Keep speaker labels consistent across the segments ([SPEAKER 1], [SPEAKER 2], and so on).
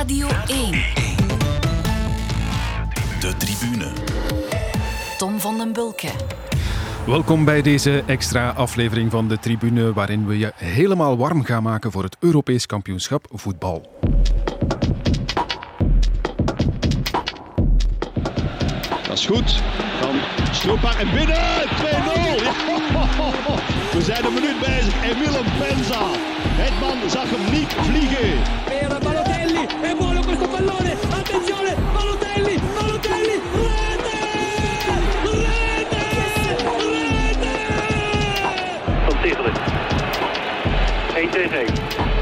[SPEAKER 1] Radio 1.
[SPEAKER 2] De tribune.
[SPEAKER 1] Tom van den Bulke.
[SPEAKER 3] Welkom bij deze extra aflevering van de Tribune, waarin we je helemaal warm gaan maken voor het Europees kampioenschap voetbal.
[SPEAKER 4] Dat is goed. Van Stroepa en binnen. 2-0. We zijn een minuut bezig. Emile Penza. Hetman zag hem niet vliegen.
[SPEAKER 5] È buono questo pallone attenzione Balotelli Balotelli rete rete rete
[SPEAKER 6] van Tichelen. 1 tegen 1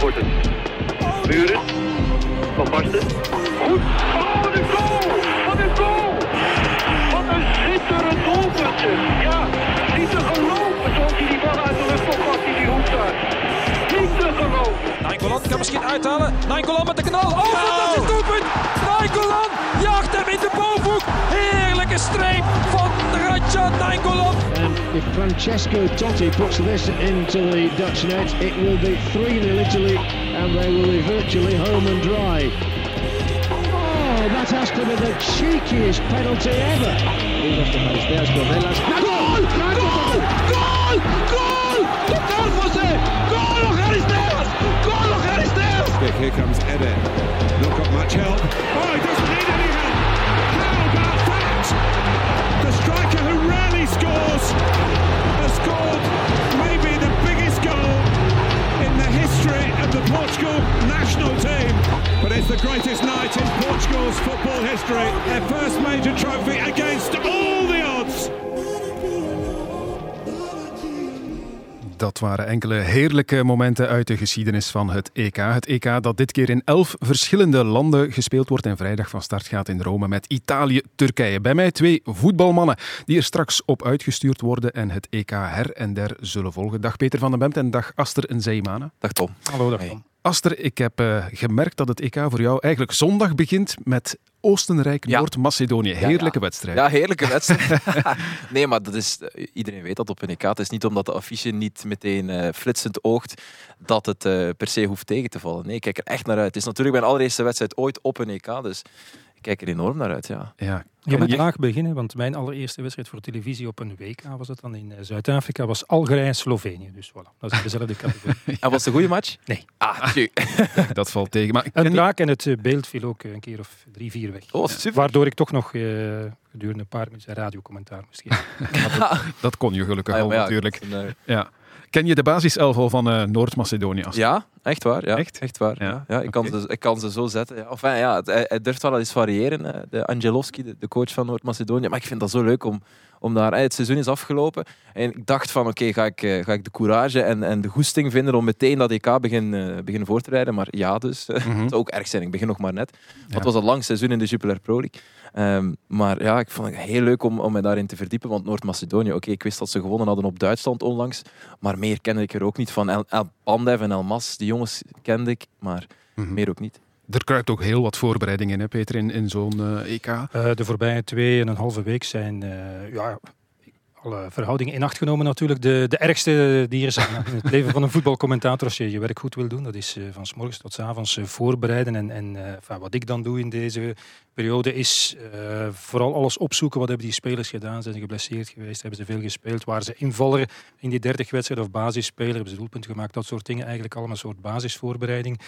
[SPEAKER 6] wordt het. Buren. Van Basten. Goed. Oh, een goal! Wat een goal! Wat een schitterend doelpunt.
[SPEAKER 7] Kan misschien uithalen. Nainggolan met de knal. Oh, fantastisch doelpunt. Nainggolan jaagt hem in de bovenhoek. Heerlijke streep van Radja Nainggolan.
[SPEAKER 8] And if Francesco Totti puts this into the Dutch net, it will be 3-0 Italy and they will be virtually home and dry. Oh, that has to be the cheekiest penalty ever. He must have faced there's. Goal! Goal! Goal! Goal!
[SPEAKER 9] Here comes Eder. Not got much help. Oh, he doesn't need any help. How about that? The striker who rarely scores has scored maybe the biggest goal in the history of the Portugal national team. But it's the greatest night in Portugal's football history. Their first major trophy against all the
[SPEAKER 3] Dat waren enkele heerlijke momenten uit de geschiedenis van het EK. Het EK dat dit keer in elf verschillende landen gespeeld wordt en vrijdag van start gaat in Rome met Italië-Turkije. Bij mij twee voetbalmannen die er straks op uitgestuurd worden en het EK her en der zullen volgen. Dag Peter van den Bemt en dag Aster en Zeemane.
[SPEAKER 10] Dag Tom.
[SPEAKER 3] Hallo, dag Tom. Aster, ik heb eh, gemerkt dat het EK voor jou eigenlijk zondag begint met Oostenrijk-Noord-Macedonië. Heerlijke
[SPEAKER 10] ja.
[SPEAKER 3] wedstrijd.
[SPEAKER 10] Ja, heerlijke wedstrijd. nee, maar dat is, eh, iedereen weet dat op een EK. Het is niet omdat de affiche niet meteen eh, flitsend oogt dat het per se hoeft tegen te vallen. Nee, ik kijk er echt naar uit. Het is natuurlijk mijn allereerste wedstrijd ooit op een EK, dus ik kijk er enorm naar uit. Ja.
[SPEAKER 3] Ja.
[SPEAKER 11] Je moet laag beginnen, want mijn allereerste wedstrijd voor televisie op een WK was het dan in eh, Zuid-Afrika, was Algerije-Slovenië. Dus voilà, dat is dezelfde categorie.
[SPEAKER 10] En was het een goede match?
[SPEAKER 11] Nee.
[SPEAKER 10] Ah.
[SPEAKER 3] Dat valt tegen. Maar
[SPEAKER 11] Een draak en het eh, beeld viel ook een keer of drie, vier weg.
[SPEAKER 10] Oh, super.
[SPEAKER 11] Waardoor ik toch nog eh, gedurende een paar minuten radiocommentaar moest geven.
[SPEAKER 3] dat kon je gelukkig
[SPEAKER 10] Ah, ja,
[SPEAKER 3] al
[SPEAKER 10] ja,
[SPEAKER 3] natuurlijk.
[SPEAKER 10] eh,
[SPEAKER 3] Ja. Ken je de basiself al van eh, Noord-Macedonië?
[SPEAKER 10] Ja, echt waar. Ja,
[SPEAKER 3] Echt?
[SPEAKER 10] echt? waar.
[SPEAKER 3] Ja,
[SPEAKER 10] Ja. Ik, kan ze, ik kan ze zo zetten. Ja. Enfin, ja, het- hij, hij durft wel eens variëren, de Angelovski, de, de coach van Noord-Macedonië. Maar ik vind dat zo leuk om, om daar... Het seizoen is afgelopen en ik dacht van, oké, ga, ik, eh, ga ik de courage en, en de goesting vinden om meteen dat EK begin, eh, beginnen voor te rijden. Maar ja, dus.
[SPEAKER 3] Mhm.
[SPEAKER 10] Het zou ook erg zijn, ik begin nog maar net.
[SPEAKER 3] Ja.
[SPEAKER 10] Het was een lang seizoen in de Jupiler Pro League. Ehm, maar ja, ik vond het heel leuk om, om me daarin te verdiepen. Want Noord-Macedonië, oké, ik wist dat ze gewonnen hadden op Duitsland onlangs. Maar meer kende ik er ook niet van. El, El Pandev en El Mas, die jongens kende ik, maar
[SPEAKER 3] Mhm.
[SPEAKER 10] meer ook niet.
[SPEAKER 3] Er kruipt ook heel wat voorbereiding in, hè, Peter, in, in zo'n eh, EK.
[SPEAKER 11] Eh, de voorbije twee en een halve week zijn eh, ja, alle verhoudingen in acht genomen natuurlijk de, de ergste die er zijn. In het leven van een voetbalcommentator, als je je werk goed wil doen, dat is van s morgens tot s avonds voorbereiden. En, en enfin, wat ik dan doe in deze periode is vooral alles opzoeken. Wat hebben die spelers gedaan? Zijn ze geblesseerd geweest? Hebben ze veel gespeeld? Waren ze invaller in die 30 wedstrijden of basisspeler? Hebben ze doelpunten gemaakt? Dat soort dingen. Eigenlijk allemaal een soort basisvoorbereiding.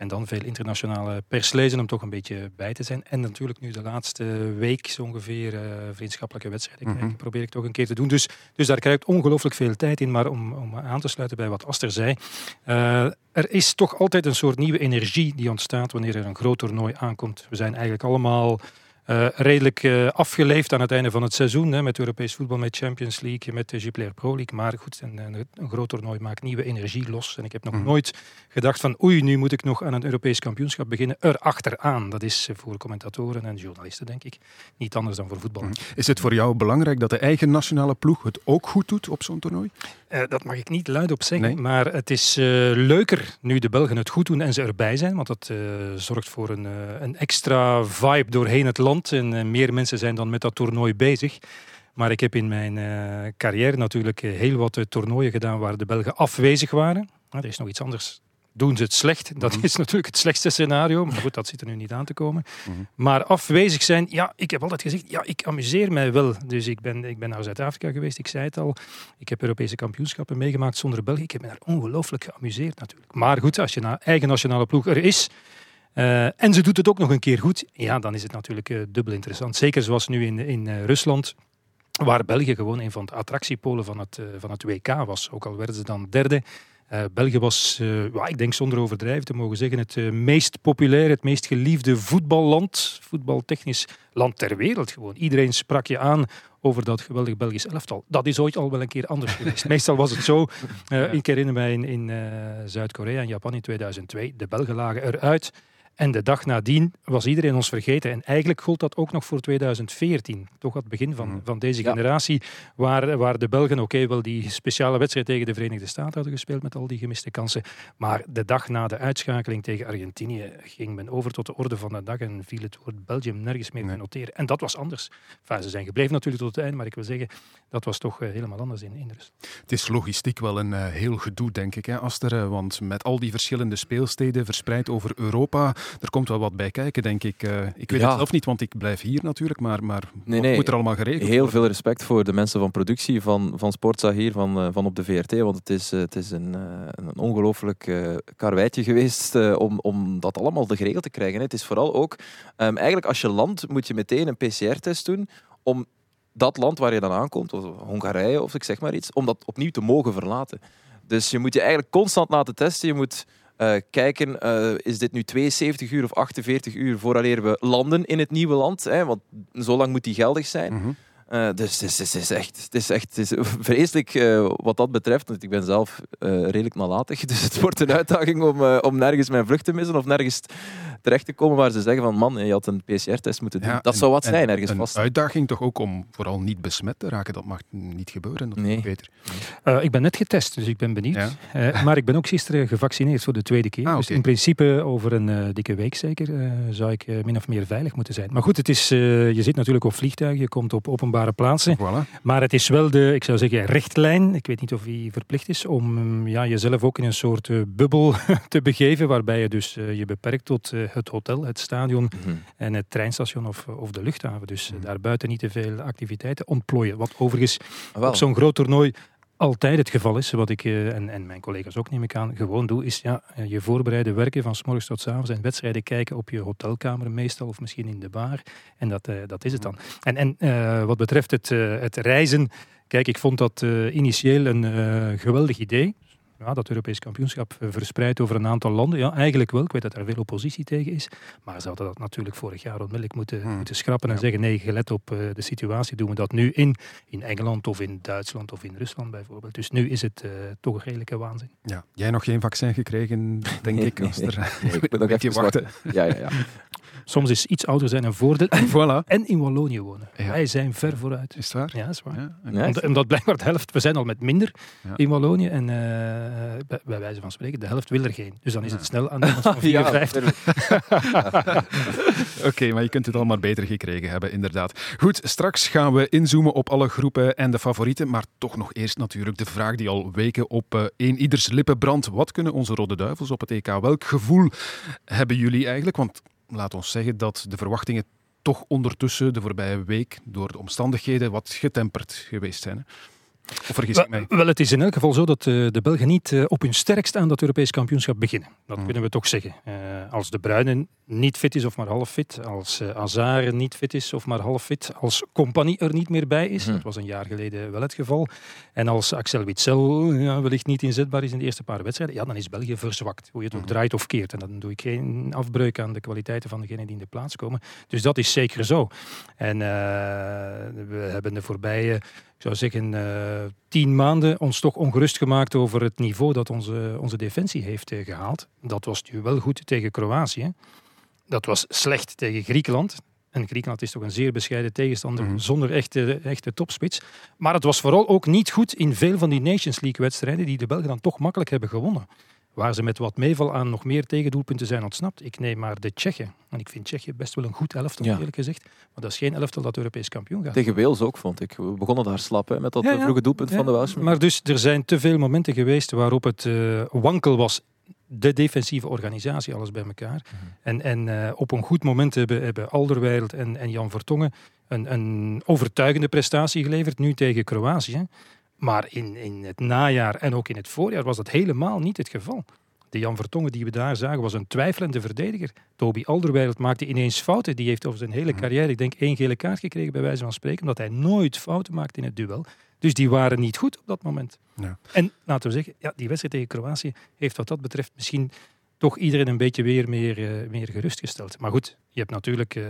[SPEAKER 11] En dan veel internationale pers lezen om toch een beetje bij te zijn. En natuurlijk nu de laatste week zo ongeveer eh, vriendschappelijke wedstrijden
[SPEAKER 3] Mhm.
[SPEAKER 11] probeer ik toch een keer te doen. Dus, dus daar krijgt ongelooflijk veel tijd in. Maar om, om aan te sluiten bij wat Aster zei. eh, er is toch altijd een soort nieuwe energie die ontstaat wanneer er een groot toernooi aankomt. We zijn eigenlijk allemaal eh, redelijk eh, afgeleefd aan het einde van het seizoen. Hè, met Europees voetbal, met Champions League, met de Jupiler Pro League. Maar goed, een, groot toernooi maakt nieuwe energie los. En ik heb nog
[SPEAKER 3] Mhm.
[SPEAKER 11] nooit gedacht van oei, nu moet ik nog aan een Europees kampioenschap beginnen. Erachteraan. Dat is voor commentatoren en journalisten, denk ik, niet anders dan voor voetbal.
[SPEAKER 3] Is het voor jou belangrijk dat de eigen nationale ploeg het ook goed doet op zo'n toernooi?
[SPEAKER 11] Eh, dat mag ik niet luidop zeggen,
[SPEAKER 3] Nee?
[SPEAKER 11] maar het is leuker nu de Belgen het goed doen en ze erbij zijn, want dat zorgt voor een, een extra vibe doorheen het land en eh, meer mensen zijn dan met dat toernooi bezig. Maar ik heb in mijn eh, carrière natuurlijk eh, heel wat toernooien gedaan waar de Belgen afwezig waren. Nou, er is nog iets anders doen ze het slecht. Dat is natuurlijk het slechtste scenario. Maar goed, dat zit er nu niet aan te komen.
[SPEAKER 3] Mhm.
[SPEAKER 11] Maar afwezig zijn, ja, ik heb altijd gezegd, ja, ik amuseer mij wel. Dus ik ben, ik ben naar Zuid-Afrika geweest, ik zei het al. Ik heb Europese kampioenschappen meegemaakt zonder België. Ik heb me daar ongelooflijk geamuseerd natuurlijk. Maar goed, als je na eigen nationale ploeg er is... eh, en ze doet het ook nog een keer goed. Ja, dan is het natuurlijk eh, dubbel interessant. Zeker zoals nu in, in eh, Rusland, waar België gewoon een van de attractiepolen van het, van het WK was. Ook al werden ze dan derde. België was, ik denk zonder overdrijven te mogen zeggen, het meest populaire, het meest geliefde voetballand, voetbaltechnisch land ter wereld gewoon. Iedereen sprak je aan over dat geweldig Belgisch elftal. Dat is ooit al wel een keer anders geweest. Meestal was het zo, ik herinner mij in, in Zuid-Korea en Japan in 2002, de Belgen lagen eruit. En de dag nadien was iedereen ons vergeten. En eigenlijk gold dat ook nog voor 2014. Toch het begin van, van deze
[SPEAKER 10] Ja.
[SPEAKER 11] generatie. Waar, waar de Belgen, oké, wel die speciale wedstrijd tegen de Verenigde Staten hadden gespeeld met al die gemiste kansen. Maar de dag na de uitschakeling tegen Argentinië ging men over tot de orde van de dag en viel het woord Belgium nergens meer te noteren. En dat was anders. Enfin, ze zijn gebleven natuurlijk tot het einde, maar ik wil zeggen, dat was toch eh, helemaal anders in, in Rusland.
[SPEAKER 3] Het is logistiek wel een eh, heel gedoe, denk ik, hè, Aster. eh, Want met al die verschillende speelsteden verspreid over Europa, er komt wel wat bij kijken, denk ik. Eh, ik weet
[SPEAKER 10] Ja.
[SPEAKER 3] het zelf niet, want ik blijf hier natuurlijk, maar, maar
[SPEAKER 10] Nee,
[SPEAKER 3] moet er allemaal geregeld
[SPEAKER 10] Heel
[SPEAKER 3] worden?
[SPEAKER 10] veel respect voor de mensen van productie van, van Sportza hier, van, eh, van op de VRT. Want het is, eh, het is een, een ongelooflijk karweitje geweest om, om dat allemaal te geregeld te krijgen. Het is vooral ook, ehm, eigenlijk als je landt, moet je meteen een PCR-test doen om dat land waar je dan aankomt, of Hongarije of ik zeg maar iets, om dat opnieuw te mogen verlaten. Dus je moet je eigenlijk constant laten testen. Je moet eh, kijken, eh, is dit nu 72 uur of 48 uur vooraleer we landen in het nieuwe land? Hè? Want zo lang moet die geldig zijn.
[SPEAKER 3] Mhm.
[SPEAKER 10] Eh, dus het is, het is- echt, het is echt het is vreselijk wat dat betreft. Want ik ben zelf redelijk nalatig. Dus het wordt een uitdaging om, om nergens mijn vlucht te missen of nergens terecht te komen waar ze zeggen van man, je had een PCR-test moeten doen.
[SPEAKER 3] Ja,
[SPEAKER 10] dat
[SPEAKER 3] en-
[SPEAKER 10] zou wat
[SPEAKER 3] en
[SPEAKER 10] zijn, ergens
[SPEAKER 3] Een
[SPEAKER 10] vast.
[SPEAKER 3] uitdaging toch ook om vooral niet besmet te raken. Dat mag niet gebeuren. Dat
[SPEAKER 10] Nee.
[SPEAKER 3] is beter.
[SPEAKER 11] Eh, ik ben net getest, dus ik ben benieuwd.
[SPEAKER 3] Ja.
[SPEAKER 11] Eh, maar ik ben ook gisteren gevaccineerd voor de tweede keer.
[SPEAKER 3] Ah,
[SPEAKER 11] Dus in principe over een eh, dikke week zeker eh, zou ik min of meer veilig moeten zijn. Maar goed, het is, eh, je zit natuurlijk op vliegtuigen, je komt op openbare plaatsen.
[SPEAKER 3] Voilà.
[SPEAKER 11] Maar het is wel de, ik zou zeggen, richtlijn. Ik weet niet of die verplicht is om ja, jezelf ook in een soort bubbel te begeven. Waarbij je dus eh, je beperkt tot het hotel, het stadion
[SPEAKER 10] Mhm.
[SPEAKER 11] en het treinstation of, of de luchthaven. Dus
[SPEAKER 3] Mhm.
[SPEAKER 11] eh, daarbuiten niet te veel activiteiten ontplooien. Wat overigens
[SPEAKER 10] Ah, wel.
[SPEAKER 11] op zo'n groot toernooi altijd het geval is, wat ik eh, en, en mijn collega's ook neem ik aan, gewoon doe, is ja, eh, je voorbereiden werken van s morgens tot s avonds en wedstrijden kijken op je hotelkamer meestal of misschien in de bar. En dat, eh, dat is het dan. En, en eh, wat betreft het, eh, het reizen, kijk, ik vond dat eh, initieel een eh, geweldig idee. Ja, dat Europees kampioenschap eh, verspreid over een aantal landen. Ja, eigenlijk wel. Ik weet dat daar veel oppositie tegen is. Maar ze hadden dat natuurlijk vorig jaar onmiddellijk moeten,
[SPEAKER 3] Hmm.
[SPEAKER 11] moeten schrappen en
[SPEAKER 3] Ja.
[SPEAKER 11] zeggen nee, gelet op eh, de situatie doen we dat nu in, in Engeland of in Duitsland of in Rusland bijvoorbeeld. Dus nu is het eh, toch een redelijke waanzin.
[SPEAKER 3] Ja. Jij nog geen vaccin gekregen, denk
[SPEAKER 10] Nee,
[SPEAKER 3] ik.
[SPEAKER 10] nee,
[SPEAKER 3] Aster.
[SPEAKER 10] nee, ik moet nog even
[SPEAKER 3] wachten.
[SPEAKER 10] Ja, ja, ja.
[SPEAKER 11] Soms is iets ouder zijn een voordeel.
[SPEAKER 3] Voilà.
[SPEAKER 11] En in Wallonië wonen.
[SPEAKER 3] Ja.
[SPEAKER 11] Wij zijn ver vooruit.
[SPEAKER 3] Is het waar?
[SPEAKER 11] Ja, dat is waar.
[SPEAKER 3] Ja. En-
[SPEAKER 11] omdat blijkbaar de helft, we zijn al met minder
[SPEAKER 3] Ja.
[SPEAKER 11] in Wallonië en eh, bij, bij wijze van spreken, de helft wil er geen. Dus dan is het snel aan iemand van
[SPEAKER 10] Ja,
[SPEAKER 11] 54.
[SPEAKER 3] Oké, maar je kunt het al maar beter gekregen hebben, inderdaad. Goed, straks gaan we inzoomen op alle groepen en de favorieten. Maar toch nog eerst natuurlijk de vraag die al weken op eh een ieders lippen brandt. Wat kunnen onze Rode Duivels op het EK? Welk gevoel hebben jullie eigenlijk? Want laat ons zeggen dat de verwachtingen toch ondertussen de voorbije week door de omstandigheden wat getemperd geweest zijn. Hè? Of vergis ik mij?
[SPEAKER 11] Wel, het is in elk geval zo dat eh, de Belgen niet eh, op hun sterkst aan dat Europees kampioenschap beginnen. Dat
[SPEAKER 3] Mm.
[SPEAKER 11] kunnen we toch zeggen. Eh, als de Bruyne niet fit is of maar half fit, als Hazard niet fit is of maar half fit, als Compagnie er niet meer bij is,
[SPEAKER 10] Mhm.
[SPEAKER 11] dat was een jaar geleden wel het geval, en als Axel Witsel ja, wellicht niet inzetbaar is in de eerste paar wedstrijden, ja, dan is België verzwakt. Hoe je het ook
[SPEAKER 3] Mhm.
[SPEAKER 11] draait of keert. En dan doe ik geen afbreuk aan de kwaliteiten van degenen die in de plaats komen. Dus dat is zeker zo. En we hebben de voorbije zou zeggen, eh, tien maanden ons toch ongerust gemaakt over het niveau dat onze, onze defensie heeft eh, gehaald. Dat was nu wel goed tegen Kroatië. Dat was slecht tegen Griekenland. En Griekenland is toch een zeer bescheiden tegenstander
[SPEAKER 3] Mhm.
[SPEAKER 11] zonder echte, echte topspits. Maar het was vooral ook niet goed in veel van die Nations League wedstrijden die de Belgen dan toch makkelijk hebben gewonnen. Waar ze met wat meeval aan nog meer tegendoelpunten zijn ontsnapt. Ik neem maar de Tsjechen. En ik vind Tsjechië best wel een goed elftal,
[SPEAKER 10] Ja.
[SPEAKER 11] eerlijk gezegd. Maar dat is geen elftal dat Europees kampioen gaat.
[SPEAKER 10] Tegen Wales ook, vond ik. We begonnen daar slap hè, met dat
[SPEAKER 11] Ja,
[SPEAKER 10] eh,
[SPEAKER 11] ja.
[SPEAKER 10] vroege doelpunt van de Welshmen.
[SPEAKER 11] Maar dus er zijn te veel momenten geweest waarop het eh, wankel was de defensieve organisatie, alles bij elkaar. En, en eh, op een goed moment hebben, hebben Alderweireld en, en Jan Vertongen een, een overtuigende prestatie geleverd, nu tegen Kroatië. Maar in, in het najaar en ook in het voorjaar was dat helemaal niet het geval. De Jan Vertongen die we daar zagen was een twijfelende verdediger. Toby Alderweireld maakte ineens fouten. Die heeft over zijn hele carrière, ik denk, één gele kaart gekregen bij wijze van spreken, omdat hij nooit fouten maakte in het duel. Dus die waren niet goed op dat moment.
[SPEAKER 3] Ja.
[SPEAKER 11] En laten we zeggen, ja, die wedstrijd tegen Kroatië heeft wat dat betreft misschien toch iedereen een beetje weer meer, uh, meer gerustgesteld. Maar goed, je hebt natuurlijk uh,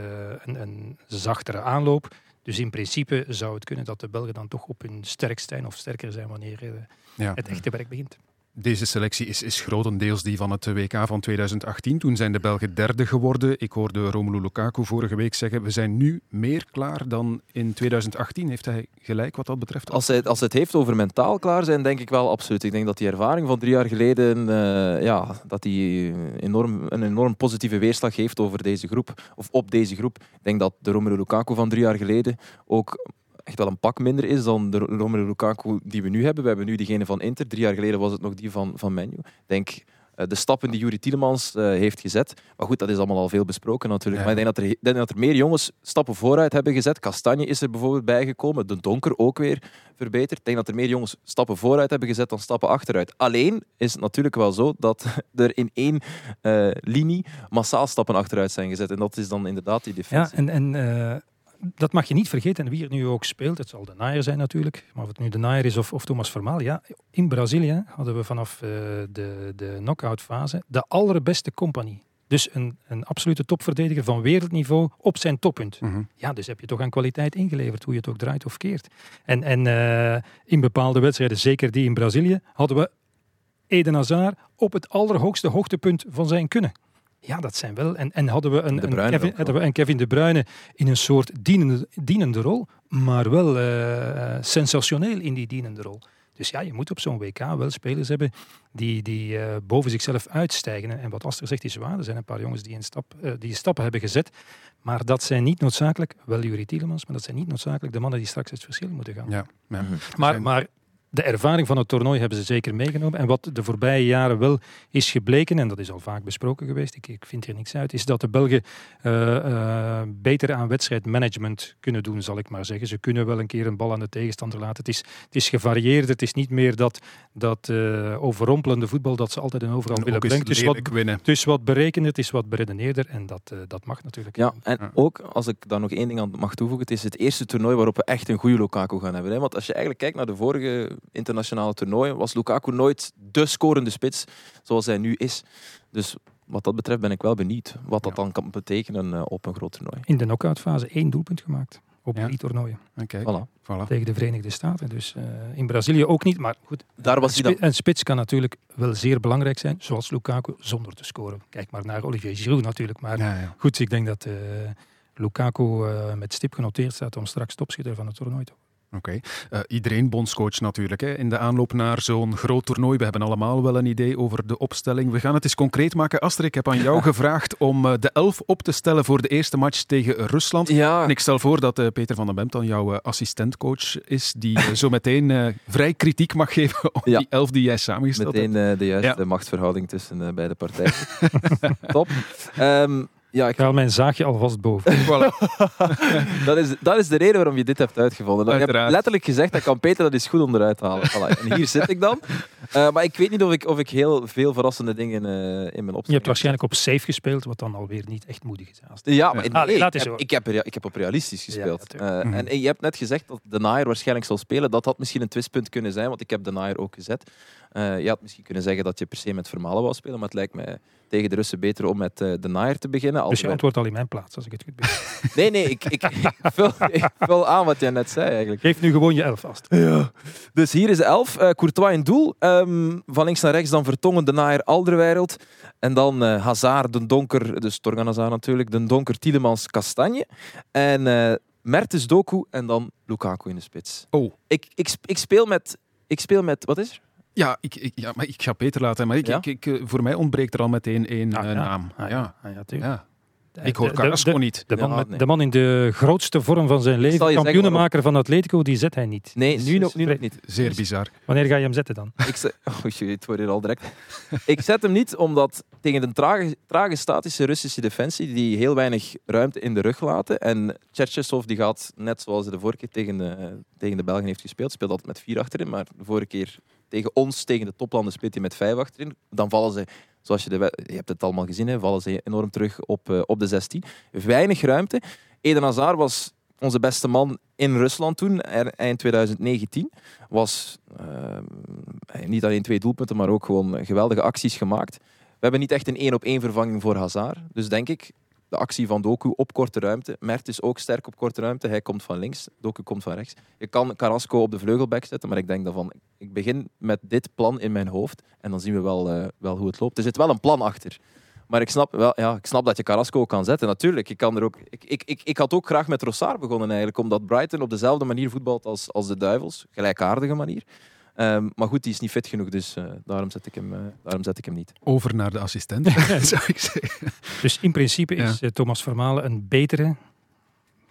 [SPEAKER 11] een, een zachtere aanloop. Dus in principe zou het kunnen dat de Belgen dan toch op hun sterkst zijn of sterker zijn wanneer ja. het echte werk begint.
[SPEAKER 3] Deze selectie is, is grotendeels die van het WK van 2018. Toen zijn de Belgen derde geworden. Ik hoorde Romelu Lukaku vorige week zeggen: we zijn nu meer klaar dan in 2018. Heeft hij gelijk wat dat betreft?
[SPEAKER 10] Als hij, als het heeft over mentaal klaar zijn, denk ik wel absoluut. Ik denk dat die ervaring van drie jaar geleden uh, ja, dat die enorm, een enorm positieve weerslag heeft over deze groep, of op deze groep. Ik denk dat de Romelu Lukaku van drie jaar geleden ook echt wel een pak minder is dan de Romelu Lukaku die we nu hebben. We hebben nu diegene van Inter. Drie jaar geleden was het nog die van, van Menu. Ik denk uh, de stappen die Juri Tielemans uh, heeft gezet. Maar goed, dat is allemaal al veel besproken natuurlijk. Ja. Maar ik denk dat, er, denk dat er meer jongens stappen vooruit hebben gezet. Kastanje is er bijvoorbeeld bijgekomen. De Donker ook weer verbeterd. Ik denk dat er meer jongens stappen vooruit hebben gezet dan stappen achteruit. Alleen is het natuurlijk wel zo dat er in één uh, linie massaal stappen achteruit zijn gezet. En dat is dan inderdaad die defensie.
[SPEAKER 11] Ja, en... en dat mag je niet vergeten. En wie er nu ook speelt, het zal de Naaier zijn natuurlijk. Maar of het nu de Naaier is of, of Thomas Vermaal. Ja, in Brazilië hadden we vanaf uh, de, de knock-out fase de allerbeste compagnie. Dus een, een absolute topverdediger van wereldniveau op zijn toppunt.
[SPEAKER 3] Mhm.
[SPEAKER 11] Ja, dus heb je toch aan kwaliteit ingeleverd, hoe je het ook draait of keert. En, en uh, in bepaalde wedstrijden, zeker die in Brazilië, hadden we Eden Hazard op het allerhoogste hoogtepunt van zijn kunnen. Ja, dat zijn wel. En, en hadden, we een, een, Kevin, hadden we een Kevin De Bruyne in een soort dienende, dienende rol, maar wel uh, sensationeel in die dienende rol. Dus ja, je moet op zo'n WK wel spelers hebben die, die uh, boven zichzelf uitstijgen. En wat Aster zegt is waar. Er zijn een paar jongens die, een stap, uh, die stappen hebben gezet. Maar dat zijn niet noodzakelijk, wel Jurie Tielemans, maar dat zijn niet noodzakelijk de mannen die straks het verschil moeten gaan.
[SPEAKER 3] Ja, ja.
[SPEAKER 11] Maar, maar de ervaring van het toernooi hebben ze zeker meegenomen. En wat de voorbije jaren wel is gebleken, en dat is al vaak besproken geweest, ik, ik vind er niks uit, is dat de Belgen uh, uh, beter aan wedstrijdmanagement kunnen doen, zal ik maar zeggen. Ze kunnen wel een keer een bal aan de tegenstander laten. Het is, het is gevarieerd, het is niet meer dat, dat uh, overrompelende voetbal dat ze altijd en overal
[SPEAKER 3] en
[SPEAKER 11] willen brengen.
[SPEAKER 3] Het is, wat,
[SPEAKER 11] winnen. het is wat berekender, het is wat beredeneerder en dat, dat mag natuurlijk.
[SPEAKER 10] Ja, en ja. ook, als ik daar nog één ding aan mag toevoegen, het is het eerste toernooi waarop we echt een goede Lukaku gaan hebben. Hè? Want als je eigenlijk kijkt naar de vorige internationale toernooien was Lukaku nooit de scorende spits zoals hij nu is. Dus wat dat betreft ben ik wel benieuwd wat dat ja. dan kan betekenen uh, op een groot toernooi.
[SPEAKER 11] In de knock-out fase één doelpunt gemaakt op ja. drie toernooien.
[SPEAKER 3] Okay.
[SPEAKER 10] Voilà.
[SPEAKER 3] Voilà.
[SPEAKER 11] Tegen de Verenigde Staten. Dus uh, in Brazilië ook niet. Maar goed,
[SPEAKER 10] Daar was
[SPEAKER 11] een,
[SPEAKER 10] hij
[SPEAKER 11] spi een spits kan natuurlijk wel zeer belangrijk zijn, zoals Lukaku, zonder te scoren. Kijk maar naar Olivier Giroud natuurlijk. Maar
[SPEAKER 3] ja,
[SPEAKER 11] goed, ik denk dat uh, Lukaku uh, met stip genoteerd staat om straks topschutter van het toernooi te worden.
[SPEAKER 3] Oké. Okay. Uh, iedereen bondscoach natuurlijk. Hè. In de aanloop naar zo'n groot toernooi. We hebben allemaal wel een idee over de opstelling. We gaan het eens concreet maken. Aster, ik heb aan jou gevraagd om uh, de elf op te stellen voor de eerste match tegen Rusland.
[SPEAKER 10] Ja.
[SPEAKER 3] En ik stel voor dat uh, Peter van den Bemt dan jouw assistentcoach is. Die zo meteen vrij kritiek mag geven op
[SPEAKER 10] ja.
[SPEAKER 3] die elf die jij samengesteld
[SPEAKER 10] meteen,
[SPEAKER 3] hebt.
[SPEAKER 10] de juiste ja. machtsverhouding tussen beide partijen. Top. Um,
[SPEAKER 11] ja, ik haal mijn zaagje alvast boven.
[SPEAKER 3] voilà.
[SPEAKER 10] dat, is, dat is de reden waarom je dit hebt uitgevonden. Ik heb letterlijk gezegd, dat kan Peter dat is goed onderuit te halen. Voilà. En hier zit ik dan. Uh, maar ik weet niet of ik, of ik heel veel verrassende dingen uh, in mijn opstelling
[SPEAKER 11] Je hebt waarschijnlijk op safe gespeeld, wat dan alweer niet echt moedig is.
[SPEAKER 10] Ja, maar nee, ik, heb, ik, heb, ik heb op realistisch gespeeld.
[SPEAKER 11] Ja,
[SPEAKER 10] uh, mm -hmm. En je hebt net gezegd dat de Naaier waarschijnlijk zal spelen. Dat had misschien een twistpunt kunnen zijn, want ik heb de Naaier ook gezet. Uh, je had misschien kunnen zeggen dat je per se met Vermalen wou spelen, maar het lijkt mij tegen de Russen beter om met uh, de Naaier te beginnen.
[SPEAKER 11] Dus je wij... antwoordt al in mijn plaats, als ik het goed begrijp.
[SPEAKER 10] nee, nee, ik, ik, ik, vul, ik, vul, aan wat jij net zei eigenlijk.
[SPEAKER 11] Geef nu gewoon je elf vast.
[SPEAKER 10] Ja. Dus hier is de elf. Uh, Courtois in doel. Um, van links naar rechts dan Vertongen, de Naaier, Alderweireld. En dan uh, Hazard, de Donker, dus Torgan Hazard natuurlijk, de Donker, Tielemans, Kastanje. En uh, Mertens, Doku en dan Lukaku in de spits.
[SPEAKER 3] Oh.
[SPEAKER 10] Ik, ik, ik, speel met... Ik speel met... Wat is er?
[SPEAKER 3] Ja, ik, ik, ja, maar ik ga Peter laten. Maar ik,
[SPEAKER 10] Ja?
[SPEAKER 3] ik, ik, voor mij ontbreekt er al meteen één
[SPEAKER 11] Ah,
[SPEAKER 3] eh,
[SPEAKER 11] ja.
[SPEAKER 3] naam.
[SPEAKER 11] Ah,
[SPEAKER 3] ja.
[SPEAKER 11] Ah, ja.
[SPEAKER 3] Ik hoor Carrasco niet.
[SPEAKER 11] De man,
[SPEAKER 10] Ja,
[SPEAKER 11] met-
[SPEAKER 10] nee.
[SPEAKER 11] de man in de grootste vorm van zijn leven, kampioenenmaker van Atletico, die zet hij niet.
[SPEAKER 10] Nee,
[SPEAKER 11] Dus-
[SPEAKER 10] nu nog, nu nog niet.
[SPEAKER 3] Zeer bizar.
[SPEAKER 11] Wanneer ga je hem zetten dan?
[SPEAKER 10] Ik zet, oh, jee, het wordt hier al direct. ik zet hem niet omdat tegen de trage, trage statische Russische defensie die heel weinig ruimte in de rug laten. En Cherchesov die gaat, net zoals hij de vorige keer tegen de, tegen de Belgen heeft gespeeld, speelt altijd met vier achterin. Maar de vorige keer tegen ons, tegen de toplanden, speelt hij met vijf achterin. Dan vallen ze, zoals je, je hebt het allemaal gezien, hè, vallen ze enorm terug op, eh, op de 16. Weinig ruimte. Eden Hazard was onze beste man in Rusland toen, eind 2019 was eh, niet alleen twee doelpunten, maar ook gewoon geweldige acties gemaakt. We hebben niet echt een één op één vervanging voor Hazard. Dus denk ik, de actie van Doku op korte ruimte. Mert is ook sterk op korte ruimte. Hij komt van links, Doku komt van rechts. Je kan Carrasco op de vleugelback zetten, maar ik denk dan van, ik begin met dit plan in mijn hoofd en dan zien we wel, eh, wel hoe het loopt. Er zit wel een plan achter. Maar ik snap, wel, ja, ik snap dat je Carrasco kan zetten. Natuurlijk, ik, kan er ook, ik, ik, ik, ik had ook graag met Rossard begonnen eigenlijk, omdat Brighton op dezelfde manier voetbalt als, als de Duivels. Gelijkaardige manier. Ehm, maar goed, die is niet fit genoeg, dus eh, daarom, zet ik hem, eh, daarom zet ik hem niet.
[SPEAKER 3] Over naar de assistent, zou ik zeggen.
[SPEAKER 11] Dus in principe is eh, Thomas Vermalen een betere,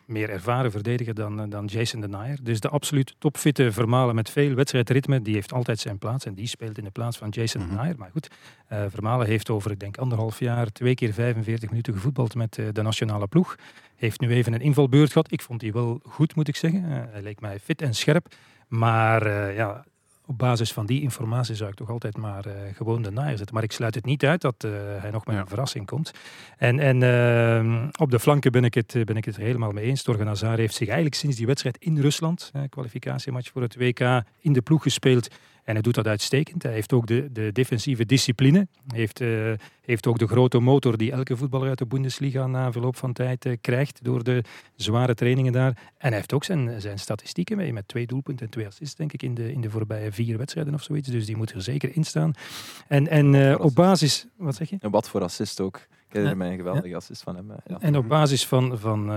[SPEAKER 11] meer ervaren verdediger dan, dan Jason Denayer. Dus de absoluut topfitte Vermalen met veel wedstrijdritme, die heeft altijd zijn plaats. En die speelt in de plaats van Jason
[SPEAKER 3] Mhm.
[SPEAKER 11] Denayer. Maar goed, eh, Vermalen heeft over, ik denk, anderhalf jaar twee keer 45 minuten gevoetbald met de nationale ploeg. Heeft nu even een invalbeurt gehad. Ik vond die wel goed, moet ik zeggen. Eh, hij leek mij fit en scherp. Maar eh, ja, op basis van die informatie zou ik toch altijd maar eh, gewoon de naaier zetten. Maar ik sluit het niet uit dat eh, hij nog met
[SPEAKER 3] Ja.
[SPEAKER 11] een verrassing komt. En, en eh, op de flanken ben ik, het, eh, ben ik het er helemaal mee eens. Torgan Hazard heeft zich eigenlijk sinds die wedstrijd in Rusland, kwalificatiematch voor het WK, in de ploeg gespeeld. En hij doet dat uitstekend. Hij heeft ook de, de defensieve discipline. Hij heeft, eh, heeft ook de grote motor die elke voetballer uit de Bundesliga na verloop van tijd eh, krijgt door de zware trainingen daar. En hij heeft ook zijn, zijn statistieken mee, met twee doelpunten en twee assists, denk ik, in de, in de voorbije vier wedstrijden of zoiets. Dus die moet er zeker in staan. En, en eh, op basis... Wat zeg je?
[SPEAKER 10] En wat voor assist ook. Ik herinner mij een geweldige assist van hem. Ja.
[SPEAKER 11] En op basis van, van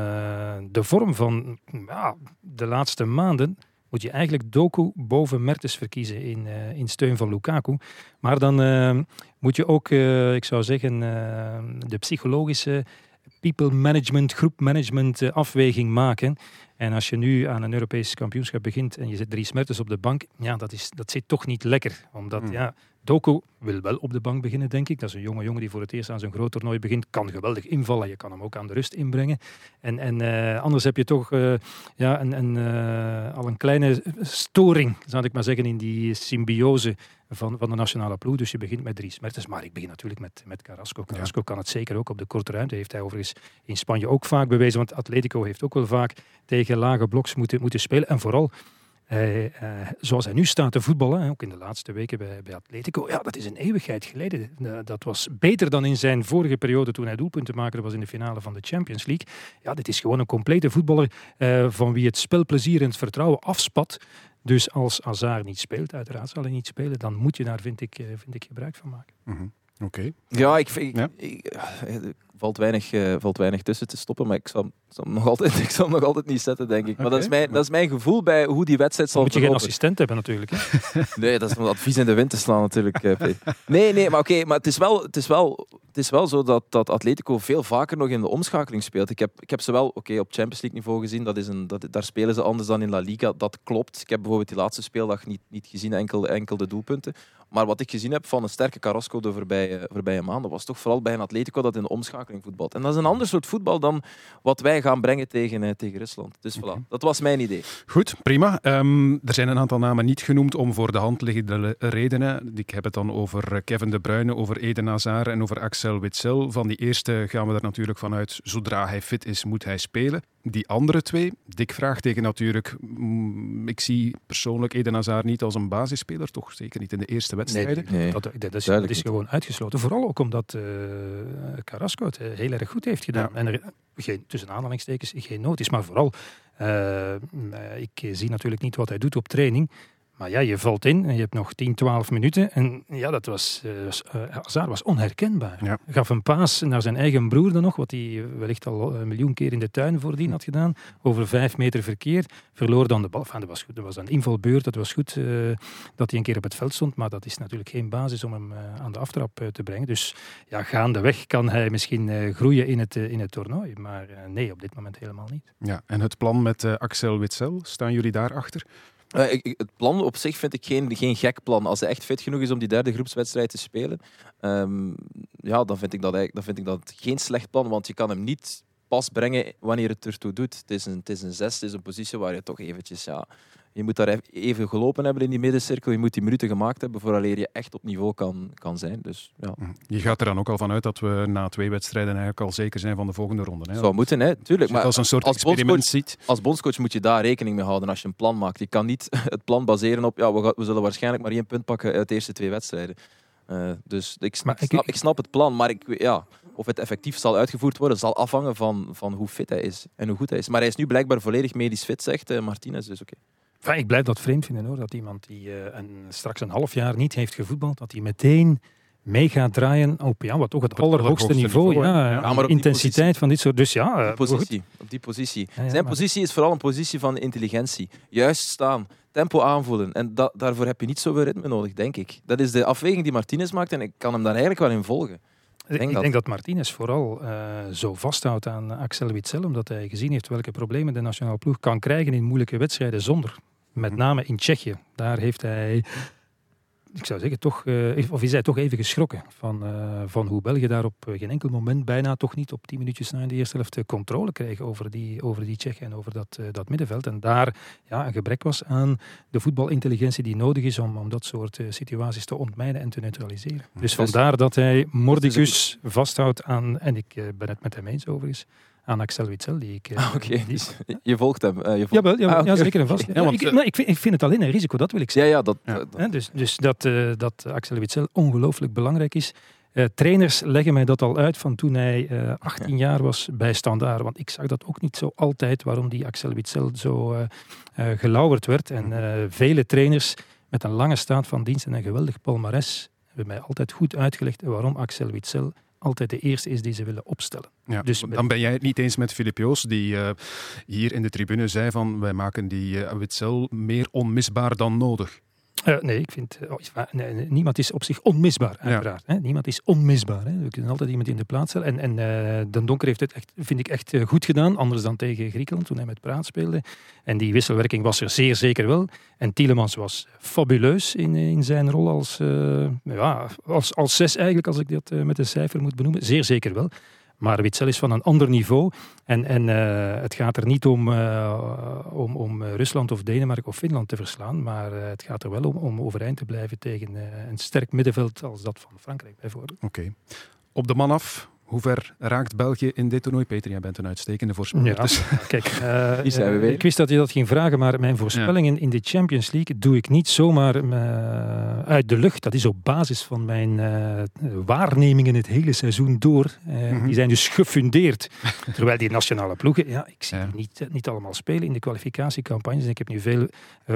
[SPEAKER 11] de vorm van ja, de laatste maanden moet je eigenlijk Doku boven Mertens verkiezen in, eh, in steun van Lukaku. Maar dan eh, moet je ook, eh, ik zou zeggen, de psychologische people management, groepmanagement eh, afweging maken. En als je nu aan een Europees kampioenschap begint en je zet drie Mertens op de bank, ja, dat, is, dat zit toch niet lekker. Omdat,
[SPEAKER 3] Hmm.
[SPEAKER 11] ja, Doku wil wel op de bank beginnen, denk ik. Dat is een jonge jongen die voor het eerst aan zo'n groot toernooi begint. Kan geweldig invallen. Je kan hem ook aan de rust inbrengen. En, en eh, anders heb je toch eh, ja, een, een, eh, al een kleine storing, zou ik maar zeggen, in die symbiose van, van de nationale ploeg. Dus je begint met drie smertes. Maar ik begin natuurlijk met, met Carrasco. Carrasco kan het zeker ook op de korte ruimte. Heeft hij overigens in Spanje ook vaak bewezen. Want Atletico heeft ook wel vaak tegen lage bloks moeten, moeten spelen. En vooral hij, eh, zoals hij nu staat te voetballen, hè, ook in de laatste weken bij, bij Atletico, ja, dat is een eeuwigheid geleden. Eh, dat was beter dan in zijn vorige periode toen hij doelpuntenmaker was in de finale van de Champions League. Ja, dit is gewoon een complete voetballer eh, van wie het spelplezier en het vertrouwen afspat. Dus als Hazard niet speelt, uiteraard zal hij niet spelen, dan moet je daar, vind ik, eh, vind ik gebruik van maken.
[SPEAKER 3] Mhm. Oké.
[SPEAKER 10] Ja, ik, vind-
[SPEAKER 3] Ja.
[SPEAKER 10] ik- valt, weinig, eh, valt weinig tussen te stoppen, maar ik zal, ik zal, hem nog, altijd, ik zal hem nog altijd niet zetten, denk ik. Maar dat, is mijn, dat is mijn gevoel bij hoe die wedstrijd zal
[SPEAKER 11] moet je geen assistent hebben natuurlijk. Hè.
[SPEAKER 10] Nee, dat is om advies in de wind te slaan natuurlijk. eh. Nee, nee, maar oké, maar het is wel, het is wel, het is wel zo dat, dat Atletico veel vaker nog in de omschakeling speelt. Ik heb, ik heb ze wel oké, op Champions League niveau gezien, dat is een, dat, daar spelen ze anders dan in La Liga, dat klopt. Ik heb bijvoorbeeld die laatste speeldag niet, niet gezien, enkel, enkel de doelpunten. Maar wat ik gezien heb van een sterke Carrasco de voorbije, voorbije maanden, was toch vooral bij een Atletico dat in de omschakeling voetbalt. En dat is een ander soort voetbal dan wat wij gaan brengen tegen, eh, tegen Rusland. Dus voilà, dat was mijn idee.
[SPEAKER 3] Goed, prima. Ehm, er zijn een aantal namen niet genoemd om voor de hand liggende redenen. Ik heb het dan over eh, Kevin De Bruyne, over Eden Hazard en over Axel Witsel. Van die eerste gaan we er natuurlijk vanuit, zodra hij fit is, moet hij spelen. Die andere twee, dik vraagteken natuurlijk. Mm, Ik zie persoonlijk Eden Hazard niet als een basisspeler, toch zeker niet in de eerste wedstrijden.
[SPEAKER 10] Nee.
[SPEAKER 11] Dat, dat, is, dat gewoon uitgesloten. Vooral ook omdat eh Carrasco het heel erg goed heeft gedaan.
[SPEAKER 3] Ja.
[SPEAKER 11] En er geen, tussen aanhalingstekens geen nood is. Maar vooral, eh, ik zie natuurlijk niet wat hij doet op training. Maar ja, je valt in en je hebt nog 10, 12 minuten. En ja, dat was, uh, Hazard was onherkenbaar.
[SPEAKER 3] Ja.
[SPEAKER 11] Gaf een paas naar zijn eigen broer dan nog, wat hij wellicht al een miljoen keer in de tuin voordien had gedaan. Over vijf meter verkeer. Verloor dan de bal. Enfin, dat was goed. Dat was een invalbeurt. Dat was goed uh, dat hij een keer op het veld stond. Maar dat is natuurlijk geen basis om hem uh, aan de aftrap te brengen. Dus ja, gaandeweg kan hij misschien groeien in het, in het toernooi. Maar nee, op dit moment helemaal niet.
[SPEAKER 3] Ja, en het plan met Axel Witsel, staan jullie daarachter?
[SPEAKER 10] Ik, het plan op zich vind ik geen, geen gek plan. Als hij echt fit genoeg is om die derde groepswedstrijd te spelen, um, ja, dan, vind ik dat dan vind ik dat geen slecht plan. Want je kan hem niet pas brengen wanneer het ertoe doet. Het is een, het is een zes, het is een positie waar je toch eventjes... Ja, je moet daar even gelopen hebben in die middencirkel. Je moet die minuten gemaakt hebben vooraleer je echt op niveau kan, kan zijn. Dus, ja.
[SPEAKER 3] Je gaat er dan ook al vanuit dat we na twee wedstrijden eigenlijk al zeker zijn van de volgende ronde. Hè?
[SPEAKER 10] Zou moeten, hè? tuurlijk.
[SPEAKER 3] Maar als een soort
[SPEAKER 10] als
[SPEAKER 3] experiment
[SPEAKER 10] bondscoach,
[SPEAKER 3] ziet.
[SPEAKER 10] Als bondscoach moet je daar rekening mee houden als je een plan maakt. Je kan niet het plan baseren op, ja, we, gaan, we zullen waarschijnlijk maar één punt pakken uit de eerste twee wedstrijden. Uh, dus ik, snap, ik, snap, ik snap het plan, maar ik, ja, of het effectief zal uitgevoerd worden, zal afhangen van, van hoe fit hij is en hoe goed hij is. Maar hij is nu blijkbaar volledig medisch fit, zegt uh, Martinez, dus oké. Okay.
[SPEAKER 11] Enfin, ik blijf dat vreemd vinden hoor, dat iemand die uh, een, straks een half jaar niet heeft gevoetbald, dat hij meteen mee gaat draaien op ja, wat toch het, allerhoogste niveau. niveau ja, ja, maar intensiteit van dit soort. Dus ja,
[SPEAKER 10] op die positie. Op die positie. Ja, Zijn maar... positie is vooral een positie van intelligentie. Juist staan, tempo aanvoelen. En da daarvoor heb je niet zoveel ritme nodig, denk ik. Dat is de afweging die Martinez maakt en ik kan hem daar eigenlijk wel in volgen.
[SPEAKER 11] Ik denk, ik dat... denk dat Martinez vooral uh, zo vasthoudt aan Axel Witsel, omdat hij gezien heeft welke problemen de nationale ploeg kan krijgen in moeilijke wedstrijden zonder. Met name in Tsjechië. Daar heeft hij ik zou zeggen, toch, uh, of is hij toch even geschrokken van, uh, van hoe België daar op geen enkel moment, bijna toch niet op tien minuutjes na in de eerste helft, controle kreeg over die, over die Tsjechen en over dat, uh, dat middenveld. En daar ja, een gebrek was aan de voetbalintelligentie die nodig is om, om dat soort situaties te ontmijnen en te neutraliseren. Dus vandaar dat hij mordicus vasthoudt aan, en ik ben het met hem eens overigens, aan Axel Witsel. Die ik,
[SPEAKER 10] ah, okay. die... Je volgt hem? Uh, je volgt...
[SPEAKER 11] Jawel, jawel ah, okay. ja, zeker en vast. Ja, want, ik, ik, vind, ik, vind, het alleen een risico, dat wil ik zeggen.
[SPEAKER 10] Ja, ja, dat, ja.
[SPEAKER 11] Dus, dus dat, uh, dat Axel Witsel ongelooflijk belangrijk is. trainers leggen mij dat al uit van toen hij 18 jaar was bij Standaard. Want ik zag dat ook niet zo altijd, waarom die Axel Witsel zo gelauwerd werd. En vele trainers met een lange staat van dienst en een geweldig palmares hebben mij altijd goed uitgelegd waarom Axel Witsel altijd de eerste is die ze willen opstellen.
[SPEAKER 3] Ja, dus dan ben jij het niet eens met Filip Joos, die uh, hier in de tribune zei van wij maken die uh, Witzel meer onmisbaar dan nodig.
[SPEAKER 11] Uh, nee, ik vind, nee, nee, niemand is op zich onmisbaar, uiteraard. Ja. Hè? Niemand is onmisbaar. Hè? We kunnen altijd iemand in de plaats stellen. En, en uh, Den Donker heeft het, echt, vind ik, echt goed gedaan. Anders dan tegen Griekenland, toen hij met Praat speelde. En die wisselwerking was er zeer zeker wel. En Tielemans was fabuleus in, in zijn rol als, ja, als, als zes eigenlijk, als ik dat met een cijfer moet benoemen. Zeer zeker wel. Maar Witzel is van een ander niveau. En, en uh, het gaat er niet om, uh, om, om Rusland of Denemarken of Finland te verslaan. Maar het gaat er wel om om overeind te blijven tegen een sterk middenveld als dat van Frankrijk bijvoorbeeld.
[SPEAKER 3] Oké. Op de man af, hoe ver raakt België in dit toernooi? Peter, jij bent een uitstekende voorspeller.
[SPEAKER 11] Ja, dus. kijk, uh, ik wist dat je dat ging vragen, maar mijn voorspellingen ja. in de Champions League doe ik niet zomaar uh, uit de lucht. Dat is op basis van mijn uh, waarnemingen het hele seizoen door. Mm -hmm. Die zijn dus gefundeerd. Terwijl die nationale ploegen, ja, ik zie ja. die niet, niet allemaal spelen in de kwalificatiecampagnes. Ik heb nu veel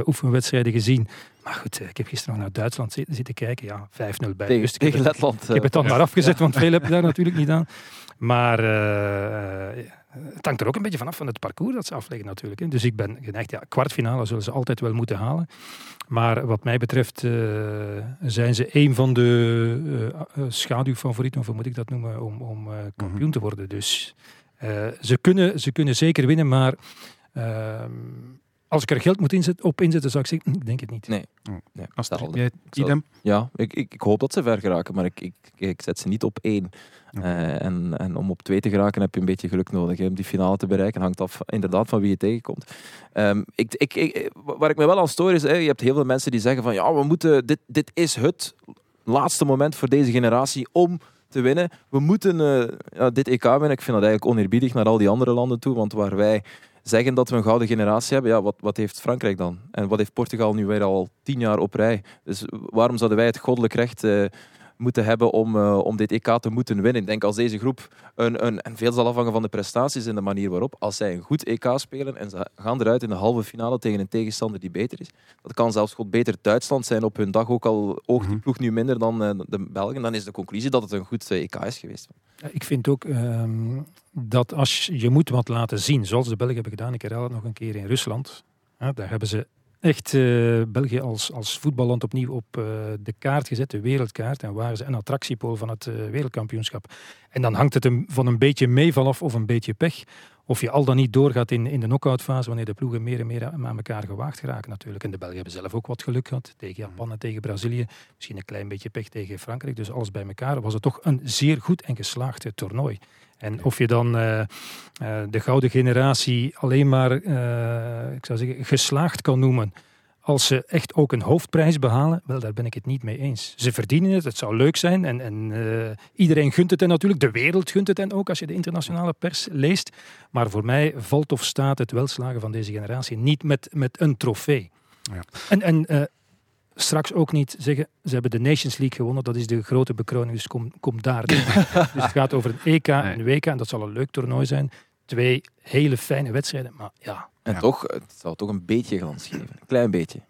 [SPEAKER 11] oefenwedstrijden gezien. Maar goed, ik heb gisteren nog naar Duitsland zitten, kijken. Ja, 5-0 bij.
[SPEAKER 10] Tegen, dus tegen Letland.
[SPEAKER 11] Ik heb het dan ja. maar afgezet, want veel heb je daar natuurlijk niet aan. Maar uh, het hangt er ook een beetje vanaf van het parcours dat ze afleggen natuurlijk. Dus ik ben geneigd, ja, kwartfinale zullen ze altijd wel moeten halen. Maar wat mij betreft uh, zijn ze een van de uh, schaduwfavorieten, of hoe moet ik dat noemen, om, om kampioen mm -hmm. te worden. Dus ze, kunnen, ze kunnen zeker winnen, maar ehm, als ik er geld moet inzet, op inzetten, zou ik zeggen, ik denk het niet.
[SPEAKER 10] Nee. nee.
[SPEAKER 3] Als jij, idem?
[SPEAKER 10] Ja, ik, ik, ik, hoop dat ze ver geraken, maar ik, ik, ik zet ze niet op één. Uh, en, en om op twee te geraken heb je een beetje geluk nodig. Hè. Om die finale te bereiken hangt af inderdaad van wie je tegenkomt. Um, ik, ik, ik, waar ik me wel aan stoor is, hè, je hebt heel veel mensen die zeggen van ja, we moeten, dit, dit is het laatste moment voor deze generatie om te winnen. We moeten uh, ja, dit EK winnen. Ik vind dat eigenlijk oneerbiedig naar al die andere landen toe, want waar wij zeggen dat we een gouden generatie hebben, ja, wat, wat heeft Frankrijk dan? En wat heeft Portugal nu weer al tien jaar op rij? Dus waarom zouden wij het goddelijk recht uh, moeten hebben om, eh, om dit EK te moeten winnen. Ik denk als deze groep, een, een, en veel zal afhangen van de prestaties en de manier waarop, als zij een goed EK spelen en ze gaan eruit in de halve finale tegen een tegenstander die beter is, dat kan zelfs goed beter Duitsland zijn op hun dag, ook al oogt die ploeg nu minder dan eh, de Belgen, dan is de conclusie dat het een goed eh, EK is geweest.
[SPEAKER 11] Ik vind ook ehm, dat als je, moet wat laten zien, zoals de Belgen hebben gedaan, ik herhaal het nog een keer in Rusland, hè, daar hebben ze echt eh, België als, als voetballand opnieuw op eh, de kaart gezet, de wereldkaart, en waren ze een attractiepool van het eh, wereldkampioenschap. En dan hangt het een, van een beetje meeval af of een beetje pech, of je al dan niet doorgaat in, in de knock-outfase, wanneer de ploegen meer en meer aan elkaar gewaagd geraken natuurlijk. En de Belgen hebben zelf ook wat geluk gehad, tegen Japan en tegen Brazilië, misschien een klein beetje pech tegen Frankrijk, dus alles bij elkaar was het toch een zeer goed en geslaagd toernooi. En of je dan eh, eh, de gouden generatie alleen maar, eh, ik zou zeggen, geslaagd kan noemen. Als ze echt ook een hoofdprijs behalen, wel, daar ben ik het niet mee eens. Ze verdienen het, het zou leuk zijn. En, en iedereen gunt het hen natuurlijk. De wereld gunt het hen ook als je de internationale pers leest. Maar voor mij valt of staat het welslagen van deze generatie niet met, met een trofee.
[SPEAKER 3] Ja.
[SPEAKER 11] En, en straks ook niet zeggen, ze hebben de Nations League gewonnen. Dat is de grote bekroning, dus kom, kom daar. dus het gaat over een EK en een WK. En dat zal een leuk toernooi zijn. Twee hele fijne wedstrijden. Maar ja,
[SPEAKER 10] En
[SPEAKER 3] Ja.
[SPEAKER 10] toch, het zou toch een beetje glans geven. Een klein beetje.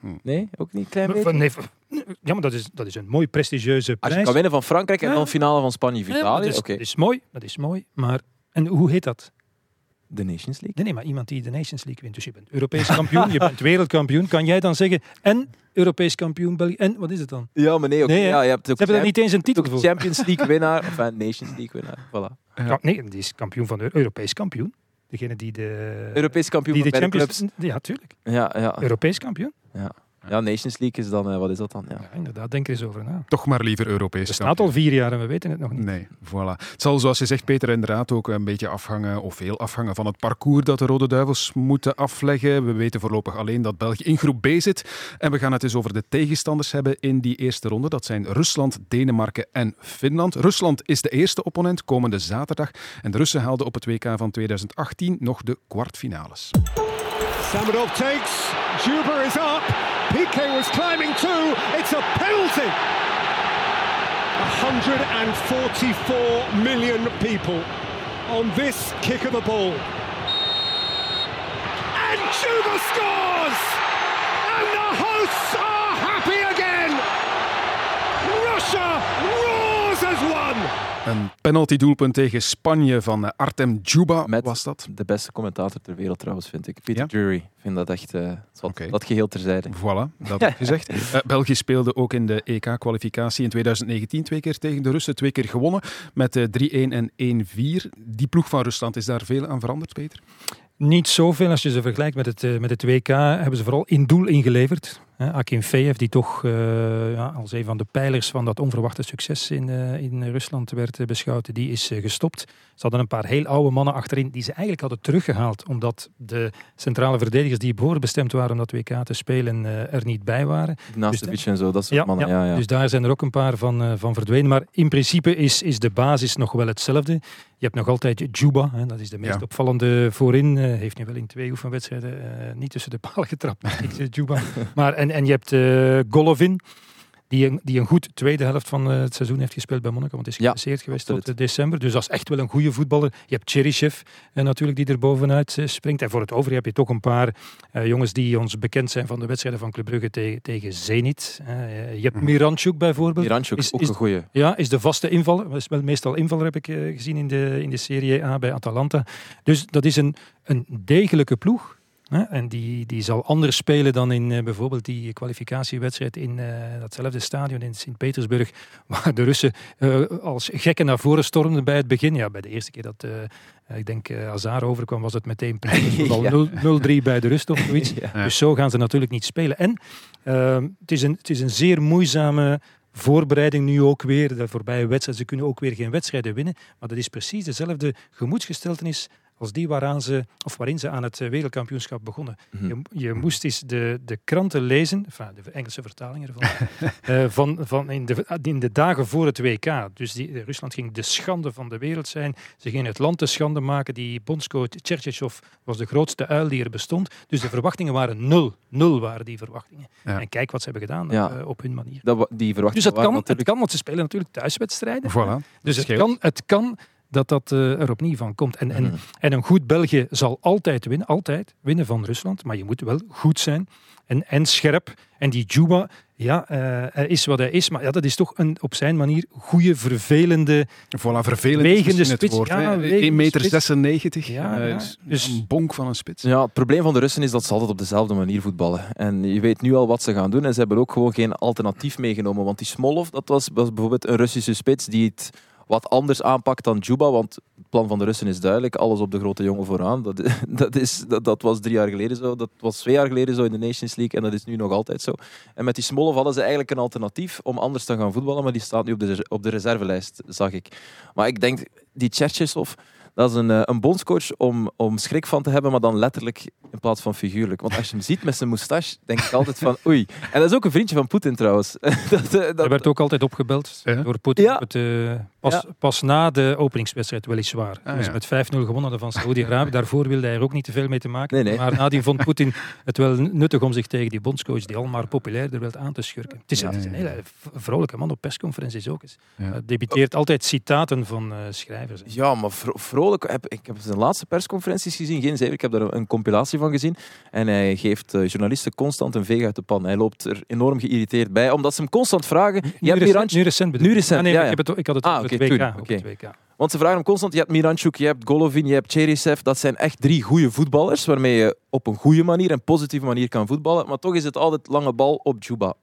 [SPEAKER 3] mm.
[SPEAKER 10] Nee, ook niet een klein beetje?
[SPEAKER 11] nee, ja, maar dat is, dat is een mooi prestigieuze
[SPEAKER 10] Als je
[SPEAKER 11] prijs.
[SPEAKER 10] kan winnen van Frankrijk en
[SPEAKER 11] Ja.
[SPEAKER 10] dan finale van Spanje of
[SPEAKER 11] Ja, dat, is,
[SPEAKER 10] oké.
[SPEAKER 11] dat is mooi, dat is mooi. Maar, en hoe heet dat?
[SPEAKER 10] De Nations League.
[SPEAKER 11] Nee, nee, maar iemand die de Nations League wint. Dus je bent Europees kampioen, je bent wereldkampioen. Kan jij dan zeggen, en Europees kampioen België, en wat is het dan?
[SPEAKER 10] Ja, maar nee, oké.
[SPEAKER 11] Nee,
[SPEAKER 10] ja, je hebt
[SPEAKER 11] Ze
[SPEAKER 10] ook,
[SPEAKER 11] hebben daar
[SPEAKER 10] champ-
[SPEAKER 11] niet eens een titel
[SPEAKER 10] ook
[SPEAKER 11] voor.
[SPEAKER 10] Champions League winnaar, of een Nations League winnaar. Voilà.
[SPEAKER 11] Ja, nee, die is kampioen van de Europees kampioen. Degene die de,
[SPEAKER 10] Europees kampioen
[SPEAKER 11] die de Champions...
[SPEAKER 10] clubs.
[SPEAKER 11] Ja, tuurlijk.
[SPEAKER 10] Ja, ja.
[SPEAKER 11] Europees kampioen.
[SPEAKER 10] ja, Nations League is dan, eh, wat is dat dan? Ja.
[SPEAKER 11] Ja, inderdaad, denk er eens over na.
[SPEAKER 3] Toch maar liever Europees.
[SPEAKER 11] Het staat al vier jaar en we weten het nog niet.
[SPEAKER 3] Nee, voilà. Het zal, zoals je zegt, Peter, inderdaad ook een beetje afhangen, of veel afhangen van het parcours dat de Rode Duivels moeten afleggen. We weten voorlopig alleen dat België in groep B zit. En we gaan het eens over de tegenstanders hebben in die eerste ronde. Dat zijn Rusland, Denemarken en Finland. Rusland is de eerste opponent komende zaterdag. En de Russen haalden op het WK van 2018 nog de kwartfinales.
[SPEAKER 5] Samadov takes. Juba is up. Piqué was climbing too. It's a penalty. 144 million people on this kick of the ball. And Juba scores! And the hosts are happy again! Russia roars as one!
[SPEAKER 3] Een penaltydoelpunt tegen Spanje van eh, Artem Djuba
[SPEAKER 10] Met
[SPEAKER 3] was dat.
[SPEAKER 10] de beste commentator ter wereld trouwens, vind ik. Peter
[SPEAKER 3] Ja?
[SPEAKER 10] Jury. Ik vind dat echt... eh, dat, geheel terzijde.
[SPEAKER 3] Voilà, dat heb ik gezegd. Eh, België speelde ook in de EK-kwalificatie in 2019 twee keer tegen de Russen, twee keer gewonnen met eh, 3-1 en 1-4. Die ploeg van Rusland, is daar veel aan veranderd, Peter?
[SPEAKER 11] Niet zoveel als je ze vergelijkt met het, met het WK. Hebben ze vooral in doel ingeleverd. Akin Feev, die toch eh, ja, als een van de pijlers van dat onverwachte succes in, eh, in Rusland werd eh, beschouwd, die is gestopt. Ze hadden een paar heel oude mannen achterin die ze eigenlijk hadden teruggehaald, omdat de centrale verdedigers die behoorlijk bestemd waren om dat WK te spelen, er niet bij waren.
[SPEAKER 10] Ignacevic en zo, dat soort mannen. Ja, ja.
[SPEAKER 11] Dus daar zijn er ook een paar van, van verdwenen. Maar in principe is, is de basis nog wel hetzelfde. Je hebt nog altijd Juba, hè, dat is de meest
[SPEAKER 3] Ja.
[SPEAKER 11] opvallende voorin. Eh, heeft nu wel in twee oefenwedstrijden eh, niet tussen de palen getrapt, Juba. Maar, en, en je hebt eh, Golovin, die een, die een goed tweede helft van eh, het seizoen heeft gespeeld bij Monaco. Want is
[SPEAKER 10] Ja,
[SPEAKER 11] geblesseerd geweest tot
[SPEAKER 10] absoluut.
[SPEAKER 11] eh, december. Dus dat is echt wel een goede voetballer. Je hebt Cheryshev eh, natuurlijk, die er bovenuit springt. En voor het overige heb je toch een paar eh, jongens die ons bekend zijn van de wedstrijden van Club Brugge tegen, tegen Zenit. Je hebt Miranchuk bijvoorbeeld.
[SPEAKER 10] Miranchuk
[SPEAKER 11] Is-
[SPEAKER 10] ook
[SPEAKER 11] is-
[SPEAKER 10] een goeie.
[SPEAKER 11] Ja, is de vaste invaller. Is wel meestal invaller, heb ik eh, gezien in de, in de Serie A bij Atalanta. Dus dat is een, een degelijke ploeg. En die, die zal anders spelen dan in eh, bijvoorbeeld die kwalificatiewedstrijd in eh, datzelfde stadion in Sint-Petersburg, waar de Russen eh, als gekken naar voren stormden bij het begin. Ja, bij de eerste keer dat, eh, ik denk, eh Azar overkwam, was het meteen penalty.
[SPEAKER 10] Ja.
[SPEAKER 11] Al 0-3 bij de rust of zoiets.
[SPEAKER 10] Ja.
[SPEAKER 11] Dus zo gaan ze natuurlijk niet spelen. En ehm, het, is een, het is een zeer moeizame voorbereiding nu ook weer. De voorbije wedstrijden, ze kunnen ook weer geen wedstrijden winnen. Maar dat is precies dezelfde gemoedsgesteltenis als die waaraan ze, of waarin ze aan het eh, wereldkampioenschap begonnen.
[SPEAKER 10] Mhm.
[SPEAKER 11] Je, je moest eens de, de kranten lezen, enfin, de Engelse vertaling ervan, eh, van, van in, de, in de dagen voor het WK. Dus die, Rusland ging de schande van de wereld zijn. Ze gingen het land te schande maken. Die bondscoach Cherchesov was de grootste uil die er bestond. Dus de verwachtingen waren nul. Nul waren die verwachtingen.
[SPEAKER 3] Ja.
[SPEAKER 11] En kijk wat ze hebben gedaan
[SPEAKER 10] Ja.
[SPEAKER 11] eh, op hun manier.
[SPEAKER 10] Dat, die verwachtingen
[SPEAKER 11] Dus het kan, het
[SPEAKER 10] natuurlijk...
[SPEAKER 11] kan, want ze spelen natuurlijk thuiswedstrijden.
[SPEAKER 3] Voilà.
[SPEAKER 11] Dus het kan, het kan dat dat eh, er opnieuw van komt. En, en,
[SPEAKER 10] Mhm.
[SPEAKER 11] en een goed België zal altijd winnen, altijd winnen van Rusland. Maar je moet wel goed zijn en, en scherp. En die Juba, ja, eh, hij is wat hij is. Maar ja, dat is toch een, op zijn manier goede, vervelende...
[SPEAKER 3] Voilà, vervelend is misschien het
[SPEAKER 11] spits,
[SPEAKER 3] woord.
[SPEAKER 11] ja,
[SPEAKER 3] hè.
[SPEAKER 11] wegende
[SPEAKER 3] 1 meter
[SPEAKER 11] spits.
[SPEAKER 3] 96.
[SPEAKER 11] Ja,
[SPEAKER 3] eh,
[SPEAKER 11] ja. Dus-
[SPEAKER 3] Een bonk van een spits.
[SPEAKER 10] Ja, het probleem van de Russen is dat ze altijd op dezelfde manier voetballen. En je weet nu al wat ze gaan doen. En ze hebben ook gewoon geen alternatief meegenomen. Want die Smolov, dat was, was bijvoorbeeld een Russische spits die het wat anders aanpakt dan Juba. Want het plan van de Russen is duidelijk. Alles op de grote jongen vooraan. Dat, dat, is, dat, was drie jaar geleden zo. Dat was twee jaar geleden zo in de Nations League. En dat is nu nog altijd zo. En met die Smolov hadden ze eigenlijk een alternatief om anders te gaan voetballen. Maar die staat nu op de, op de reservelijst, zag ik. Maar ik denk, die Cherchesov... Dat is een, eh, een bondscoach om, om schrik van te hebben, maar dan letterlijk in plaats van figuurlijk. Want als je hem ziet met zijn moustache, denk ik altijd van oei. En dat is ook een vriendje van Poetin trouwens. dat, eh, dat,
[SPEAKER 11] Hij werd ook altijd opgebeld
[SPEAKER 3] Ja.
[SPEAKER 11] door Poetin.
[SPEAKER 10] Ja.
[SPEAKER 11] op Het, eh, pas,
[SPEAKER 10] Ja.
[SPEAKER 11] pas na de openingswedstrijd, weliswaar.
[SPEAKER 3] Ah,
[SPEAKER 11] dus
[SPEAKER 3] ja.
[SPEAKER 11] met 5-0 gewonnen hadden van Saoedi-Arabië. Daarvoor wilde hij er ook niet te veel mee te maken.
[SPEAKER 10] Nee, nee.
[SPEAKER 11] Maar nadien vond Poetin het wel nuttig om zich tegen die bondscoach, die al maar populairder werd, aan te schurken. Het is,
[SPEAKER 10] Ja.
[SPEAKER 11] het is een hele vrolijke man op persconferenties ook eens.
[SPEAKER 3] Ja.
[SPEAKER 11] Hij debiteert altijd citaten van eh, schrijvers.
[SPEAKER 10] Ja, maar vro- Heb, ik heb zijn laatste persconferenties gezien, geen zeven. Ik heb daar een, compilatie van gezien. En hij geeft eh, journalisten constant een veeg uit de pan. Hij loopt er enorm geïrriteerd bij, omdat ze hem constant vragen. Je
[SPEAKER 11] Nu
[SPEAKER 10] hebt
[SPEAKER 11] recent,
[SPEAKER 10] Miranchuk-
[SPEAKER 11] nu recent
[SPEAKER 10] Nu
[SPEAKER 11] Ah, nee,
[SPEAKER 10] ja,
[SPEAKER 11] ik,
[SPEAKER 10] ja.
[SPEAKER 11] heb het, ik had het
[SPEAKER 10] Ah,
[SPEAKER 11] over
[SPEAKER 10] oké,
[SPEAKER 11] het WK.
[SPEAKER 10] toen,
[SPEAKER 11] over
[SPEAKER 10] oké.
[SPEAKER 11] het WK.
[SPEAKER 10] Want ze vragen hem constant, je hebt Miranchuk, je hebt Golovin, je hebt Cherisev. Dat zijn echt drie goede voetballers, waarmee je op een goede manier en positieve manier kan voetballen. Maar toch is het altijd lange bal op Juba,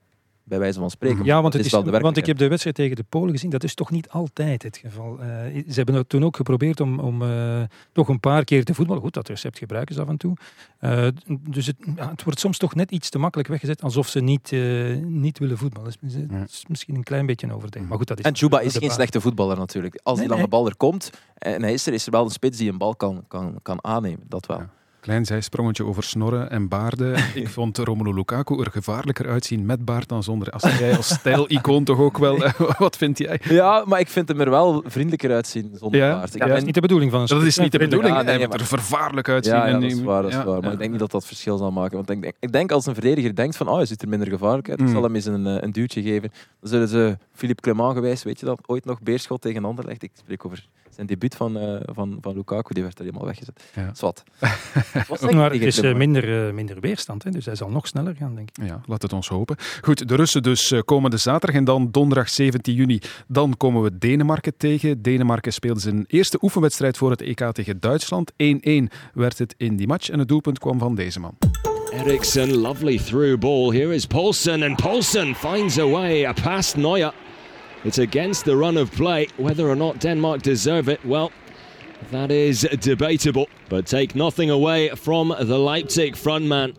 [SPEAKER 10] bij wijze van spreken.
[SPEAKER 11] Ja, want, het is,
[SPEAKER 10] wel de
[SPEAKER 11] want ik heb de wedstrijd tegen de Polen gezien. Dat is toch niet altijd het geval. Eh, ze hebben het toen ook geprobeerd om, om eh, toch een paar keer te voetballen. Goed, dat recept gebruiken ze af en toe. Eh, dus het, ja, het wordt soms toch net iets te makkelijk weggezet, alsof ze niet, eh, niet willen voetballen. Dat is, dat is misschien een klein beetje een overdenking. Maar goed, dat is
[SPEAKER 10] En Juba is
[SPEAKER 11] de
[SPEAKER 10] geen slechte voetballer natuurlijk. Als
[SPEAKER 11] Nee,
[SPEAKER 10] die lange
[SPEAKER 11] nee.
[SPEAKER 10] bal er komt en hij is er, is er wel een spits die een bal kan, kan, kan aannemen. Dat wel.
[SPEAKER 3] Ja. Klein zijsprongetje over snorren en baarden. Ik vond Romelu Lukaku er gevaarlijker uitzien met baard dan zonder. Als jij als stijlicoon toch ook wel... eh, Wat vind jij?
[SPEAKER 10] Ja, maar ik vind hem er wel vriendelijker uitzien zonder
[SPEAKER 3] Ja?
[SPEAKER 10] baard. Ik
[SPEAKER 11] Ja,
[SPEAKER 10] ben-
[SPEAKER 11] dat is niet de bedoeling van een
[SPEAKER 3] Dat is niet de bedoeling.
[SPEAKER 10] Ja, nee,
[SPEAKER 3] hij moet
[SPEAKER 10] maar-
[SPEAKER 3] er vervaarlijk uitzien.
[SPEAKER 10] Ja, dat is waar. Dat is
[SPEAKER 3] ja,
[SPEAKER 10] waar. Maar
[SPEAKER 3] ja.
[SPEAKER 10] ik denk niet dat dat verschil zal maken. Want ik denk, ik denk als een verdediger denkt van oh, hij ziet er minder gevaarlijk uit, ik
[SPEAKER 3] Mm.
[SPEAKER 10] zal hem eens een, eh, een duwtje geven. Dan zullen ze Philippe Clement geweest, weet je dat, ooit nog Beerschot tegen Anderlecht. Ik spreek over zijn debuut van, eh, van, van Lukaku, die werd er helemaal weggezet.
[SPEAKER 3] Ja.
[SPEAKER 10] Zwat.
[SPEAKER 11] Maar het is eh, minder, eh, minder weerstand, hè, dus hij zal nog sneller gaan, denk ik.
[SPEAKER 3] Ja, laat het ons hopen. Goed, de Russen dus eh, komende zaterdag en dan donderdag 17 juni. Dan komen we Denemarken tegen. Denemarken speelde zijn eerste oefenwedstrijd voor het EK tegen Duitsland. 1-1 werd het in die match en het doelpunt kwam van deze man.
[SPEAKER 12] Ericsson, lovely through ball. Here is Paulson, and Paulson finds a way past Neuer. It's against the run of play. Whether or not Denmark deserve it, well, that is debatable. But take nothing away from the Leipzig frontman,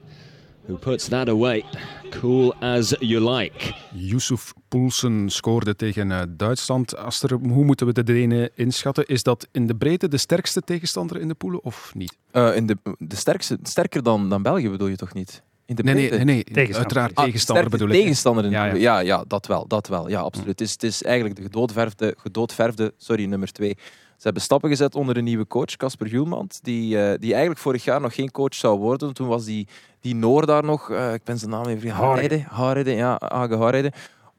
[SPEAKER 12] who puts that away. Cool as you like.
[SPEAKER 3] Yusuf Poulsen scoorde tegen eh, Duitsland. Aster, hoe moeten we de Denen inschatten? Is dat in de breedte de sterkste tegenstander in de poelen of niet?
[SPEAKER 10] Eh, in de, de sterkste, sterker dan, dan België bedoel je toch niet? In de
[SPEAKER 3] Nee, nee, nee, nee.
[SPEAKER 11] Tegenstander.
[SPEAKER 3] uiteraard
[SPEAKER 10] Ah,
[SPEAKER 3] tegenstander bedoel ik.
[SPEAKER 10] tegenstander in de
[SPEAKER 3] Ja, ja.
[SPEAKER 10] ja, ja. dat wel. Dat wel. Ja, absoluut. Het, is, het is eigenlijk de gedoodverfde, gedoodverfde sorry, nummer twee. Ze hebben stappen gezet onder een nieuwe coach, Casper Hjulmand, die, eh, die eigenlijk vorig jaar nog geen coach zou worden. Toen was die, die Noor daar nog, eh, ik ben zijn naam even vergeten. Hareide, ja, Age Hareide.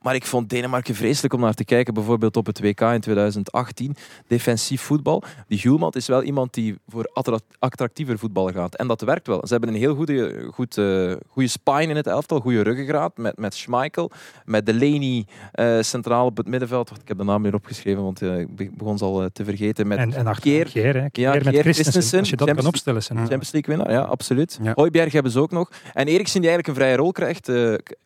[SPEAKER 10] Maar ik vond Denemarken vreselijk om naar te kijken, bijvoorbeeld op het WK in 2018. Defensief voetbal. Die Hjulmand is wel iemand die voor attra- attractiever voetbal gaat. En dat werkt wel. Ze hebben een heel goede, goed, eh, goede spine in het elftal, goede ruggengraat. Met, met Schmeichel, met Delaney eh, centraal op het middenveld. Wacht, ik heb de naam weer opgeschreven, want eh, ik be- begon ze al te vergeten. Met
[SPEAKER 11] En, en achter
[SPEAKER 10] Keer.
[SPEAKER 11] Keer, hè. Keer
[SPEAKER 10] Ja,
[SPEAKER 11] met
[SPEAKER 10] Keer
[SPEAKER 11] Christensen.
[SPEAKER 10] Christensen.
[SPEAKER 11] Als je dat kan opstellen. zijn-
[SPEAKER 10] Champions League winnaar, ja, absoluut.
[SPEAKER 3] Ja.
[SPEAKER 10] Hooiberg hebben ze ook nog. En Eriksen die eigenlijk een vrije rol krijgt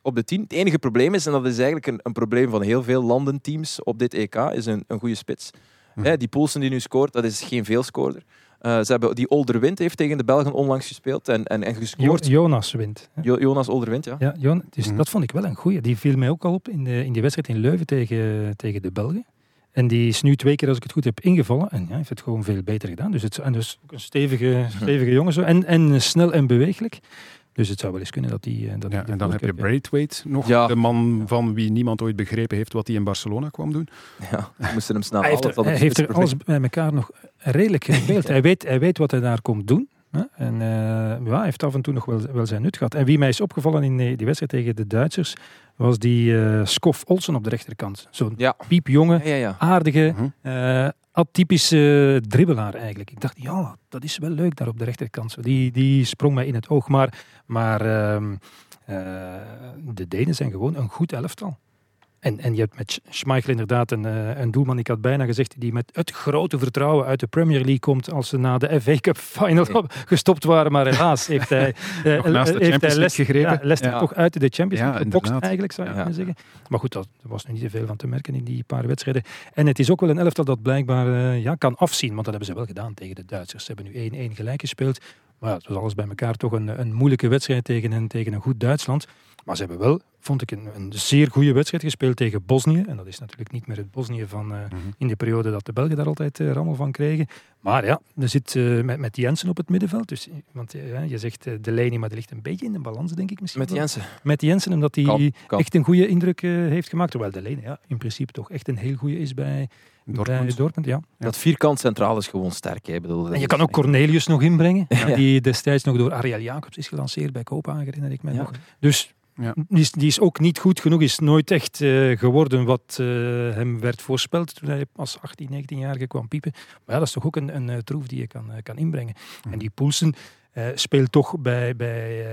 [SPEAKER 10] op de 10. Het enige probleem is, en dat is eigenlijk een, een probleem van heel veel landenteams op dit EK, is een, een goede spits.
[SPEAKER 3] Hm.
[SPEAKER 10] Hè, die Poulsen die nu scoort, dat is geen veelscoorder. Eh, ze hebben, die Olderwind heeft tegen de Belgen onlangs gespeeld en, en, en
[SPEAKER 11] Jo-
[SPEAKER 10] gescoord.
[SPEAKER 11] Jonas.
[SPEAKER 10] Jo- Jonas Olderwind, ja.
[SPEAKER 11] Ja, Jon, dus
[SPEAKER 3] Mhm.
[SPEAKER 11] dat vond ik wel een goeie. Die viel mij ook al op in, de, in die wedstrijd in Leuven tegen, tegen de Belgen. En die is nu twee keer, als ik het goed heb, ingevallen. En ja, heeft het gewoon veel beter gedaan. Dus het, en dus ook een stevige, stevige jongen zo. En, en snel en bewegelijk. Dus het zou wel eens kunnen dat die... eh, Dat
[SPEAKER 3] Ja,
[SPEAKER 11] die
[SPEAKER 3] en dan heb je Braithwaite nog,
[SPEAKER 10] Ja.
[SPEAKER 3] de man van wie niemand ooit begrepen heeft wat hij in Barcelona kwam doen.
[SPEAKER 10] Ja, we moesten hem snel
[SPEAKER 11] Hij heeft er, hij
[SPEAKER 10] het
[SPEAKER 11] heeft er alles bij elkaar nog redelijk gespeeld. hij, weet, hij weet wat hij daar komt doen. Hè? En eh, ja, hij heeft af en toe nog wel, wel zijn nut gehad. En wie mij is opgevallen in die, die wedstrijd tegen de Duitsers, was die eh Skof Olsen op de rechterkant. Zo'n
[SPEAKER 10] Ja.
[SPEAKER 11] piepjonge,
[SPEAKER 10] Ja, ja, ja.
[SPEAKER 11] aardige,
[SPEAKER 3] Mhm.
[SPEAKER 11] Atypische dribbelaar eigenlijk. Ik dacht, ja, dat is wel leuk daar op de rechterkant. Die, die sprong mij in het oog. Maar, maar ehm, eh, de Denen zijn gewoon een goed elftal. En, en je hebt met Sch- Schmeichel inderdaad een, eh, een doelman, ik had bijna gezegd, die met het grote vertrouwen uit de Premier League komt als ze na de FA Cup final gestopt waren. Maar helaas heeft hij, eh,
[SPEAKER 3] de
[SPEAKER 11] heeft hij Les-. Ja, toch uit de Champions League
[SPEAKER 3] inderdaad.
[SPEAKER 11] eigenlijk, zou je kunnen zeggen. Maar goed, dat was nu niet te veel van te merken in die paar wedstrijden. En het is ook wel een elftal dat blijkbaar eh, ja, kan afzien, want dat hebben ze wel gedaan tegen de Duitsers. Ze hebben nu 1-1 gelijk gespeeld. Maar ja, het was alles bij elkaar toch een, een moeilijke wedstrijd tegen een, tegen een goed Duitsland. Maar ze hebben wel, vond ik, een, een zeer goede wedstrijd gespeeld tegen Bosnië. En dat is natuurlijk niet meer het Bosnië van eh, in de periode dat de Belgen daar altijd eh, rammel van kregen. Maar ja, er zit eh, met, met Jensen op het middenveld. Dus, want je zegt eh, de Delaney, maar die ligt een beetje in de balans, denk ik misschien.
[SPEAKER 10] Met
[SPEAKER 11] wel.
[SPEAKER 10] Jensen.
[SPEAKER 11] Met Jensen, omdat hij echt een goede indruk heeft gemaakt. Terwijl Delaney ja, in principe toch echt een heel goede is bij
[SPEAKER 3] Dortmund.
[SPEAKER 11] Dortmund ja.
[SPEAKER 10] Dat vierkant centraal is gewoon sterk. Hè. Bedoel,
[SPEAKER 11] En je kan ook
[SPEAKER 10] echt-
[SPEAKER 11] Cornelius nog inbrengen.
[SPEAKER 10] Ja.
[SPEAKER 11] Die destijds nog door Ariel Jacobs is gelanceerd bij Kopenhagen, herinner ik me
[SPEAKER 10] Ja.
[SPEAKER 11] nog. Dus
[SPEAKER 3] Ja.
[SPEAKER 11] die, is, die is ook niet goed genoeg. Is nooit echt eh, geworden wat eh, hem werd voorspeld toen hij als 18, 19-jarige kwam piepen. Maar ja, dat is toch ook een, een eh, troef die je kan, kan inbrengen. En die Poelsen speelt toch bij, bij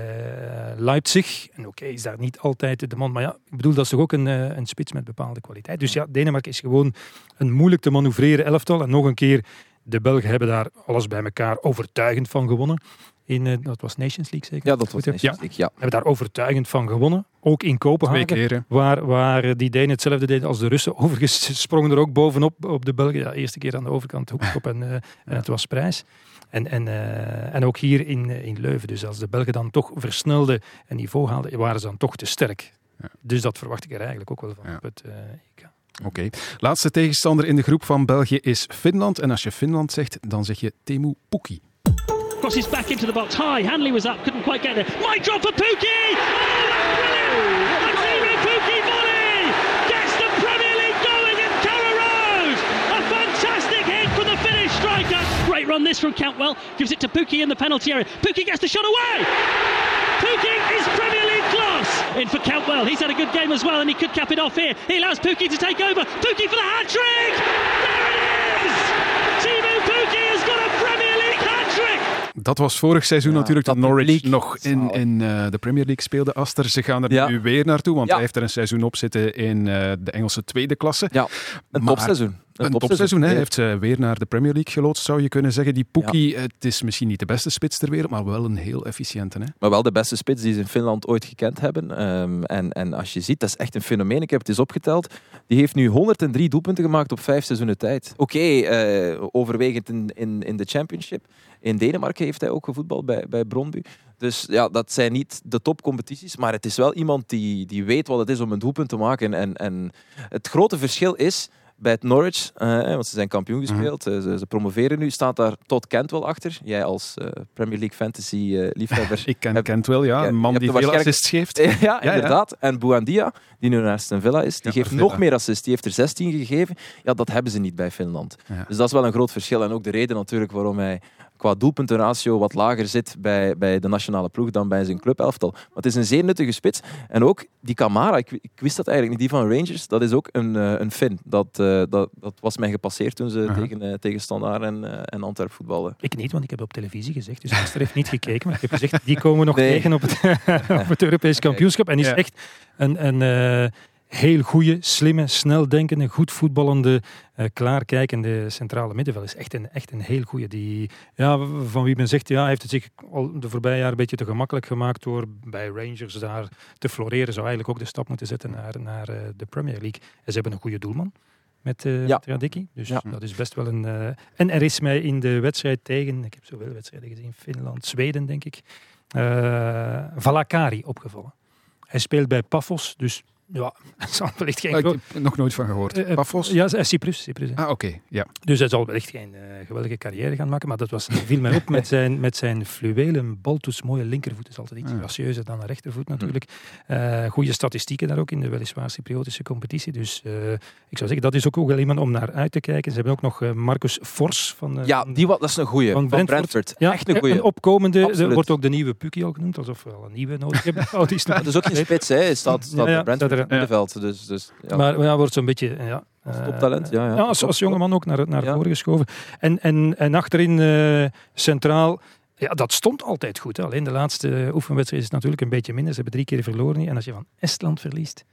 [SPEAKER 11] Leipzig. En oké, is daar niet altijd de man. Maar ja, ik bedoel, dat is toch ook een, een spits met bepaalde kwaliteit. Dus ja, Denemarken is gewoon een moeilijk te manoeuvreren elftal. En nog een keer, de Belgen hebben daar alles bij elkaar overtuigend van gewonnen. In, eh, dat was Nations League zeker?
[SPEAKER 10] Ja, dat was? Nations League, ja.
[SPEAKER 11] Hebben daar overtuigend van gewonnen. Ook in
[SPEAKER 3] Twee
[SPEAKER 11] Kopenhagen.
[SPEAKER 3] keer. hè.
[SPEAKER 11] Waar, waar eh, die Denen hetzelfde deden als de Russen. Overigens sprongen er ook bovenop op de Belgen. Ja, eerste keer aan de overkant en, eh, en het was prijs. En, en, eh, en ook hier in, in Leuven. Dus als de Belgen dan toch versnelden en niveau haalden, waren ze dan toch te sterk.
[SPEAKER 3] Ja.
[SPEAKER 11] Dus dat verwacht ik er eigenlijk ook wel van
[SPEAKER 3] Ja.
[SPEAKER 11] het eh.
[SPEAKER 3] Oké. Laatste tegenstander in de groep van België is Finland. En als je Finland zegt, dan zeg je Temu Pukki.
[SPEAKER 13] Crosses back into the box. High. Hanley was up. Couldn't quite get there. Might drop for Pookie. Oh, that's brilliant. A Timo Pookie volley. Gets the Premier League going at Carrow Road. A fantastic hit from the Finnish striker. Great run this from Cantwell. Gives it to Pookie in the penalty area. Pookie gets the shot away. Pookie is Premier League class. In for Cantwell. He's had a good game as well and he could cap it off here. He allows Pookie to take over. Pookie for the hat trick. There it is.
[SPEAKER 3] Dat was vorig seizoen
[SPEAKER 10] Ja,
[SPEAKER 3] natuurlijk dat
[SPEAKER 10] dat
[SPEAKER 3] Norwich
[SPEAKER 10] publiek.
[SPEAKER 3] nog in, in eh, de Premier League speelde. Aster, ze gaan er
[SPEAKER 10] Ja.
[SPEAKER 3] nu weer naartoe, want hij heeft er een seizoen op zitten in eh, de Engelse tweede klasse.
[SPEAKER 10] Ja, een
[SPEAKER 3] Maar-
[SPEAKER 10] topseizoen.
[SPEAKER 3] Een topseizoen.
[SPEAKER 10] Ja.
[SPEAKER 3] Heeft ze weer naar de Premier League geloodst, zou je kunnen zeggen. Die Pukki, het is misschien niet de beste spits ter wereld, maar wel een heel efficiënte. Hè?
[SPEAKER 10] Maar wel de beste spits die ze in Finland ooit gekend hebben. Ehm, en, en als je ziet, dat is echt een fenomeen. Ik heb het eens opgeteld. Die heeft nu 103 doelpunten gemaakt op vijf seizoenen tijd. Oké, eh, overwegend in, in, in de Championship. In Denemarken heeft hij ook gevoetbald bij, bij Brondby. Dus ja, dat zijn niet de topcompetities. Maar het is wel iemand die, die weet wat het is om een doelpunt te maken. En, en het grote verschil is bij het Norwich, eh, want ze zijn kampioen gespeeld, eh, ze, ze promoveren nu, staat daar Todd Cantwell achter. Jij als eh, Premier League fantasy liefhebber.
[SPEAKER 3] Ik ken
[SPEAKER 10] Heb-
[SPEAKER 3] Kent wel, ja. Een man die veel assists geeft.
[SPEAKER 10] ja,
[SPEAKER 3] ja.
[SPEAKER 10] inderdaad. En Buendia, die nu naar Aston Villa is, die
[SPEAKER 3] Ja,
[SPEAKER 10] geeft nog meer assists. Die heeft er 16 gegeven. Ja, dat hebben ze niet bij Finland. Dus dat is wel een groot verschil. En ook de reden natuurlijk waarom hij qua doelpuntenratio wat lager zit bij, bij de nationale ploeg dan bij zijn clubelftal. Maar het is een zeer nuttige spits. En ook die Kamara, ik, ik wist dat eigenlijk niet, die van Rangers, dat is ook een, eh, een Fin. Dat, eh, dat, dat was mij gepasseerd toen ze tegen, eh, tegen Standaard en, en Antwerp voetbalden.
[SPEAKER 11] Ik niet, want ik heb op televisie gezegd. Dus Esther heeft niet gekeken. Maar ik heb gezegd, die komen we nog
[SPEAKER 10] Nee.
[SPEAKER 11] tegen op het, op het Europees kampioenschap. En is
[SPEAKER 3] Ja.
[SPEAKER 11] echt een, een eh, heel goede, slimme, sneldenkende, goed voetballende, eh, klaarkijkende centrale middenveld. Is echt een, echt een heel goede. Die, ja, van wie men zegt, ja, hij heeft het zich al de voorbije jaren een beetje te gemakkelijk gemaakt door bij Rangers daar te floreren. Zou eigenlijk ook de stap moeten zetten naar, naar eh, de Premier League. En ze hebben een goede doelman. Met eh
[SPEAKER 10] Ja.
[SPEAKER 11] Dus
[SPEAKER 10] Ja.
[SPEAKER 11] dat is best wel een. en er is mij in de wedstrijd tegen, ik heb zoveel wedstrijden gezien, Finland, Zweden denk ik, Valakari opgevallen. Hij speelt bij Pafos, dus Ja, het zal wellicht geen
[SPEAKER 3] Ah, ik heb er nog nooit van gehoord.
[SPEAKER 11] Eh, eh,
[SPEAKER 3] Pafos?
[SPEAKER 11] Ja, eh, Cyprus. Cyprus.
[SPEAKER 3] Ah, oké. Ja.
[SPEAKER 11] Dus hij zal wellicht geen eh, geweldige carrière gaan maken, maar dat was, viel mij op met zijn, met zijn fluwelen baltoets mooie linkervoet. is altijd iets
[SPEAKER 3] Ah.
[SPEAKER 11] gracieuzer dan een rechtervoet natuurlijk. Eh goede statistieken daar ook in de weliswaar Cypriotische competitie. Dus eh, ik zou zeggen, dat is ook wel iemand om naar uit te kijken. Ze hebben ook nog Marcus Fors van, eh,
[SPEAKER 10] Ja, die, wa- dat is een goeie. Van, Brentford.
[SPEAKER 11] Ja,
[SPEAKER 10] Echt een goeie.
[SPEAKER 11] Een opkomende, er wordt ook de nieuwe Pukki al genoemd, alsof we al een nieuwe nodig hebben. Oh, die is nog
[SPEAKER 10] Dat is ook geen spits, hè. Staat, staat
[SPEAKER 11] Ja, ja,
[SPEAKER 10] bij Brentford in het middenveld. Dus, dus, ja.
[SPEAKER 11] Maar ja, wordt zo'n beetje... Ja,
[SPEAKER 10] Als
[SPEAKER 11] eh,
[SPEAKER 10] toptalent, ja, ja.
[SPEAKER 11] als, als jongeman ook naar, naar
[SPEAKER 10] Ja.
[SPEAKER 11] voren geschoven. En, en, en achterin eh, centraal... Ja, dat stond altijd goed. Hè. Alleen de laatste oefenwedstrijd is het natuurlijk een beetje minder. Ze hebben drie keer verloren. En als je van Estland verliest...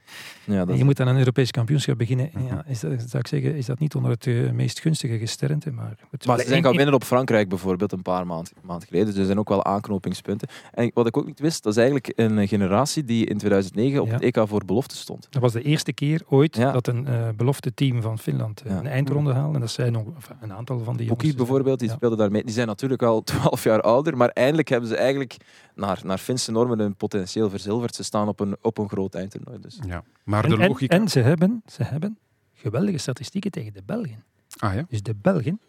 [SPEAKER 10] Ja, dat
[SPEAKER 11] en je moet aan een Europees kampioenschap beginnen. Ja, is dat, zou ik zeggen, is dat niet onder het eh, meest gunstige gesternte. Maar, goed.
[SPEAKER 10] Maar ze zijn gaan
[SPEAKER 11] in-
[SPEAKER 10] winnen op Frankrijk bijvoorbeeld een paar maanden maand geleden. Dus er zijn ook wel aanknopingspunten. En wat ik ook niet wist, dat is eigenlijk een generatie die in 2009 op
[SPEAKER 11] Ja.
[SPEAKER 10] het EK voor belofte stond.
[SPEAKER 11] Dat was de eerste keer ooit
[SPEAKER 10] Ja.
[SPEAKER 11] dat een eh, belofte team van Finland eh,
[SPEAKER 10] Ja.
[SPEAKER 11] een eindronde haalde. En dat zijn nog enfin, een aantal van die jongens.
[SPEAKER 10] bijvoorbeeld, die
[SPEAKER 11] Ja.
[SPEAKER 10] speelde daar mee. Die zijn natuurlijk al 12 jaar ouder, maar eindelijk hebben ze eigenlijk naar, naar Finse normen hun potentieel verzilverd. Ze staan op een, op een groot eindtoernooi. Dus.
[SPEAKER 3] ja. Maar
[SPEAKER 11] En,
[SPEAKER 3] de
[SPEAKER 11] en-
[SPEAKER 3] logica...
[SPEAKER 11] en ze, hebben, ze hebben geweldige statistieken tegen de Belgen.
[SPEAKER 3] Ah ja?
[SPEAKER 11] Dus de Belgen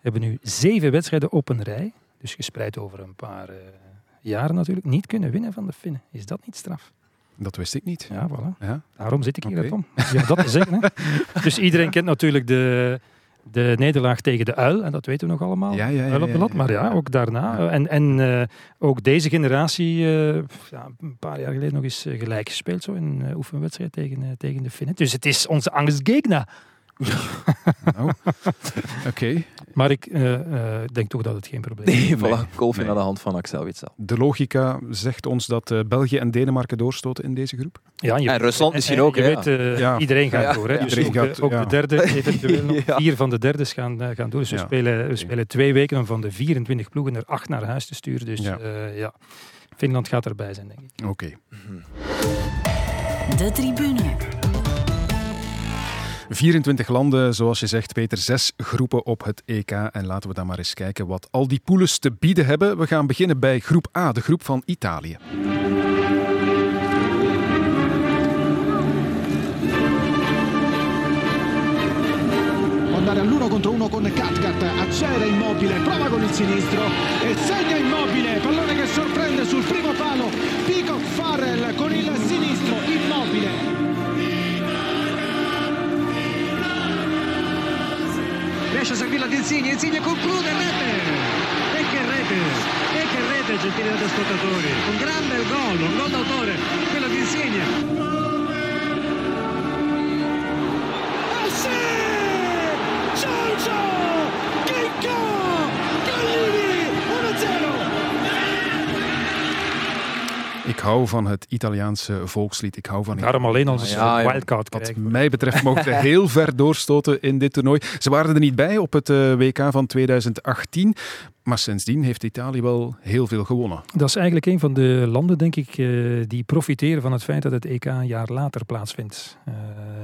[SPEAKER 11] hebben nu zeven wedstrijden op een rij, dus gespreid over een paar eh, jaren natuurlijk, niet kunnen winnen van de Finnen. Is dat niet straf?
[SPEAKER 3] Dat wist ik niet.
[SPEAKER 11] Ja, voilà.
[SPEAKER 3] Ja.
[SPEAKER 11] Daarom zit ik hier,
[SPEAKER 3] Oké.
[SPEAKER 11] Tom. Ja, dat te zeggen. Hè. Dus iedereen kent natuurlijk de, de nederlaag tegen de Uil, en dat weten we nog allemaal.
[SPEAKER 3] Ja, ja, ja,
[SPEAKER 11] Uil op de lat, maar ja, ook daarna. En, en eh, ook deze generatie, eh, ja, een paar jaar geleden nog eens eh, gelijk gespeeld, zo in een oefenwedstrijd tegen, tegen de Finnen. Dus het is onze angstgegner.
[SPEAKER 3] Nou, Oké.
[SPEAKER 11] Maar ik eh, eh, denk toch dat het geen probleem is.
[SPEAKER 10] Nee, voilà, golfje
[SPEAKER 3] Nee.
[SPEAKER 10] naar de hand van Axel Witsel.
[SPEAKER 3] De logica zegt ons dat eh, België en Denemarken doorstoten in deze groep.
[SPEAKER 11] Ja, je-
[SPEAKER 10] En Rusland
[SPEAKER 11] en-
[SPEAKER 10] misschien
[SPEAKER 11] en
[SPEAKER 10] ook,
[SPEAKER 11] Je
[SPEAKER 10] hè,
[SPEAKER 11] weet,
[SPEAKER 3] Ja.
[SPEAKER 11] iedereen gaat
[SPEAKER 10] Ja,
[SPEAKER 11] door. Hè. Dus
[SPEAKER 3] Iedereen
[SPEAKER 11] ook,
[SPEAKER 3] gaat-
[SPEAKER 11] de, ook
[SPEAKER 3] ja.
[SPEAKER 11] de derde, eventueel nog. Vier van de derdes gaan, gaan door. Dus we, spelen, we spelen twee weken om van de 24 ploegen er acht naar huis te sturen. Dus
[SPEAKER 3] Ja.
[SPEAKER 11] Finland gaat erbij zijn, denk ik.
[SPEAKER 3] Oké.
[SPEAKER 1] De tribune.
[SPEAKER 3] 24 landen, zoals je zegt, Peter. Zes groepen op het EK. En laten we dan maar eens kijken wat al die poules te bieden hebben. We gaan beginnen bij groep A, de groep van Italië.
[SPEAKER 5] Andare all'uno contro uno con Cathcart, accelera immobile, prova con il sinistro e segna immobile, pallone che sorprende sul primo palo, Peacock Farrell con il sinistro, immobile. Riesce a servirla ad Insigne, Insigne conclude, rete! E che rete! E che rete, gentili ascoltatori! Un grande gol, un gol d'autore, quello di Insigne. Ah! Giorgio! Chicco! Gallini!
[SPEAKER 3] Ik hou van het Italiaanse volkslied. Ik hou van
[SPEAKER 11] Daarom alleen als ze
[SPEAKER 10] Ja,
[SPEAKER 11] een
[SPEAKER 10] ja.
[SPEAKER 11] wildcard
[SPEAKER 3] Wat
[SPEAKER 11] krijgen.
[SPEAKER 3] mij betreft mogen ze heel ver doorstoten in dit toernooi. Ze waren er niet bij op het eh, WK van 2018. Maar sindsdien heeft Italië wel heel veel gewonnen.
[SPEAKER 11] Dat is eigenlijk een van de landen, denk ik, eh, die profiteren van het feit dat het EK een jaar later plaatsvindt. Eh,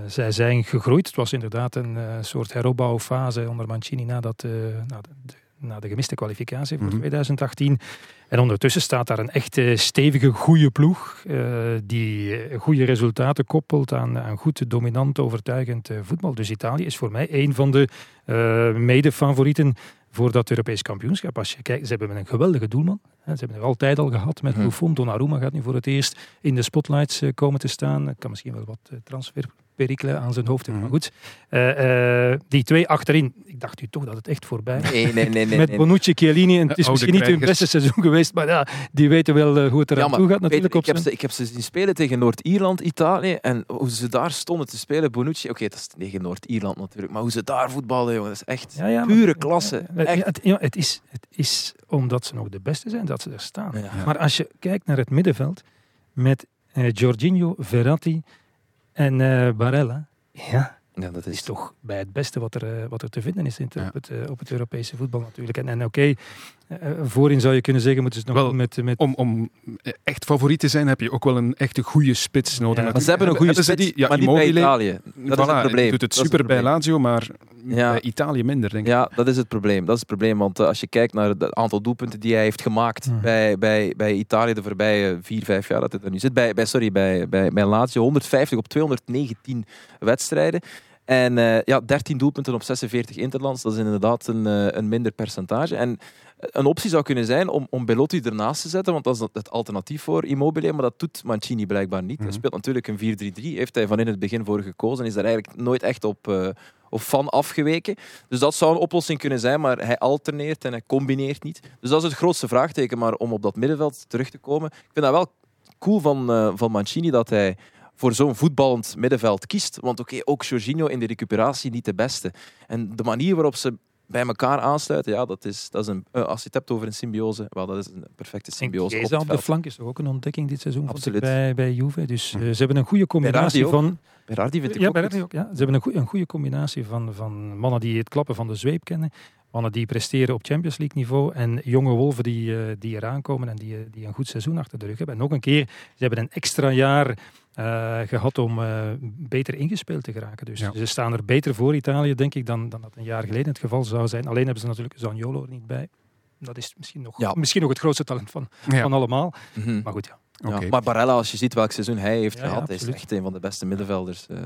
[SPEAKER 11] zij zijn gegroeid. Het was inderdaad een soort heropbouwfase onder Mancini nadat, na, de, na de gemiste kwalificatie voor
[SPEAKER 3] Mhm.
[SPEAKER 11] 2018. En ondertussen staat daar een echte stevige, goede ploeg eh, die goede resultaten koppelt aan, aan goed, dominant, overtuigend eh, voetbal. Dus Italië is voor mij een van de eh mede-favorieten voor dat Europees kampioenschap. Als je kijkt, ze hebben een geweldige doelman. Ze hebben er altijd al gehad met
[SPEAKER 10] Mhm.
[SPEAKER 11] Buffon. Donnarumma gaat nu voor het eerst in de spotlights komen te staan. Het kan misschien wel wat eh, transferperikelen aan zijn hoofd hebben,
[SPEAKER 3] Mhm.
[SPEAKER 11] maar goed. Eh, eh, die twee achterin, ik dacht u toch dat het echt voorbij was.
[SPEAKER 10] Nee, nee, nee. nee,
[SPEAKER 11] Met. Bonucci, Chiellini. En het is misschien niet hun beste seizoen geweest, maar ja, die weten wel eh, hoe het eraan
[SPEAKER 10] Ja,
[SPEAKER 11] toe gaat
[SPEAKER 10] Peter,
[SPEAKER 11] natuurlijk.
[SPEAKER 10] ik,
[SPEAKER 11] op
[SPEAKER 10] heb
[SPEAKER 11] zijn-
[SPEAKER 10] ze, ik heb ze zien spelen tegen Noord-Ierland, Italië. En hoe ze daar stonden te spelen, Bonucci. Oké, dat is tegen Noord-Ierland natuurlijk. Maar hoe ze daar voetballen, jongen, dat is echt
[SPEAKER 11] Ja, ja, maar-
[SPEAKER 10] pure klasse.
[SPEAKER 11] Ja,
[SPEAKER 10] Echt.
[SPEAKER 11] het, ja, het, is, het is omdat ze nog de beste zijn dat ze er staan. Maar als je kijkt naar het middenveld met eh Jorginho, Verratti en eh, Barella. Ja,
[SPEAKER 10] Ja, dat
[SPEAKER 11] is
[SPEAKER 10] is
[SPEAKER 11] toch bij het beste wat er, eh, wat er te vinden is in het-
[SPEAKER 3] Ja.
[SPEAKER 11] op, het, eh, op het Europese voetbal natuurlijk. En, en oké,
[SPEAKER 14] voorin zou je kunnen zeggen, moeten ze het nog
[SPEAKER 3] Wel,
[SPEAKER 14] met, met...
[SPEAKER 3] Om, om echt favoriet te zijn heb je ook wel een echte goede spits nodig.
[SPEAKER 14] Ja,
[SPEAKER 10] Maar ze hebben een goede spits,
[SPEAKER 3] die? Ja,
[SPEAKER 10] maar niet bij. Italië. Dat is het probleem.
[SPEAKER 3] doet het super bij. Lazio, maar
[SPEAKER 10] Ja.
[SPEAKER 3] bij Italië minder, denk ik.
[SPEAKER 10] Ja, dat is het probleem. Dat is het probleem. Want eh, als je kijkt naar het aantal doelpunten die hij heeft gemaakt
[SPEAKER 14] Hmm.
[SPEAKER 10] bij, bij, bij Italië de voorbije vier, vijf jaar dat hij er nu zit. Bij, bij, sorry, bij, bij, bij Lazio 150 op 219 wedstrijden. En eh, ja, 13 doelpunten op 46 interlands. Dat is inderdaad een, eh, een minder percentage. En een optie zou kunnen zijn om, om Belotti ernaast te zetten, want dat is het alternatief voor Immobile, maar dat doet Mancini blijkbaar niet. Hij
[SPEAKER 3] Mhm.
[SPEAKER 10] speelt natuurlijk een 4-3-3, heeft hij van in het begin voor gekozen en is daar eigenlijk nooit echt op, eh, op van afgeweken. Dus dat zou een oplossing kunnen zijn, maar hij alterneert en hij combineert niet. Dus dat is het grootste vraagteken, maar om op dat middenveld terug te komen, ik vind dat wel cool van, eh, van Mancini dat hij voor zo'n voetballend middenveld kiest. Want oké, ook Jorginho in de recuperatie niet de beste. En de manier waarop ze bij elkaar aansluiten, ja, dat is, dat is een, eh, als je het hebt over een symbiose, wel, dat is een perfecte symbiose. Op
[SPEAKER 14] de flank is ook een ontdekking dit seizoen
[SPEAKER 10] Absoluut.
[SPEAKER 14] bij, bij Juve. Dus eh, ze hebben een goede combinatie van...
[SPEAKER 10] Berardi vind ik
[SPEAKER 14] ja,
[SPEAKER 10] ook
[SPEAKER 14] Berardi ook, ja. Ze hebben een, goe- een goede combinatie van, van mannen die het klappen van de zweep kennen. Mannen die presteren op Champions League niveau. En jonge wolven die, eh, die eraan komen en die, die een goed seizoen achter de rug hebben. En nog een keer, ze hebben een extra jaar eh, gehad om eh, beter ingespeeld te geraken. Dus
[SPEAKER 3] Ja.
[SPEAKER 14] ze staan er beter voor Italië, denk ik, dan, dan dat een jaar geleden het geval zou zijn. Alleen hebben ze natuurlijk Zaniolo er niet bij. Dat is misschien nog,
[SPEAKER 10] Ja.
[SPEAKER 14] misschien nog het grootste talent van,
[SPEAKER 3] Ja.
[SPEAKER 14] van allemaal.
[SPEAKER 10] Mhm.
[SPEAKER 14] Maar goed, ja.
[SPEAKER 10] Maar Barella, als je ziet welk seizoen hij heeft gehad, is echt een van de beste middenvelders. eh.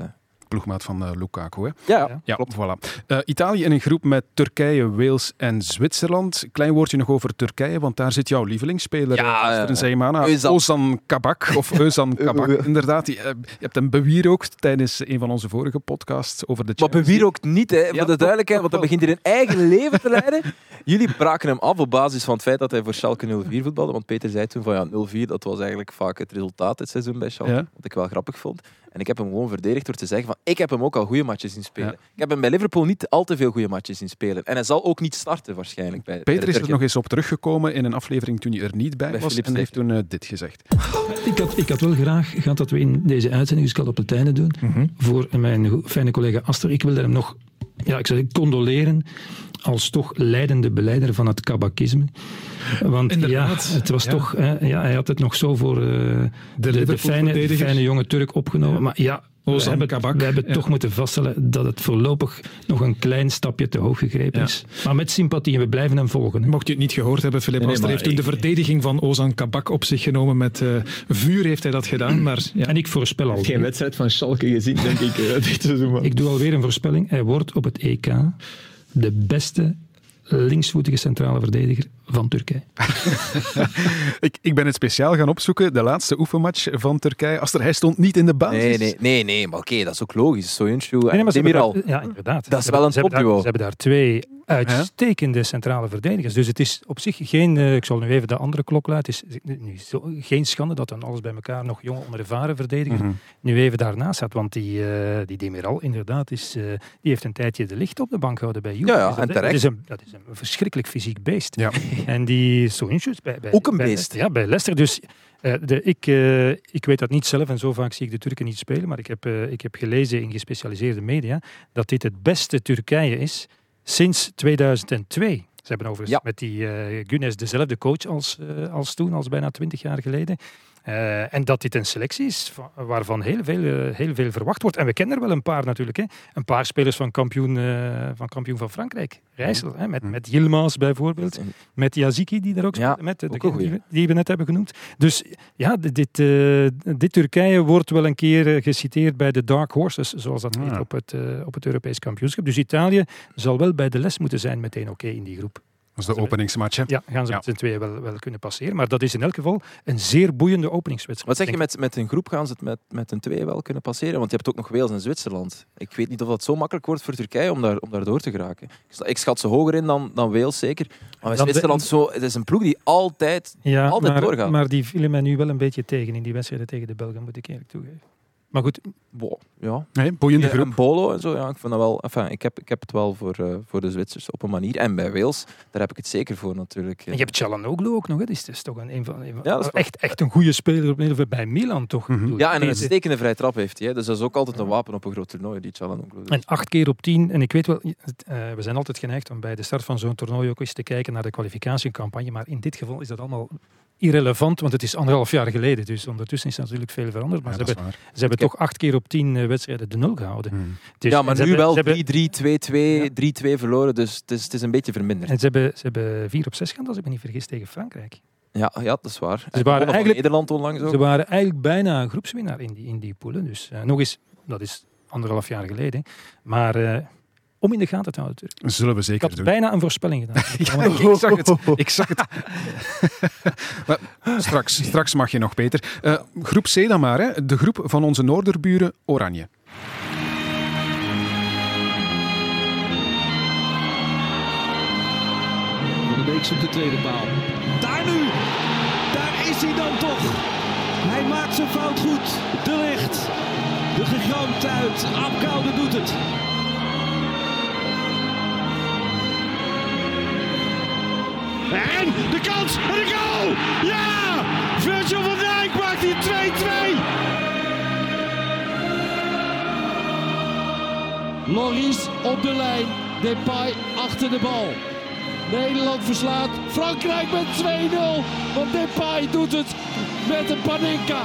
[SPEAKER 3] Ploegmaat van eh, Lukaku, hè?
[SPEAKER 10] Ja,
[SPEAKER 14] Ja.
[SPEAKER 3] Ja,
[SPEAKER 10] Klopt.
[SPEAKER 3] voilà. Eh, Italië in een groep met Turkije, Wales en Zwitserland. Klein woordje nog over Turkije, want daar zit jouw lievelingsspeler,
[SPEAKER 10] Ja,
[SPEAKER 3] ja,
[SPEAKER 10] eh,
[SPEAKER 3] Zeymana. Ozan Kabak, of Özan Kabak, inderdaad. Je hebt hem bewierookt tijdens een van onze vorige podcasts over de
[SPEAKER 10] Maar
[SPEAKER 3] Champions
[SPEAKER 10] bewier ook niet, hè, voor
[SPEAKER 3] Ja,
[SPEAKER 10] de duidelijkheid, want hij begint hier een eigen leven te leiden. Jullie braken hem af op basis van het feit dat hij voor Schalke 04 voetbalde. Want Peter zei toen van ja, 0-4, dat was eigenlijk vaak het resultaat dit seizoen bij Schalke.
[SPEAKER 3] Ja.
[SPEAKER 10] Wat ik wel grappig vond. En ik heb hem gewoon verdedigd door te zeggen van ik heb hem ook al goede matches zien spelen.
[SPEAKER 3] Ja.
[SPEAKER 10] Ik heb hem bij Liverpool niet al te veel goede matches zien spelen. En hij zal ook niet starten waarschijnlijk bij
[SPEAKER 3] Peter
[SPEAKER 10] de
[SPEAKER 3] is er nog eens op teruggekomen in een aflevering toen hij er niet bij,
[SPEAKER 10] Bij
[SPEAKER 3] was
[SPEAKER 10] Philips
[SPEAKER 3] en heeft toen eh, dit gezegd.
[SPEAKER 11] Ik had, ik had wel graag gehad dat we in deze uitzending dus ik had op het einde doen voor mijn fijne collega Aster. Ik wilde hem nog, ja, ik zou zeggen, condoleren als toch leidende beleider van het kabakisme. Want
[SPEAKER 15] Inderdaad,
[SPEAKER 11] ja, het was
[SPEAKER 15] ja.
[SPEAKER 11] toch, hè, ja, hij had het nog zo voor eh, de, de, fijne, de fijne jonge Turk opgenomen. Maar ja, we
[SPEAKER 15] Ozan
[SPEAKER 11] hebben,
[SPEAKER 15] Kabak,
[SPEAKER 11] we hebben
[SPEAKER 15] ja.
[SPEAKER 11] toch moeten vaststellen dat het voorlopig nog een klein stapje te hoog gegrepen
[SPEAKER 15] Ja.
[SPEAKER 11] is. Maar met sympathie, en we blijven hem volgen. hè.
[SPEAKER 15] Mocht je het niet gehoord hebben, Filip
[SPEAKER 11] Nee,
[SPEAKER 15] heeft toen de verdediging van Ozan Kabak op zich genomen. Met eh, vuur heeft hij dat gedaan. Maar ja.
[SPEAKER 11] En ik voorspel al.
[SPEAKER 16] Geen wedstrijd van Schalke gezien, denk ik, eh, dit seizoen.
[SPEAKER 11] Ik doe alweer een voorspelling. Hij wordt op het EK de beste linksvoetige centrale verdediger van Turkije.
[SPEAKER 3] ik, ik ben het speciaal gaan opzoeken, de laatste oefenmatch van Turkije. Aster, hij stond niet in de basis.
[SPEAKER 10] Nee, nee, nee, nee, maar oké, dat is ook logisch. Soyuncu
[SPEAKER 11] Nee,
[SPEAKER 10] en Demiral.
[SPEAKER 11] daar- ja, inderdaad.
[SPEAKER 10] Dat is
[SPEAKER 11] Ze
[SPEAKER 10] wel
[SPEAKER 11] hebben-
[SPEAKER 10] een topduo.
[SPEAKER 11] Ze hebben daar twee uitstekende centrale verdedigers. Dus het is op zich geen, eh, ik zal nu even de andere klok luiden, het is nu zo- geen schande dat dan alles bij elkaar nog jonge, onervaren verdediger
[SPEAKER 3] Mhm.
[SPEAKER 11] nu even daarnaast staat. Want die, eh die Demiral inderdaad, is, eh, die heeft een tijdje de licht op de bank gehouden bij Juve.
[SPEAKER 10] Ja, ja,
[SPEAKER 11] Dus
[SPEAKER 10] en
[SPEAKER 11] dat, dat,
[SPEAKER 10] terecht.
[SPEAKER 11] is een, dat is een verschrikkelijk fysiek beest.
[SPEAKER 3] Ja.
[SPEAKER 11] En die is bij, bij,
[SPEAKER 10] Ook een
[SPEAKER 11] bij-
[SPEAKER 10] beest.
[SPEAKER 11] ja, bij Leicester. Dus eh, de, ik, eh, ik weet dat niet zelf en zo vaak zie ik de Turken niet spelen. Maar ik heb, eh, ik heb gelezen in gespecialiseerde media dat dit het beste Turkije is sinds 2002. Ze hebben overigens
[SPEAKER 10] Ja.
[SPEAKER 11] met die Gunes dezelfde coach als, als toen, als bijna twintig jaar geleden. Eh, en dat dit een selectie is va- waarvan heel veel, eh, heel veel verwacht wordt. En we kennen er wel een paar natuurlijk. Hè. Een paar spelers van kampioen, eh, van, kampioen van Frankrijk. Rijssel, hè, met, met Yilmaz bijvoorbeeld. Met Yaziki die daar ook
[SPEAKER 10] Ja.
[SPEAKER 11] Met de,
[SPEAKER 10] ook
[SPEAKER 11] die, we- die we net hebben genoemd. Dus ja, dit, dit, dit Turkije wordt wel een keer geciteerd bij de Dark Horses, zoals dat heet, op het, op het Europees kampioenschap. Dus Italië zal wel bij de les moeten zijn meteen oké in die groep.
[SPEAKER 3] Dat is de openingsmatch, hè?
[SPEAKER 11] Ja, gaan ze
[SPEAKER 3] Ja.
[SPEAKER 11] met z'n tweeën wel, wel kunnen passeren. Maar dat is in elk geval een zeer boeiende openingswedstrijd.
[SPEAKER 10] Wat zeg je, met, met een groep gaan ze het met, met een twee wel kunnen passeren? Want je hebt ook nog Wales en Zwitserland. Ik weet niet of dat zo makkelijk wordt voor Turkije om daar, om daar door te geraken. Ik schat ze hoger in dan, dan Wales, zeker. Maar met
[SPEAKER 11] Dan de-
[SPEAKER 10] Zwitserland, zo, het is een ploeg die altijd,
[SPEAKER 11] Ja,
[SPEAKER 10] altijd
[SPEAKER 11] maar,
[SPEAKER 10] doorgaat.
[SPEAKER 11] maar die vielen mij nu wel een beetje tegen in die wedstrijden tegen de Belgen, moet ik eerlijk toegeven. Maar goed.
[SPEAKER 10] Wow, ja.
[SPEAKER 3] Nee, boeiende groep.
[SPEAKER 10] En Bolo en zo, ja, ik, vind dat wel, enfin, ik, heb, ik heb het wel voor, eh, voor de Zwitsers op een manier. En bij Wales, daar heb ik het zeker voor natuurlijk.
[SPEAKER 11] En je hebt Chalanoglu ook nog, hè? Dus het is toch een, een van, een van-
[SPEAKER 10] Ja, dat is waar.
[SPEAKER 11] echt, echt een goede speler op Nederland bij Milan, toch? Bedoel,
[SPEAKER 10] Ja, en een uitstekende vrije trap heeft hij. hè. Dus dat is ook altijd een wapen op een groot toernooi, die Chalanoglu.
[SPEAKER 11] En acht keer op tien. En ik weet wel, eh, we zijn altijd geneigd om bij de start van zo'n toernooi ook eens te kijken naar de kwalificatiecampagne. Maar in dit geval is dat allemaal irrelevant, want het is anderhalf jaar geleden. Dus ondertussen is er natuurlijk veel veranderd. Maar
[SPEAKER 3] Ja,
[SPEAKER 11] ze hebben, ze hebben toch acht keer op tien eh, wedstrijden de nul gehouden. Dus-
[SPEAKER 10] ja, maar
[SPEAKER 11] ze
[SPEAKER 10] nu
[SPEAKER 11] hebben-
[SPEAKER 10] wel
[SPEAKER 11] ze
[SPEAKER 10] 3-3,
[SPEAKER 11] hebben-
[SPEAKER 10] 2-2, 3-2 verloren. Dus het is, het is een beetje verminderd.
[SPEAKER 11] En ze hebben, ze hebben vier op zes gehad, als ik me niet vergis, tegen Frankrijk.
[SPEAKER 10] Ja, ja, dat is waar.
[SPEAKER 11] Ze
[SPEAKER 10] En
[SPEAKER 11] waren, eigenlijk,
[SPEAKER 10] Nederland onlangs ook.
[SPEAKER 11] ze waren eigenlijk bijna een groepswinnaar in die, in die poelen. Dus eh, nog eens, dat is anderhalf jaar geleden. Maar eh, om in de gaten te houden. natuurlijk.
[SPEAKER 3] Zullen we
[SPEAKER 11] Ik
[SPEAKER 3] zeker
[SPEAKER 11] had
[SPEAKER 3] doen.
[SPEAKER 11] bijna een voorspelling gedaan.
[SPEAKER 3] Ja, ik zag het. Ik zag het. Maar straks, straks mag je nog, Peter. Eh, groep C dan maar. Hè. De groep van onze noorderburen Oranje.
[SPEAKER 5] Van de Beek zoekt de tweede paal. Daar nu! Daar is hij dan toch! Hij maakt zijn fout goed. De licht. De gigant uit. Apkoude doet het.
[SPEAKER 4] En de kans en de goal! Ja! Virgil van Dijk maakt die 2-2.
[SPEAKER 17] Loris op de lijn. Depay achter de bal. Nederland verslaat Frankrijk met 2-0. Want Depay doet het met een Panenka.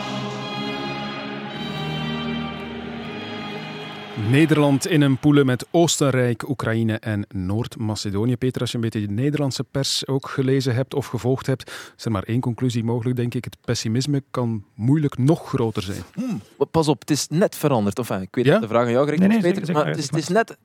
[SPEAKER 3] Nederland in een poelen met Oostenrijk, Oekraïne en Noord-Macedonië. Peter, als je een beetje de Nederlandse pers ook gelezen hebt of gevolgd hebt, is er maar één conclusie mogelijk, denk ik. Het pessimisme kan moeilijk nog groter zijn.
[SPEAKER 10] Hmm, pas op, het is net veranderd. Enfin, ik weet
[SPEAKER 3] Ja?
[SPEAKER 10] dat de vraag aan jou gericht
[SPEAKER 11] Nee,
[SPEAKER 10] is,
[SPEAKER 11] nee,
[SPEAKER 10] Peter. maar het is, het is net,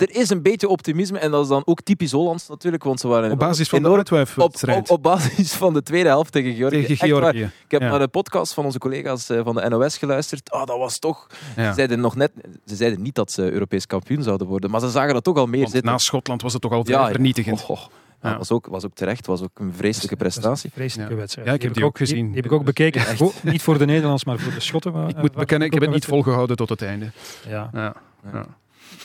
[SPEAKER 10] er is een beetje optimisme en dat is dan ook typisch Hollands natuurlijk. Want ze waren
[SPEAKER 3] Op basis van de
[SPEAKER 10] op,
[SPEAKER 3] uitwijfwedstrijd.
[SPEAKER 10] op, op basis van de tweede helft tegen Georgië.
[SPEAKER 3] Tegen
[SPEAKER 10] waar. Ik heb
[SPEAKER 3] Ja.
[SPEAKER 10] naar de podcast van onze collega's eh, van de NOS geluisterd. Ah, dat was toch...
[SPEAKER 3] Ja.
[SPEAKER 10] Ze, zeiden nog net, ze zeiden niet dat ze Europees kampioen zouden worden, maar ze zagen dat toch al meer
[SPEAKER 3] Want
[SPEAKER 10] zitten.
[SPEAKER 3] na Schotland was het toch al vrij
[SPEAKER 10] Ja, ja.
[SPEAKER 3] vernietigend.
[SPEAKER 10] Och, och. Ja,
[SPEAKER 3] Ja.
[SPEAKER 10] was, ook, was ook terecht, was ook een vreselijke prestatie.
[SPEAKER 11] Vreselijke
[SPEAKER 3] Ja.
[SPEAKER 11] wedstrijd.
[SPEAKER 3] Ja, ik heb die ook gezien.
[SPEAKER 11] Die, heb ik ook bekeken. Voor- niet voor de Nederlanders, maar voor de Schotten.
[SPEAKER 3] Ik moet
[SPEAKER 11] wa-
[SPEAKER 3] bekennen, ik heb het niet volgehouden tot het einde.
[SPEAKER 11] Ja.
[SPEAKER 3] Ja.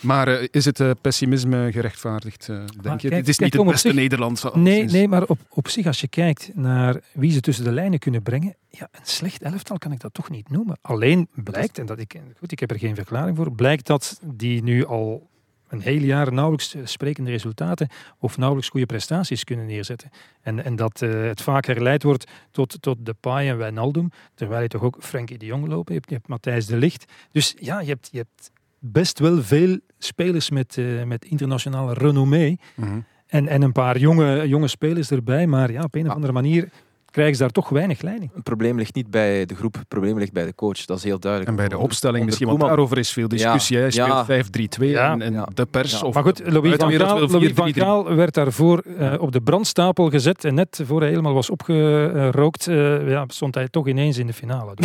[SPEAKER 3] Maar eh, is het eh, pessimisme gerechtvaardigd, eh, denk je?
[SPEAKER 11] kijk,
[SPEAKER 3] het is
[SPEAKER 11] kijk,
[SPEAKER 3] niet het beste
[SPEAKER 11] zich-
[SPEAKER 3] Nederland. al
[SPEAKER 11] Nee, nee, maar op, op zich, als je kijkt naar wie ze tussen de lijnen kunnen brengen, ja, een slecht elftal kan ik dat toch niet noemen. Alleen blijkt, en dat ik, goed, ik heb er geen verklaring voor, blijkt dat die nu al een heel jaar nauwelijks sprekende resultaten of nauwelijks goede prestaties kunnen neerzetten. En, en dat het vaak herleid wordt tot, tot Depay en Wijnaldum, terwijl je toch ook Frenkie de Jong lopen hebt, je hebt Matthijs de Ligt. Dus ja, je hebt, je hebt best wel veel spelers met, eh, met internationale renommee.
[SPEAKER 3] Mhm.
[SPEAKER 11] En, en een paar jonge, jonge spelers erbij, maar ja, op een of andere manier krijgen ze daar toch weinig leiding.
[SPEAKER 10] Het probleem ligt niet bij de groep, het probleem ligt bij de coach. Dat is heel duidelijk.
[SPEAKER 3] En bij de opstelling
[SPEAKER 10] onder
[SPEAKER 3] misschien, want daarover is veel discussie.
[SPEAKER 10] Ja,
[SPEAKER 3] Hij speelt
[SPEAKER 10] ja.
[SPEAKER 3] 5-3-2
[SPEAKER 11] Ja.
[SPEAKER 3] en, en
[SPEAKER 10] Ja.
[SPEAKER 3] de pers...
[SPEAKER 10] Ja.
[SPEAKER 3] Of
[SPEAKER 11] Maar goed, Louis van, Gaal,
[SPEAKER 3] wil
[SPEAKER 11] Louis van
[SPEAKER 3] 4-3-3.
[SPEAKER 11] Gaal werd daarvoor eh, op de brandstapel gezet. En net voor hij helemaal was opgerookt, eh, ja, stond hij toch ineens in de finale.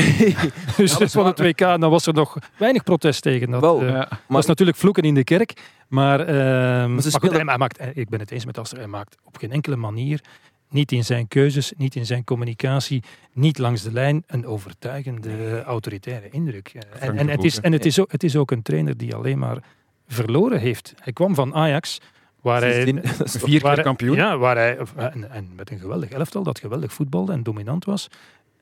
[SPEAKER 11] Dus, dus van het WK, dan was er nog weinig protest tegen. Dat,
[SPEAKER 10] Wel,
[SPEAKER 11] eh,
[SPEAKER 3] Ja.
[SPEAKER 11] dat is natuurlijk vloeken in de kerk. Maar, eh, maar, goed, hij, maakt, ik ben het eens met Aster, hij maakt op geen enkele manier, niet in zijn keuzes, niet in zijn communicatie, niet langs de lijn, een overtuigende autoritaire indruk. Eh, En, en, het, is, en het, is ook, het is ook een trainer die alleen maar verloren heeft. Hij kwam van Ajax, waar hij...
[SPEAKER 3] Vier keer kampioen.
[SPEAKER 11] Ja, waar hij, en, en met een geweldig elftal dat geweldig voetbalde en dominant was.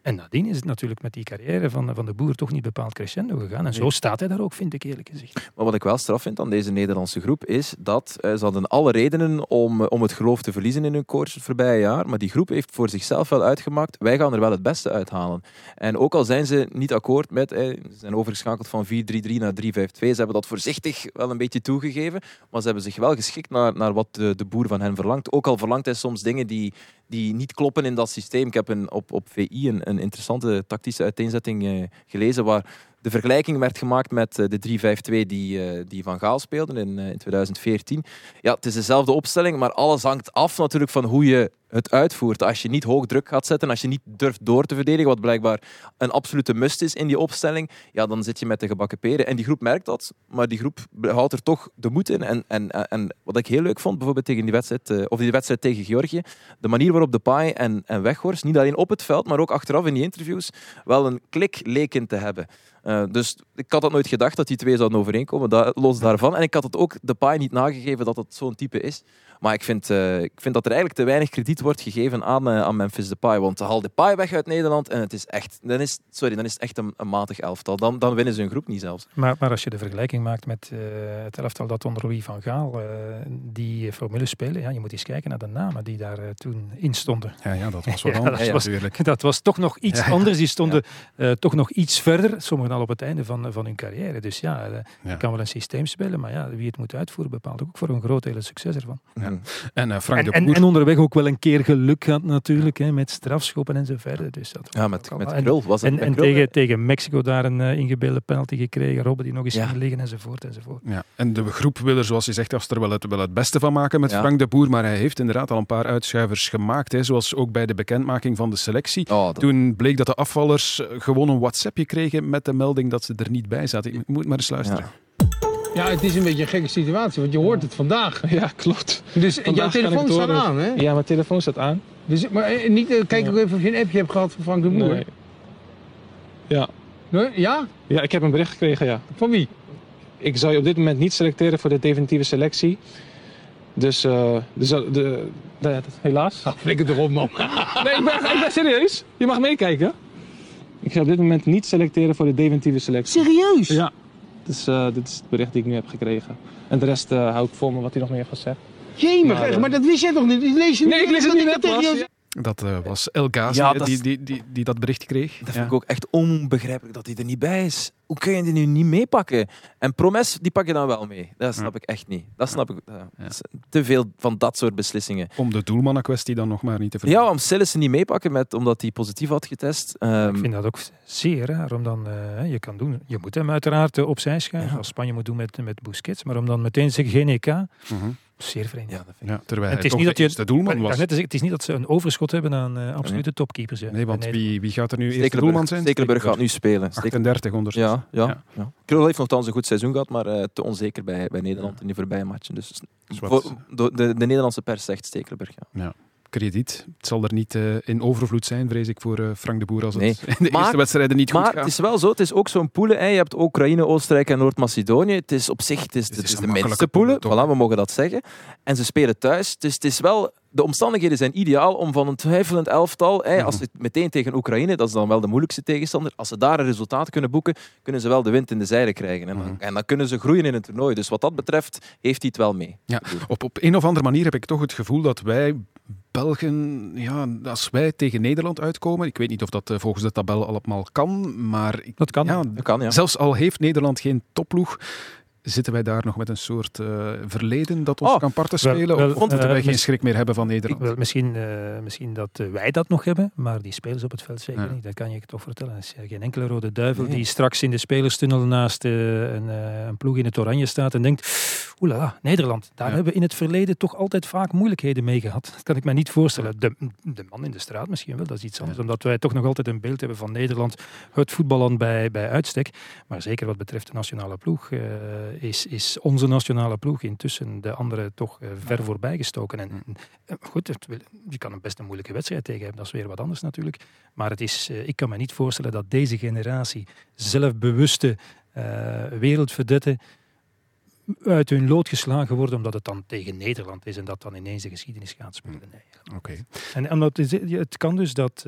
[SPEAKER 11] En nadien is het natuurlijk met die carrière van, van de boer toch niet bepaald crescendo gegaan. En zo staat hij daar ook, vind ik eerlijk gezegd.
[SPEAKER 10] Maar wat ik wel straf vind aan deze Nederlandse groep is dat eh, ze hadden alle redenen om, eh, om het geloof te verliezen in hun coach het voorbije jaar. Maar die groep heeft voor zichzelf wel uitgemaakt, wij gaan er wel het beste uithalen. En ook al zijn ze niet akkoord met, eh, ze zijn overgeschakeld van 4-3-3 naar 3-5-2, ze hebben dat voorzichtig wel een beetje toegegeven. Maar ze hebben zich wel geschikt naar, naar wat de, de boer van hen verlangt. Ook al verlangt hij soms dingen die, die niet kloppen in dat systeem. Ik heb een, op, op VI een, een interessante tactische uiteenzetting eh, gelezen waar de vergelijking werd gemaakt met eh, de 3-5-2 die, eh, die Van Gaal speelde in, in 2014. Ja, het is dezelfde opstelling, maar alles hangt af natuurlijk van hoe je het uitvoert. Als je niet hoog druk gaat zetten, als je niet durft door te verdedigen, wat blijkbaar een absolute must is in die opstelling, ja, dan zit je met de gebakken peren. En die groep merkt dat, maar die groep houdt er toch de moed in. En, en, en wat ik heel leuk vond, bijvoorbeeld tegen die wedstrijd, eh, of die wedstrijd tegen Georgië, de manier waarop Depay en, en Weghorst, niet alleen op het veld, maar ook achteraf in die interviews, wel een klik leken te hebben. Uh, dus ik had dat nooit gedacht dat die twee zouden overeenkomen, los daarvan. En ik had het ook de paai niet nagegeven dat het zo'n type is. Maar ik vind, uh, ik vind dat er eigenlijk te weinig krediet wordt gegeven aan, uh, aan Memphis Depay. Want haal Depay weg uit Nederland en het is echt, dan is, sorry, dan is het echt een, een matig elftal. Dan, dan winnen ze hun groep niet zelfs.
[SPEAKER 11] Maar, maar als je de vergelijking maakt met uh, het elftal dat onder Louis van Gaal die formule spelen, ja, je moet eens kijken naar de namen die daar toen in stonden.
[SPEAKER 3] Ja, ja dat was wel anders
[SPEAKER 11] dat, was, dat was toch nog iets anders. Die stonden toch nog iets verder, sommigen al op het einde van, van hun carrière. Dus ja, je kan wel een systeem spelen, maar ja, wie het moet uitvoeren bepaalt ook voor een groot hele succes ervan.
[SPEAKER 3] Ja. En, uh, Frank
[SPEAKER 11] en,
[SPEAKER 3] de
[SPEAKER 11] en, en, onderweg ook wel een keer geluk gehad natuurlijk, hè, met strafschoppen en zo verder. Dus dat
[SPEAKER 10] ja, met, met Krul was het.
[SPEAKER 11] En, en tegen, tegen Mexico daar een uh, ingebeelde penalty gekregen, Robben die nog eens ja. ging liggen enzovoort, enzovoort.
[SPEAKER 3] Ja. En de groep wil er, zoals je zegt, als er wel het, wel het beste van maken met ja. Frank de Boer, maar hij heeft inderdaad al een paar uitschuivers gemaakt, hè, zoals ook bij de bekendmaking van de selectie.
[SPEAKER 10] Oh, dat...
[SPEAKER 3] Toen bleek dat de afvallers gewoon een WhatsAppje kregen met de melding dat ze er niet bij zaten. Je moet maar eens luisteren.
[SPEAKER 18] Ja, het is een beetje een gekke situatie, want je hoort het vandaag.
[SPEAKER 19] Ja, klopt.
[SPEAKER 18] Dus vandaag jouw telefoon staat aan, hè?
[SPEAKER 19] Ja, mijn telefoon staat aan.
[SPEAKER 18] Dus, maar niet, uh, kijk ja. ook even of je een appje hebt gehad van Frank de Boer.
[SPEAKER 19] Nee. Ja.
[SPEAKER 18] Nee? Ja?
[SPEAKER 19] Ja, ik heb een bericht gekregen, ja.
[SPEAKER 18] Van wie?
[SPEAKER 19] Ik zou je op dit moment niet selecteren voor de definitieve selectie. Dus, uh, dus de, de, de, helaas.
[SPEAKER 18] Oh, flikker erop, man.
[SPEAKER 19] nee, ik ben, ik ben serieus. Je mag meekijken. Ik ga op dit moment niet selecteren voor de definitieve selectie.
[SPEAKER 18] Serieus?
[SPEAKER 19] Ja. Uh, dit is het bericht die ik nu heb gekregen. En de rest uh, hou ik voor me wat hij nog meer gaat zeggen.
[SPEAKER 18] Jemig, maar, maar dat wist jij toch niet? Lees je
[SPEAKER 19] nee, ik lees het niet net.
[SPEAKER 3] Dat uh, was El Ghazi
[SPEAKER 10] ja,
[SPEAKER 3] die, die, die, die dat bericht kreeg.
[SPEAKER 10] Dat vind ik ook echt onbegrijpelijk dat hij er niet bij is. Hoe kun je die nu niet meepakken? En Promes, die pak je dan wel mee. Dat snap ik echt niet. Dat snap ik. Uh, te veel van dat soort beslissingen.
[SPEAKER 3] Om de doelmannenkwestie dan nog maar niet te vergeten.
[SPEAKER 10] Ja, om Sillissen niet meepakken met, omdat hij positief had getest. Um,
[SPEAKER 11] ik vind dat ook zeer raar. Om dan, uh, je, kan doen, je moet hem uiteraard uh, opzij schuiven. Ja. Als Spanje moet doen met, met Busquets. Maar om dan meteen te zeggen geen EK... -hmm. Zeer vreemd.
[SPEAKER 10] Ja, dat vind
[SPEAKER 3] ik. Ja, terwijl
[SPEAKER 11] het is niet dat je
[SPEAKER 3] de doelman was.
[SPEAKER 11] Net, het is niet dat ze een overschot hebben aan uh, absolute nee. topkeepers. Ja.
[SPEAKER 3] Nee, want wie, wie gaat er nu eerst de doelman zijn?
[SPEAKER 10] Stekelenburg gaat nu spelen.
[SPEAKER 3] 38 ondertussen.
[SPEAKER 10] Ja, ja, ja. ja. Krul heeft nogthans een goed seizoen gehad, maar uh, te onzeker bij, bij Nederland ja. in die voorbije matchen. Dus voor, de, de, de Nederlandse pers zegt Stekelenburg. Ja.
[SPEAKER 3] Krediet. Het zal er niet uh, in overvloed zijn, vrees ik, voor uh, Frank de Boer als het
[SPEAKER 10] nee.
[SPEAKER 3] in de
[SPEAKER 10] maar,
[SPEAKER 3] eerste wedstrijden niet
[SPEAKER 10] maar
[SPEAKER 3] goed gaat.
[SPEAKER 10] Maar het is wel zo, het is ook zo'n poelen. Hè. Je hebt Oekraïne, Oostenrijk en Noord-Macedonië. Het is op zich het is, het is, het is de minste poelen. Voilà, we mogen dat zeggen. En ze spelen thuis. Dus het is wel... De omstandigheden zijn ideaal om van een twijfelend elftal, hè, als ze meteen tegen Oekraïne, dat is dan wel de moeilijkste tegenstander, als ze daar een resultaat kunnen boeken, kunnen ze wel de wind in de zijde krijgen. En dan, mm. en dan kunnen ze groeien in een toernooi. Dus wat dat betreft heeft hij het wel mee.
[SPEAKER 3] Ja, op, op een of andere manier heb ik toch het gevoel dat wij Belgen, ja, als wij tegen Nederland uitkomen, ik weet niet of dat uh, volgens de tabel allemaal kan, maar ik,
[SPEAKER 11] dat kan.
[SPEAKER 3] Ja,
[SPEAKER 10] dat kan ja.
[SPEAKER 3] zelfs al heeft Nederland geen topploeg, zitten wij daar nog met een soort uh, verleden dat ons oh, kan parten spelen? Wel, wel, of moeten uh, wij geen schrik meer hebben van Nederland?
[SPEAKER 11] Wel, misschien, uh, misschien dat wij dat nog hebben, maar die spelers op het veld zeker ja. niet. Dat kan je toch vertellen. Er is geen enkele rode duivel nee. die straks in de spelerstunnel naast een, een, ploeg in het oranje staat en denkt, oelala, Nederland, daar ja. hebben we in het verleden toch altijd vaak moeilijkheden mee gehad. Dat kan ik me niet voorstellen. De, de man in de straat misschien wel, dat is iets anders. Ja. Omdat wij toch nog altijd een beeld hebben van Nederland, het voetballand bij, bij uitstek. Maar zeker wat betreft de nationale ploeg is, is onze nationale ploeg intussen de andere toch uh, ver voorbij gestoken. En, uh, goed, het, je kan een best een moeilijke wedstrijd tegen hebben, dat is weer wat anders natuurlijk. Maar het is, uh, ik kan me niet voorstellen dat deze generatie zelfbewuste wereldverdetten uit hun lood geslagen worden omdat het dan tegen Nederland is en dat dan ineens de geschiedenis gaat spelen. Nee.
[SPEAKER 3] Okay.
[SPEAKER 11] En omdat het, het kan dus dat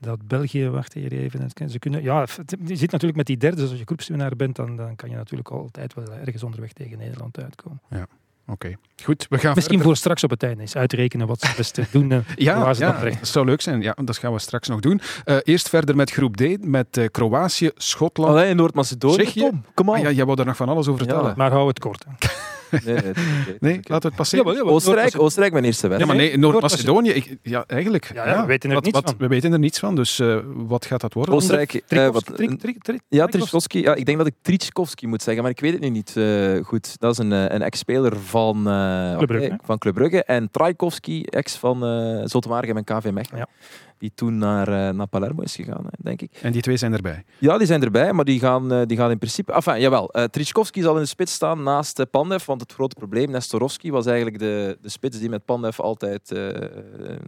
[SPEAKER 11] dat België, wacht hier even, ze kunnen, ja, je zit natuurlijk met die derde, dus als je groepswinnaar bent, dan, dan kan je natuurlijk altijd wel ergens onderweg tegen Nederland uitkomen.
[SPEAKER 3] Ja. Oké, okay. goed. We gaan
[SPEAKER 11] Misschien
[SPEAKER 3] verder.
[SPEAKER 11] voor straks op het einde eens uitrekenen wat ze best doen. Uh,
[SPEAKER 3] ja,
[SPEAKER 11] waar ze
[SPEAKER 3] ja dat zou leuk zijn. Ja, dat gaan we straks nog doen. Uh, eerst verder met groep D, met uh, Kroatië, Schotland.
[SPEAKER 10] Allee, Noord-Macedonië.
[SPEAKER 3] Kom, kom aan. Ah, ja, jij wou daar nog van alles over vertellen.
[SPEAKER 11] Ja, maar hou het kort.
[SPEAKER 10] Nee, nee, nee,
[SPEAKER 3] Nee, laten we het passeren.
[SPEAKER 10] Oostenrijk, Oostenrijk mijn eerste
[SPEAKER 3] Ja,
[SPEAKER 10] wedstrijd.
[SPEAKER 3] maar nee, Noord-Macedonië, ik- ja, eigenlijk.
[SPEAKER 11] Ja, ja, we weten er
[SPEAKER 3] wat,
[SPEAKER 11] niets
[SPEAKER 3] wat-
[SPEAKER 11] van.
[SPEAKER 3] We weten er niets van, dus eh, wat gaat dat worden?
[SPEAKER 10] Oostenrijk, eh, wat,
[SPEAKER 11] Trik- Trik- Trik-
[SPEAKER 10] ja, Trickovski. Ja, ik denk dat ik Trickovski moet zeggen, maar ik weet het nu niet eh, goed. Dat is een, eh, een ex-speler van, eh,
[SPEAKER 11] Club Brugge,
[SPEAKER 10] van Club Brugge. En Trajkovski, ex van uh, Zoltewaardigem en KV Mechelen.
[SPEAKER 11] Ja.
[SPEAKER 10] Die toen naar, eh, naar Palermo is gegaan, hè, denk ik.
[SPEAKER 3] En die twee zijn erbij.
[SPEAKER 10] Ja, die zijn erbij, maar die gaan, eh, die gaan in principe... Enfin, jawel, uh, Trickovski zal in de spits staan naast Pandev, want het grote probleem, Nestorovski was eigenlijk de, de spits die met Pandev altijd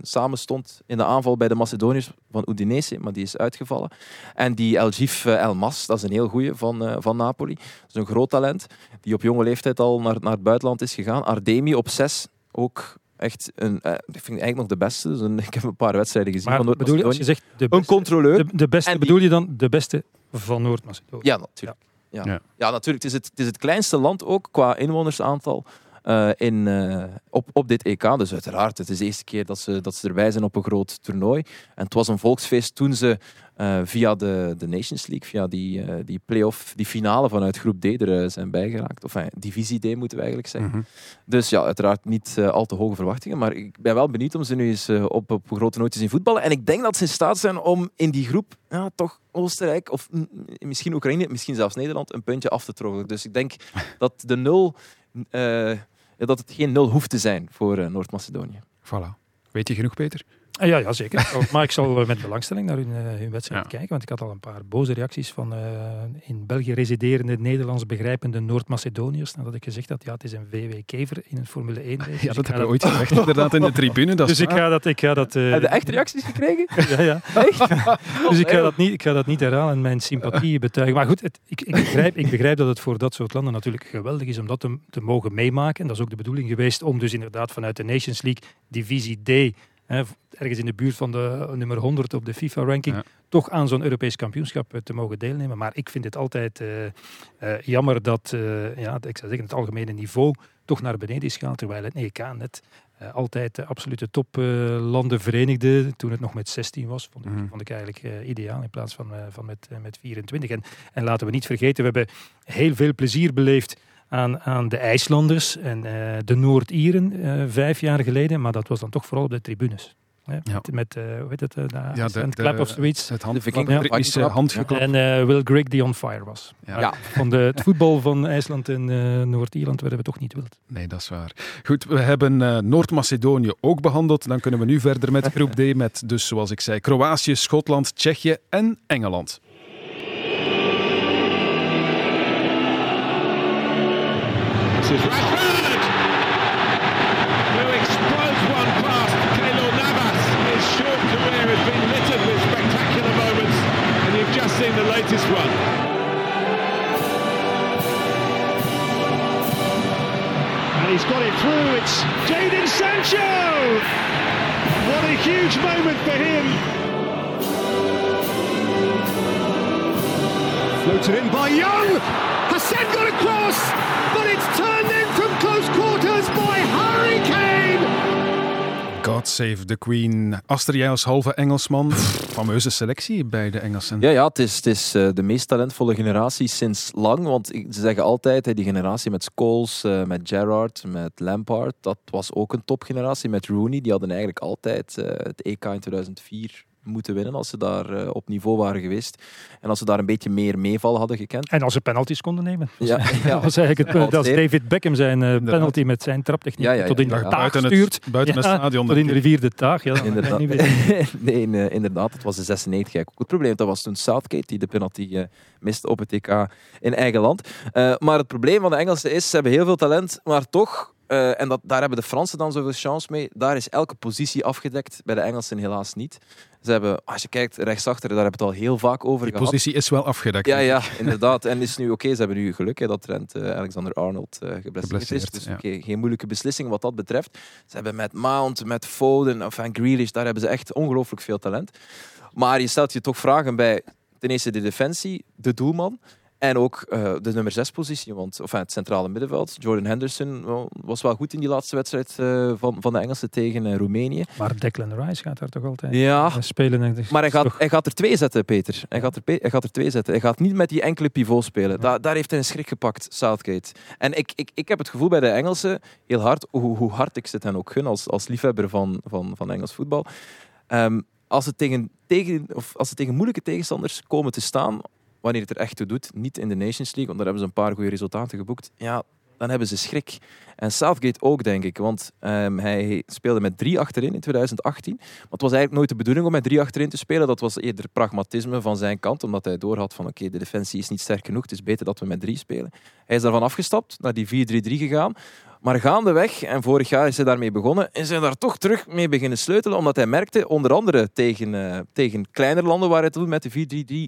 [SPEAKER 10] samen stond in de aanval bij de Macedoniërs van Udinese, maar die is uitgevallen. En die Elgif Elmas, dat is een heel goeie van, van Napoli. Dat is een groot talent, die op jonge leeftijd al naar, naar het buitenland is gegaan. Ardemi op zes, ook echt een, uh, ik vind eigenlijk nog de beste. Dus een, ik heb een paar wedstrijden gezien
[SPEAKER 11] Maar
[SPEAKER 10] van
[SPEAKER 11] bedoel je, als je zegt de
[SPEAKER 10] Een
[SPEAKER 11] beste,
[SPEAKER 10] controleur.
[SPEAKER 11] de, de beste,
[SPEAKER 10] die-
[SPEAKER 11] bedoel je dan de beste van Noord-Macedonië?
[SPEAKER 10] Ja, natuurlijk. Ja.
[SPEAKER 3] Ja.
[SPEAKER 10] Ja. natuurlijk. Het is het, het is het kleinste land ook qua inwonersaantal eh, in, eh, op, op dit EK. Dus uiteraard, het is de eerste keer dat ze, dat ze erbij zijn op een groot toernooi. En het was een volksfeest toen ze eh, via de, de Nations League, via die, die play-off, die finale vanuit groep D er zijn bijgeraakt. Of divisie D moeten we eigenlijk zeggen.
[SPEAKER 3] Mhm.
[SPEAKER 10] Dus ja, uiteraard niet al te hoge verwachtingen. Maar ik ben wel benieuwd om ze nu eens op, op grote te zien voetballen. En ik denk dat ze in staat zijn om in die groep ja, toch Oostenrijk of mm, misschien Oekraïne, misschien zelfs Nederland, een puntje af te troggelen. Dus ik denk dat de nul, dat het geen nul hoeft te zijn voor eh, Noord-Macedonië.
[SPEAKER 3] Voilà. Weet je genoeg, Peter?
[SPEAKER 11] Ah, Ja, ja, zeker. Oh, Maar ik zal eh, met belangstelling naar hun, eh, hun wedstrijd
[SPEAKER 3] Ja.
[SPEAKER 11] kijken, want ik had al een paar boze reacties van eh, in België residerende Nederlands begrijpende Noord-Macedoniërs nadat ik gezegd had, ja, het is een VW-kever in een Formule 1 race.
[SPEAKER 3] Ja,
[SPEAKER 11] Dus
[SPEAKER 3] dat hebben we ooit gezegd, inderdaad, in de tribune. Dat
[SPEAKER 11] dus ik ga dat... Ik ga dat eh,
[SPEAKER 10] Heb je echt reacties gekregen?
[SPEAKER 11] ja, ja. dus ik ga, dat niet, ik ga dat niet herhalen en mijn sympathie betuigen. Maar goed, het, ik, ik, begrijp, ik begrijp dat het voor dat soort landen natuurlijk geweldig is om dat te, te mogen meemaken. En dat is ook de bedoeling geweest om dus inderdaad vanuit de Nations League divisie D, hè, ergens in de buurt van de nummer 100 op de FIFA-ranking,
[SPEAKER 3] Ja.
[SPEAKER 11] toch aan zo'n Europees kampioenschap eh, te mogen deelnemen. Maar ik vind het altijd eh, eh, jammer dat eh, ja, ik zou zeggen, het algemene niveau toch naar beneden is gehaald, terwijl het EK net eh, altijd de absolute toplanden verenigde. Toen het nog met 16 was, vond ik,
[SPEAKER 3] Mhm.
[SPEAKER 11] vond ik eigenlijk eh, ideaal in plaats van, eh, van met, eh, met 24. En, en laten we niet vergeten, we hebben heel veel plezier beleefd aan, aan de IJslanders en eh, de Noord-Ieren eh, vijf jaar geleden, maar dat was dan toch vooral op de tribunes. Hè,
[SPEAKER 3] Ja.
[SPEAKER 11] Met, met eh, hoe heet het, eh, de
[SPEAKER 3] Ja, de,
[SPEAKER 11] clap of zoiets.
[SPEAKER 3] Het hand,
[SPEAKER 10] De Viking-
[SPEAKER 3] het ritmische
[SPEAKER 10] Ja.
[SPEAKER 3] handgeklap.
[SPEAKER 11] En eh, Will Grigg die on fire was.
[SPEAKER 3] Ja.
[SPEAKER 10] Ja.
[SPEAKER 11] Van de, het voetbal van IJsland en eh, Noord-Ierland werden we toch niet wild.
[SPEAKER 3] Nee, dat is waar. Goed, we hebben eh, Noord-Macedonië ook behandeld. Dan kunnen we nu verder met groep D met, dus zoals ik zei, Kroatië, Schotland, Tsjechië en Engeland.
[SPEAKER 9] Is Rashford! Who explodes one past Keylor Navas. His short career has been littered with spectacular moments, and you've just seen the latest one.
[SPEAKER 5] And he's got it through. It's Jadon Sancho. What a huge moment for him. Floated in by Young. Hassan got across,
[SPEAKER 3] God save the Queen. Aster, jij als halve Engelsman. Fameuze selectie bij de Engelsen.
[SPEAKER 10] Ja, ja het is, het is eh, de meest talentvolle generatie sinds lang. Want ze zeggen altijd, die generatie met Scholes, eh, met Gerrard, met Lampard, dat was ook een topgeneratie. Met Rooney, die hadden eigenlijk altijd eh, het EK in 2004 moeten winnen als ze daar eh, op niveau waren geweest. En als ze daar een beetje meer meeval hadden gekend.
[SPEAKER 11] En als ze penalties konden nemen.
[SPEAKER 10] Ja,
[SPEAKER 11] Dat was eigenlijk het punt.
[SPEAKER 10] Altijd.
[SPEAKER 11] Dat is David Beckham zijn eh, penalty met zijn traptechniek
[SPEAKER 10] Ja, ja, ja.
[SPEAKER 11] tot in de
[SPEAKER 10] Ja,
[SPEAKER 11] taag
[SPEAKER 3] buiten het-
[SPEAKER 11] stuurt.
[SPEAKER 3] buiten het stadion,
[SPEAKER 11] Tot in de
[SPEAKER 3] denk
[SPEAKER 11] rivier de taag. Ja,
[SPEAKER 10] Inderdaad. nee, inderdaad, het was de 96 eigenlijk ook het probleem. Dat was toen Southgate die de penalty eh, miste op het EK in eigen land. Eh, maar het probleem van de Engelsen is, ze hebben heel veel talent, maar toch, eh, en dat, daar hebben de Fransen dan zoveel chance mee, daar is elke positie afgedekt. Bij de Engelsen helaas niet. Ze hebben, als je kijkt rechtsachter, daar hebben we het al heel vaak over
[SPEAKER 3] Die
[SPEAKER 10] gehad.
[SPEAKER 3] positie is wel afgedekt.
[SPEAKER 10] Ja, ja, inderdaad. En is nu oké, ze hebben nu geluk hè, dat Trent eh, Alexander-Arnold eh geblesseerd is. Dus
[SPEAKER 3] ja.
[SPEAKER 10] geen moeilijke beslissing wat dat betreft. Ze hebben met Mount, met Foden, of van Grealish, daar hebben ze echt ongelooflijk veel talent. Maar je stelt je toch vragen bij ten eerste de defensie, de doelman. En ook uh, de nummer 6 positie, want enfin, het centrale middenveld. Jordan Henderson well, was wel goed in die laatste wedstrijd uh, van, van de Engelsen tegen uh, Roemenië.
[SPEAKER 11] Maar Declan Rice gaat daar toch altijd
[SPEAKER 10] ja,
[SPEAKER 11] spelen?
[SPEAKER 10] Maar hij gaat, toch... hij gaat er twee zetten, Peter. Hij gaat, er, hij gaat er twee zetten. Hij gaat niet met die enkele pivot spelen. Ja. Daar heeft hij een schrik gepakt, Southgate. En ik, ik, ik heb het gevoel bij de Engelsen, heel hard, hoe, hoe hard ik het hen ook gun als, als liefhebber van, van, van Engels voetbal. Um, als ze tegen, tegen, of als ze tegen moeilijke tegenstanders komen te staan, wanneer het er echt toe doet, niet in de Nations League, want daar hebben ze een paar goede resultaten geboekt, ja, dan hebben ze schrik. En Southgate ook, denk ik, want um, hij speelde met drie achterin in 2018. Maar het was eigenlijk nooit de bedoeling om met drie achterin te spelen. Dat was eerder pragmatisme van zijn kant, omdat hij doorhad van oké, de defensie is niet sterk genoeg, het is beter dat we met drie spelen. Hij is daarvan afgestapt, naar die 4-3-3 gegaan. Maar gaandeweg, en vorig jaar is hij daarmee begonnen, is hij daar toch terug mee beginnen sleutelen, omdat hij merkte, onder andere tegen, uh, tegen kleinere landen waar hij toen met de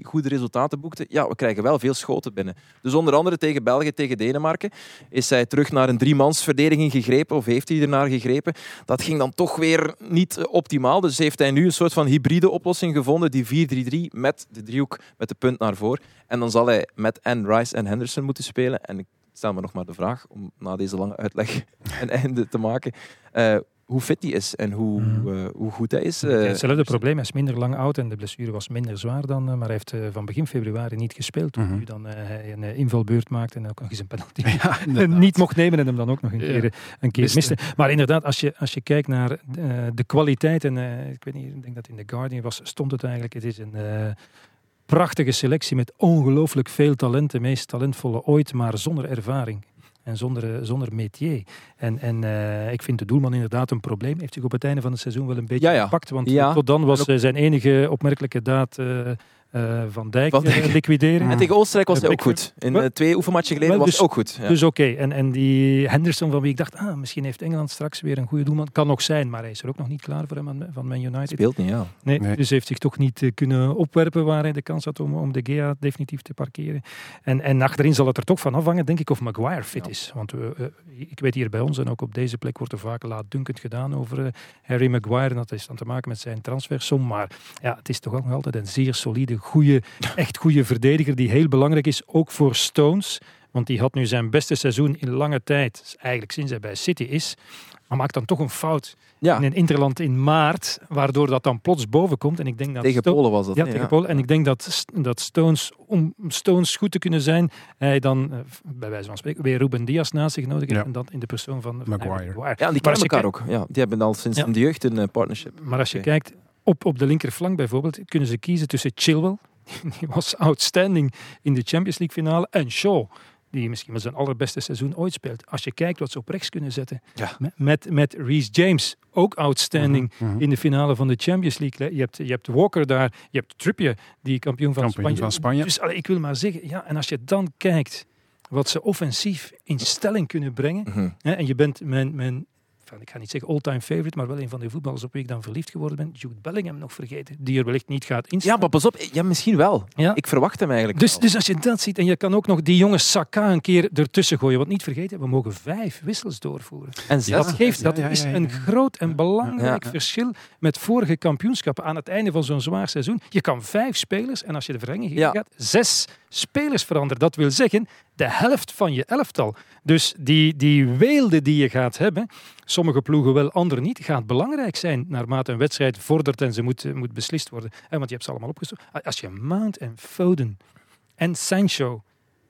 [SPEAKER 10] 4-3-3 goede resultaten boekte, ja, we krijgen wel veel schoten binnen. Dus onder andere tegen België, tegen Denemarken, is hij terug naar een driemansverdediging gegrepen, of heeft hij ernaar gegrepen. Dat ging dan toch weer niet optimaal, dus heeft hij nu een soort van hybride oplossing gevonden, die 4-3-3 met de driehoek met de punt naar voren. En dan zal hij met en Rice en Henderson moeten spelen. En stel me nog maar de vraag, om na deze lange uitleg een einde te maken, uh, hoe fit hij is en hoe, mm. uh, hoe goed hij is. Uh,
[SPEAKER 11] hetzelfde probleem, hij is minder lang oud en de blessure was minder zwaar dan, maar hij heeft van begin februari niet gespeeld. Toen mm -hmm. nu dan hij een invalbeurt maakte en ook nog eens een penalty ja, niet mocht nemen en hem dan ook nog een keer, ja. een keer miste. Maar inderdaad, als je, als je kijkt naar de kwaliteit, en ik weet niet, ik denk dat in The Guardian was, stond het eigenlijk, het is een prachtige selectie met ongelooflijk veel talent. De meest talentvolle ooit, maar zonder ervaring. En zonder, zonder métier. En, en uh, ik vind de doelman inderdaad een probleem. Heeft zich op het einde van het seizoen wel een beetje
[SPEAKER 10] ja, ja.
[SPEAKER 11] gepakt. Want
[SPEAKER 10] ja.
[SPEAKER 11] tot dan was zijn enige opmerkelijke daad uh, uh, Van Dijk,
[SPEAKER 10] Van Dijk.
[SPEAKER 11] Uh, liquideren.
[SPEAKER 10] En tegen Oostenrijk was hij ook goed. In uh, twee oefenmatchen geleden was
[SPEAKER 11] dus,
[SPEAKER 10] hij ook goed.
[SPEAKER 11] Ja. Dus oké. Okay. En, en die Henderson van wie ik dacht, ah, misschien heeft Engeland straks weer een goede doelman. Kan nog zijn, maar hij is er ook nog niet klaar voor hem van Man United.
[SPEAKER 10] Speelt niet, ja.
[SPEAKER 11] Nee, nee. Dus heeft zich toch niet kunnen opwerpen waar hij de kans had om, om de Gea definitief te parkeren. En, en achterin zal het er toch van afhangen, denk ik, of Maguire fit ja. is. Want ik weet hier bij ons, en ook op deze plek wordt er vaak laatdunkend gedaan over Harry Maguire. En dat heeft dan te maken met zijn transfersom. Maar ja, het is toch ook nog altijd een zeer solide, goede echt goede verdediger die heel belangrijk is, ook voor Stones. Want die had nu zijn beste seizoen in lange tijd, eigenlijk sinds hij bij City is. Maar maakt dan toch een fout
[SPEAKER 10] ja.
[SPEAKER 11] in een interland in maart, waardoor dat dan plots boven komt. En ik denk dat
[SPEAKER 10] tegen
[SPEAKER 11] Sto
[SPEAKER 10] Polen was dat.
[SPEAKER 11] Ja,
[SPEAKER 10] nee,
[SPEAKER 11] tegen
[SPEAKER 10] ja.
[SPEAKER 11] Polen. En ik denk dat, dat Stones, om Stones goed te kunnen zijn, hij dan, uh, bij wijze van spreken, weer Ruben Diaz naast zich nodig heeft.
[SPEAKER 3] Ja.
[SPEAKER 11] En dat in de persoon van, van
[SPEAKER 3] Maguire.
[SPEAKER 11] Maguire.
[SPEAKER 10] Ja, die kennen elkaar ook. Ja, die hebben al sinds de jeugd een uh, partnership.
[SPEAKER 11] Maar als je kijkt, op, op de linkerflank bijvoorbeeld, kunnen ze kiezen tussen Chilwell, die was outstanding in de Champions League finale, en Shaw, die misschien wel zijn allerbeste seizoen ooit speelt. Als je kijkt wat ze op rechts kunnen zetten,
[SPEAKER 10] Ja.
[SPEAKER 11] met, met, Reece James, ook outstanding
[SPEAKER 3] Mhm, mhm.
[SPEAKER 11] in de finale van de Champions League. Je hebt, je hebt Walker daar, je hebt Trippier, die kampioen van
[SPEAKER 3] Kampioen
[SPEAKER 11] Spanje.
[SPEAKER 3] van Spanje.
[SPEAKER 11] Dus allee, ik wil maar zeggen, ja, en als je dan kijkt wat ze offensief in stelling kunnen brengen,
[SPEAKER 10] Mhm.
[SPEAKER 11] hè, en je bent mijn, mijn ik ga niet zeggen all-time favorite, maar wel een van de voetballers op wie ik dan verliefd geworden ben, Jude Bellingham nog vergeten, die er wellicht niet gaat instaan.
[SPEAKER 10] Ja, maar pas op. Ja, misschien wel.
[SPEAKER 11] Ja.
[SPEAKER 10] Ik verwacht hem eigenlijk
[SPEAKER 11] Dus,
[SPEAKER 10] wel.
[SPEAKER 11] dus als je dat ziet, en je kan ook nog die jonge Saka een keer ertussen gooien. Want niet vergeten, we mogen vijf wissels doorvoeren.
[SPEAKER 10] En zes.
[SPEAKER 11] Dat geeft, dat
[SPEAKER 3] Ja, ja,
[SPEAKER 11] is een groot en belangrijk
[SPEAKER 10] Ja.
[SPEAKER 11] verschil met vorige kampioenschappen aan het einde van zo'n zwaar seizoen. Je kan vijf spelers, en als je de verlenging
[SPEAKER 10] Ja.
[SPEAKER 11] gaat, zes spelers veranderen. Dat wil zeggen, de helft van je elftal. Dus die, die weelde die je gaat hebben, sommige ploegen wel, andere niet, gaat belangrijk zijn naarmate een wedstrijd vordert en ze moet, moet beslist worden. Eh, Want je hebt ze allemaal opgezocht. Als je Mount en Foden en Sancho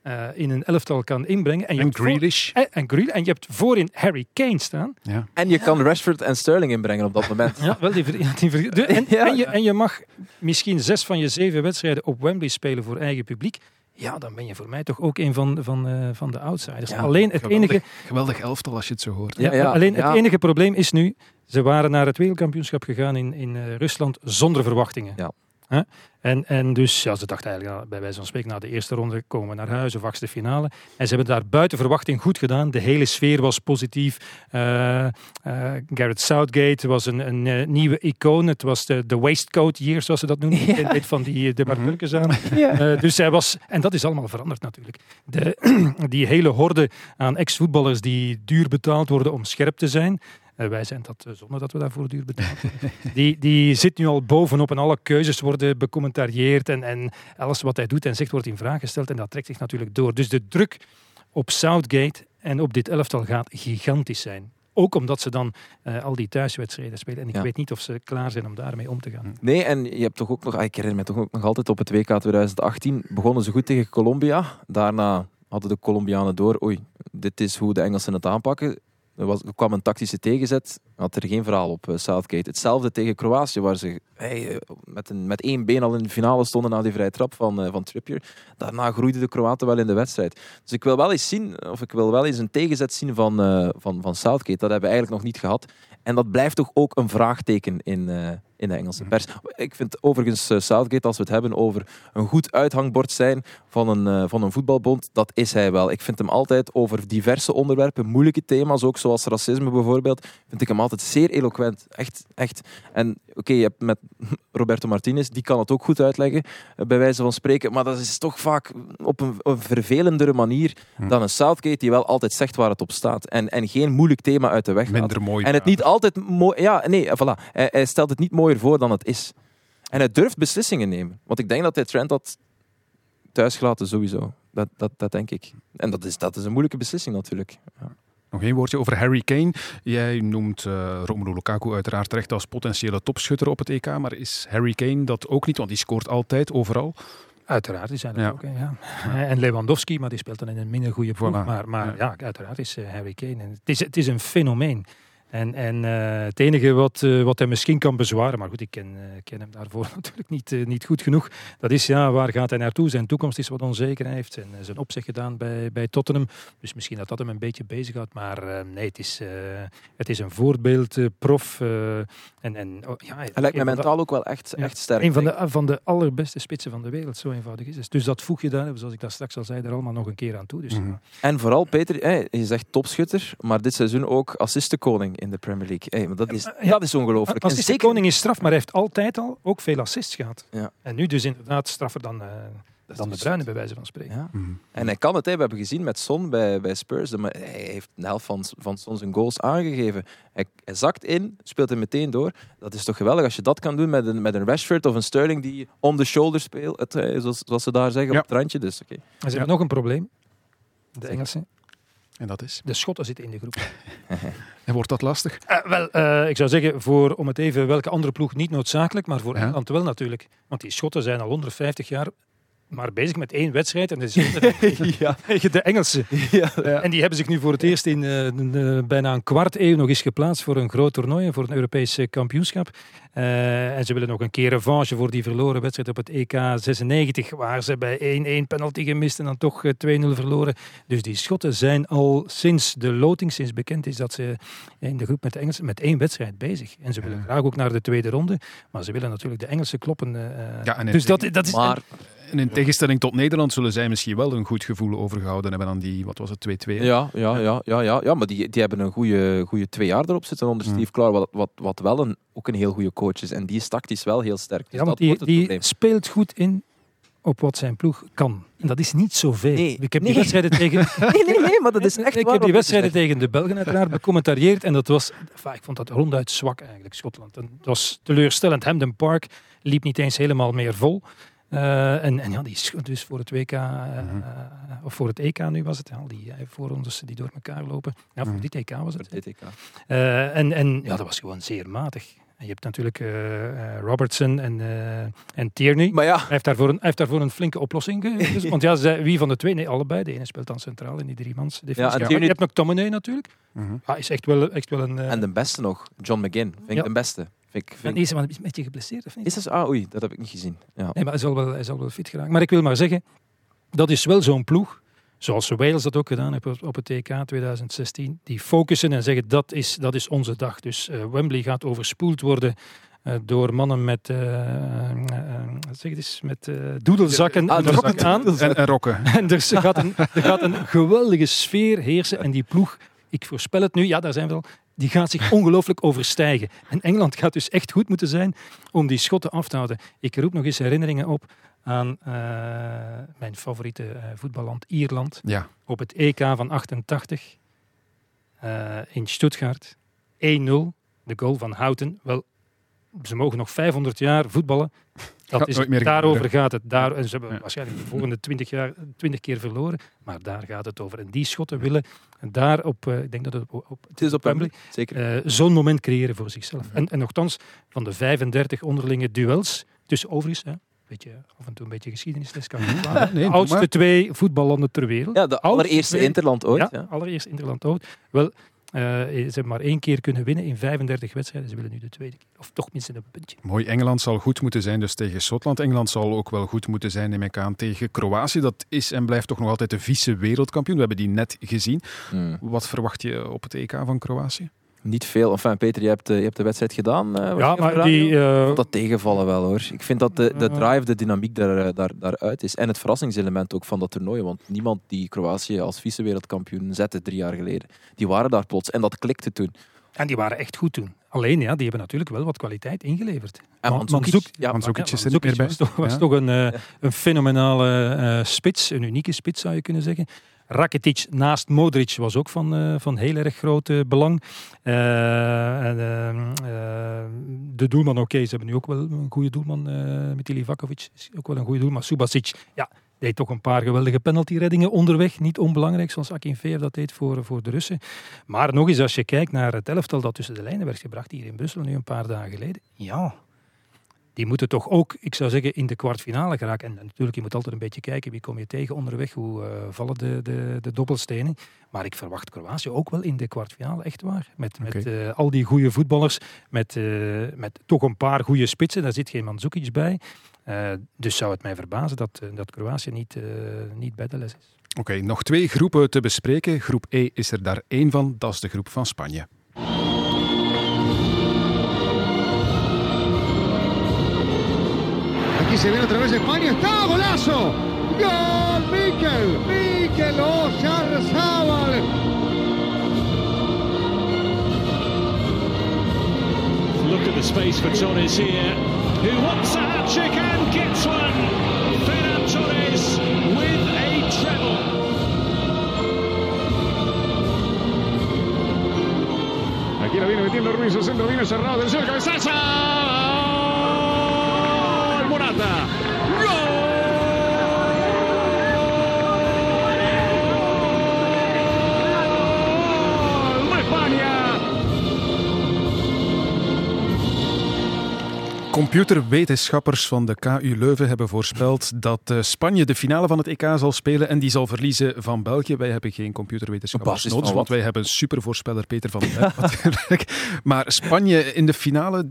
[SPEAKER 11] eh, in een elftal kan inbrengen. En, je
[SPEAKER 3] En
[SPEAKER 11] hebt voor-
[SPEAKER 3] Grealish.
[SPEAKER 11] en, en Grealish. En je hebt voorin Harry Kane staan.
[SPEAKER 3] Ja.
[SPEAKER 10] En je kan Rashford en Sterling inbrengen op dat moment.
[SPEAKER 11] Ja, wel die, die de- en,
[SPEAKER 10] Ja.
[SPEAKER 11] en, je, en je mag misschien zes van je zeven wedstrijden op Wembley spelen voor eigen publiek. Ja, dan ben je voor mij toch ook een van, van, eh, van de outsiders.
[SPEAKER 10] Ja,
[SPEAKER 11] alleen het
[SPEAKER 3] Geweldig,
[SPEAKER 11] enige,
[SPEAKER 3] geweldig elftal als je het zo hoort.
[SPEAKER 10] Ja, ja,
[SPEAKER 11] alleen
[SPEAKER 10] ja.
[SPEAKER 11] het enige probleem is nu, ze waren naar het wereldkampioenschap gegaan in, in eh, Rusland zonder verwachtingen.
[SPEAKER 10] Ja.
[SPEAKER 11] Hè? En, en dus, ja, ze dachten eigenlijk, bij wijze van spreken, na de eerste ronde komen we naar huis of achtste finale. En ze hebben daar buiten verwachting goed gedaan. De hele sfeer was positief. Eh, eh, Gareth Southgate was een, een eh, nieuwe icoon. Het was de, de waistcoat year, zoals ze dat noemen.
[SPEAKER 10] Ja.
[SPEAKER 11] Weet van die de Barburkers aan.
[SPEAKER 10] Ja.
[SPEAKER 11] Eh, dus hij was, en dat is allemaal veranderd natuurlijk. De, die hele horde aan ex-voetballers die duur betaald worden om scherp te zijn. Uh, wij zijn dat uh, zonder dat we daarvoor duur betalen. die, die zit nu al bovenop en alle keuzes worden becommentarieerd en, en alles wat hij doet en zegt wordt in vraag gesteld en dat trekt zich natuurlijk door. Dus de druk op Southgate en op dit elftal gaat gigantisch zijn. Ook omdat ze dan uh, al die thuiswedstrijden spelen. En ik
[SPEAKER 10] Ja.
[SPEAKER 11] weet niet of ze klaar zijn om daarmee om te gaan.
[SPEAKER 10] Nee, en je hebt toch ook nog, ah, ik herinner me toch ook nog altijd op het WK 2018, begonnen ze goed tegen Colombia. Daarna hadden de Colombianen door, oei, dit is hoe de Engelsen het aanpakken. Er, was, kwam een tactische tegenzet, had er geen verhaal op eh, Southgate. Hetzelfde tegen Kroatië, waar ze eh, met, een, met één been al in de finale stonden na die vrije trap van, eh, van Trippier. Daarna groeiden de Kroaten wel in de wedstrijd. Dus ik wil wel eens zien, of ik wil wel eens een tegenzet zien van, van, van Southgate. Dat hebben we eigenlijk nog niet gehad. En dat blijft toch ook een vraagteken in, in de Engelse pers. Ik vind overigens eh, Southgate, als we het hebben over een goed uithangbord zijn van een, eh, van een voetbalbond, dat is hij wel. Ik vind hem altijd over diverse onderwerpen, moeilijke thema's, ook zoals racisme bijvoorbeeld, vind ik hem altijd zeer eloquent. Echt, echt. En oké, je hebt met Roberto Martinez, die kan het ook goed uitleggen, eh, bij wijze van spreken, maar dat is toch vaak op een, een vervelendere manier dan een Southgate die wel altijd zegt waar het op staat. En, en geen moeilijk thema uit de weg gaat.
[SPEAKER 3] Minder mooi
[SPEAKER 10] En het niet altijd mooi... Ja, nee, voilà. Hij, hij stelt het niet mooier voor dan het is. En hij durft beslissingen nemen. Want ik denk dat hij Trent had thuisgelaten sowieso. Dat, dat, dat denk ik. En dat is, dat is een moeilijke beslissing natuurlijk. Ja.
[SPEAKER 3] Nog één woordje over Harry Kane. Jij noemt eh, Romelu Lukaku uiteraard terecht als potentiële topschutter op het EK. Maar is Harry Kane dat ook niet? Want die scoort altijd, overal.
[SPEAKER 11] Uiteraard, die zijn er
[SPEAKER 3] Ja.
[SPEAKER 11] ook. Ja. En Lewandowski, maar die speelt dan in een minder goede ploeg.
[SPEAKER 3] Voilà.
[SPEAKER 11] Maar, maar
[SPEAKER 3] Ja.
[SPEAKER 11] ja. uiteraard is eh, Harry Kane. En het, is, het is een fenomeen. En, en eh, het enige wat, eh, wat hij misschien kan bezwaren, maar goed, ik ken, eh, ken hem daarvoor natuurlijk niet, niet goed genoeg. Dat is ja, waar gaat hij naartoe? Zijn toekomst is wat onzeker. Hij heeft zijn, zijn opzeg gedaan bij, bij Tottenham. Dus misschien dat dat hem een beetje bezighoudt. Maar nee, het is, het is een voorbeeld, prof. en, en, oh, ja,
[SPEAKER 10] Hij lijkt me mentaal ook wel echt,
[SPEAKER 11] ja,
[SPEAKER 10] echt sterk.
[SPEAKER 11] Een van de, van de allerbeste spitsen van de wereld, zo eenvoudig is het. Dus dat voeg je daar, zoals ik dat straks al zei, er allemaal nog een keer aan toe. Dus,
[SPEAKER 3] Mhm.
[SPEAKER 10] En vooral, Peter, hè, je zegt topschutter, maar dit seizoen ook assistenkoning in de Premier League. Hey, maar dat, is,
[SPEAKER 11] Ja.
[SPEAKER 10] dat is ongelooflijk.
[SPEAKER 11] Als is
[SPEAKER 10] zeker-
[SPEAKER 11] koning is straf, maar hij heeft altijd al ook veel assists gehad.
[SPEAKER 10] Ja.
[SPEAKER 11] En nu dus inderdaad straffer dan, eh, dan de Bruine, bij wijze van spreken.
[SPEAKER 10] Ja. En hij kan het, hè. we hebben gezien met Son bij, bij Spurs, hij heeft de helft van, van Son zijn goals aangegeven. Hij, hij zakt in, speelt hem meteen door. Dat is toch geweldig als je dat kan doen met een, met een Rashford of een Sterling die on the shoulder speelt, het, zoals, zoals ze daar zeggen,
[SPEAKER 3] Ja.
[SPEAKER 10] op het randje. Dus, oké.
[SPEAKER 11] En ze hebben nog een probleem, de Engelsen.
[SPEAKER 3] En dat is?
[SPEAKER 11] De Schotten zitten in de groep.
[SPEAKER 3] En wordt dat lastig?
[SPEAKER 11] Eh, wel, eh, ik zou zeggen, voor, om het even, welke andere ploeg niet noodzakelijk, maar voor
[SPEAKER 3] Ja.
[SPEAKER 11] Engeland wel natuurlijk. Want die Schotten zijn al 150 jaar maar bezig met één wedstrijd en dat is tegen de Engelsen. En die hebben zich nu voor het eerst in eh, eh, bijna een kwart eeuw nog eens geplaatst voor een groot toernooi, voor een Europees eh, kampioenschap. Eh, en ze willen nog een keer revanche voor die verloren wedstrijd op het EK 96, waar ze bij 1-1 penalty gemist en dan toch eh, 2-0 verloren. Dus die Schotten zijn al sinds de loting, sinds bekend is dat ze in de groep met de Engelsen met één wedstrijd bezig. En ze willen graag ook naar de tweede ronde, maar ze willen natuurlijk de Engelsen kloppen. eh,
[SPEAKER 3] Ja, en
[SPEAKER 11] dus dat, dat is...
[SPEAKER 3] Maar en in tegenstelling tot Nederland zullen zij misschien wel een goed gevoel overgehouden hebben aan die, wat was het, 2-2? hè?
[SPEAKER 10] Ja, ja, ja, ja, ja, ja, maar die, die hebben een goede, goede twee jaar erop zitten onder
[SPEAKER 3] Mm.
[SPEAKER 10] Steve Klaar, wat, wat, wat wel een, ook een heel goede coach is. En die is tactisch wel heel sterk. Dus
[SPEAKER 11] Ja, want die,
[SPEAKER 10] wordt het
[SPEAKER 11] die
[SPEAKER 10] probleem.
[SPEAKER 11] speelt goed in op wat zijn ploeg kan. En dat is niet zoveel.
[SPEAKER 10] Nee,
[SPEAKER 11] ik heb
[SPEAKER 10] nee.
[SPEAKER 11] die wedstrijden tegen...
[SPEAKER 10] Nee, nee, nee, maar dat is echt
[SPEAKER 11] Ik
[SPEAKER 10] waar
[SPEAKER 11] heb die wedstrijden tegen de Belgen uiteraard becommentarieerd en dat was... enfin, ik vond dat ronduit zwak eigenlijk, Schotland. En dat was teleurstellend. Hampden Park liep niet eens helemaal meer vol. Eh, en, en ja, die is dus voor het WK, eh,
[SPEAKER 10] Mhm.
[SPEAKER 11] of voor het EK nu was het, al die uh, voorrondes die door elkaar lopen. Ja, voor
[SPEAKER 10] Mhm.
[SPEAKER 11] dit EK was het.
[SPEAKER 10] Voor dit EK.
[SPEAKER 11] Eh, en, en ja, dat was gewoon zeer matig. En je hebt natuurlijk eh, eh, Robertson en, eh, en Tierney.
[SPEAKER 10] Maar ja.
[SPEAKER 11] Hij heeft daarvoor een, hij heeft daarvoor een flinke oplossing gezocht. Want ja, wie van de twee? Nee, allebei. De ene speelt dan centraal in die driemans defensie.
[SPEAKER 10] Ja, en Tierney-
[SPEAKER 11] Je hebt nog Tominay natuurlijk.
[SPEAKER 3] Mhm.
[SPEAKER 11] Ja, is echt wel, echt wel een... eh,
[SPEAKER 10] En de beste nog, John McGinn. Vind ik de beste. Vind ik,
[SPEAKER 11] en
[SPEAKER 10] vind...
[SPEAKER 11] is wel een beetje geblesseerd, of niet?
[SPEAKER 10] Is dat zo? Ah, oei, dat heb ik niet gezien. Ja.
[SPEAKER 11] Nee, maar hij zal, wel, hij zal wel fit geraken. Maar ik wil maar zeggen, dat is wel zo'n ploeg, zoals Wales dat ook gedaan heeft op- het TK 2016, die focussen en zeggen dat is, dat is onze dag. Dus eh, Wembley gaat overspoeld worden eh, door mannen met, eh, zeg het eens, met eh, doedelzakken
[SPEAKER 10] Ah,
[SPEAKER 11] en
[SPEAKER 10] de
[SPEAKER 11] rokken aan.
[SPEAKER 3] En, en rokken.
[SPEAKER 11] En er gaat, een, er gaat een geweldige sfeer heersen. En die ploeg, ik voorspel het nu, ja, daar zijn we al. Die gaat zich ongelooflijk overstijgen. En Engeland gaat dus echt goed moeten zijn om die Schotten af te houden. Ik roep nog eens herinneringen op aan eh, mijn favoriete eh, voetballand Ierland.
[SPEAKER 3] Ja.
[SPEAKER 11] Op het EK van 88 eh, in Stuttgart. de goal van Houten. Wel, ze mogen nog 500 jaar voetballen. Dat is, daarover gaat het. Daar, en ze hebben waarschijnlijk de volgende 20 jaar 20 keer verloren. Maar daar gaat het over. En die schotten willen daar op, eh, ik denk dat het op, op
[SPEAKER 10] Het is op Wembley, zeker.
[SPEAKER 11] eh, zo'n moment creëren voor zichzelf. En, en nogthans, van de 35 onderlinge duels tussen overigens, hè, beetje, af en toe een beetje geschiedenisles kan
[SPEAKER 3] nee,
[SPEAKER 11] de oudste twee voetballanden ter wereld.
[SPEAKER 10] Ja, de allereerste interland ooit.
[SPEAKER 11] Ja,
[SPEAKER 10] Ja.
[SPEAKER 11] allereerste interland ooit. Wel, eh, ze hebben maar één keer kunnen winnen in 35 wedstrijden. Ze willen nu de tweede keer. Of toch minstens een puntje.
[SPEAKER 3] Mooi, Engeland zal goed moeten zijn dus tegen Schotland. Engeland zal ook wel goed moeten zijn, neem ik aan, tegen Kroatië. Dat is en blijft toch nog altijd de vice-wereldkampioen. We hebben die net gezien.
[SPEAKER 10] Hmm.
[SPEAKER 3] Wat verwacht je op het EK van Kroatië?
[SPEAKER 10] Niet veel. Enfin, Peter, je hebt, eh, je hebt de wedstrijd gedaan. wat
[SPEAKER 11] Ja, maar die, eh,
[SPEAKER 10] dat tegenvallen wel hoor. Ik vind dat de, de drive, de dynamiek daar, daar, daaruit is. En het verrassingselement ook van dat toernooi. Want niemand die Kroatië als vice-wereldkampioen zette drie jaar geleden, die waren daar plots. En dat klikte toen.
[SPEAKER 11] En die waren echt goed toen. Alleen, ja, die hebben natuurlijk wel wat kwaliteit ingeleverd.
[SPEAKER 10] En
[SPEAKER 11] Ma-
[SPEAKER 10] Mandzukic, ja,
[SPEAKER 3] Mandzukic
[SPEAKER 11] ja,
[SPEAKER 3] is er niet meer bij.
[SPEAKER 11] was toch, was
[SPEAKER 3] Ja.
[SPEAKER 11] toch een, eh, een fenomenale eh, spits, een unieke spits zou je kunnen zeggen. Rakitic naast Modric was ook van, eh, van heel erg groot eh, belang. Eh, ehm, eh, de doelman, oké, ze hebben nu ook wel een goede doelman. met Livakovic is ook wel een goede doelman. Subasic, ja, deed toch een paar geweldige penaltyreddingen onderweg. Niet onbelangrijk, zoals Akinfeev dat deed voor, voor de Russen. Maar nog eens, als je kijkt naar het elftal dat tussen de lijnen werd gebracht hier in Brussel nu een paar dagen geleden. Ja, die moeten toch ook, ik zou zeggen, in de kwartfinale geraken. En natuurlijk, je moet altijd een beetje kijken wie kom je tegen onderweg, hoe eh, vallen de, de, de dobbelstenen. Maar ik verwacht Kroatië ook wel in de kwartfinale, echt waar. Met, met eh, al die goede voetballers, met, eh, met toch een paar goede spitsen. Daar zit geen Mandzukic bij. Dus zou het mij verbazen dat, dat Kroatië niet, niet bij de les is.
[SPEAKER 3] Oké, nog twee groepen te bespreken. Groep E is er daar één van, dat is de groep van Spanje.
[SPEAKER 5] Aquí se viene otra vez España. ¡Está! ¡Golazo! ¡Gol! ¡Miquel! ¡Miquel Oyarzabal!
[SPEAKER 13] Look at the space for Torres here, who wants a hat trick and gets one. Ferran Torres with a treble.
[SPEAKER 4] Aquí la viene metiendo Ruiz, el centro viene cerrado, atención, el cabezazo. Morada. Gol!
[SPEAKER 3] Computerwetenschappers van de KU Leuven hebben voorspeld dat eh, Spanje de finale van het EK zal spelen en die zal verliezen van België. Wij hebben geen computerwetenschappers nodig, want
[SPEAKER 10] wat?
[SPEAKER 3] wij hebben een supervoorspeller Peter van den Berg natuurlijk. Maar Spanje in de finale,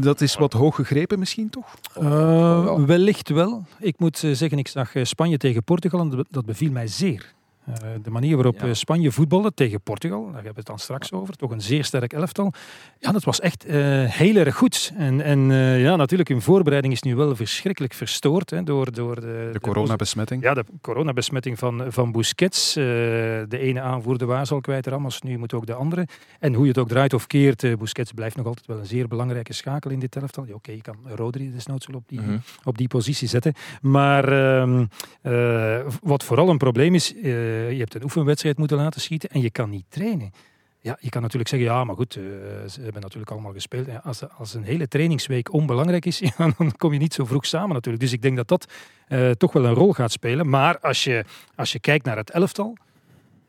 [SPEAKER 3] dat is wat hoog gegrepen misschien toch?
[SPEAKER 11] Eh, wellicht wel. Ik moet eh, zeggen, ik zag Spanje tegen Portugal en dat- dat beviel mij zeer. Eh, de manier waarop
[SPEAKER 10] Ja.
[SPEAKER 11] eh, Spanje voetbalde tegen Portugal, daar hebben we het dan straks over, toch een zeer sterk elftal. Ja, dat was echt eh, heel erg goed. En, en ja, natuurlijk, hun voorbereiding is nu wel verschrikkelijk verstoord hè, door, door de,
[SPEAKER 3] De coronabesmetting.
[SPEAKER 11] ja, de coronabesmetting van, van Busquets. de ene aanvoerder was al kwijt, Ramos, nu moet ook de andere. En hoe je het ook draait of keert, Busquets blijft nog altijd wel een zeer belangrijke schakel in dit elftal. Ja, Oké, je kan Rodri desnoods wel op die,
[SPEAKER 10] Mhm.
[SPEAKER 11] op die positie zetten. Maar ehm, eh, wat vooral een probleem is, je hebt een oefenwedstrijd moeten laten schieten en je kan niet trainen. Ja, je kan natuurlijk zeggen, ja, maar goed, eh, ze hebben natuurlijk allemaal gespeeld. Ja, als, als een hele trainingsweek onbelangrijk is, dan kom je niet zo vroeg samen natuurlijk. Dus ik denk dat dat eh, toch wel een rol gaat spelen. Maar als je, als je kijkt naar het elftal,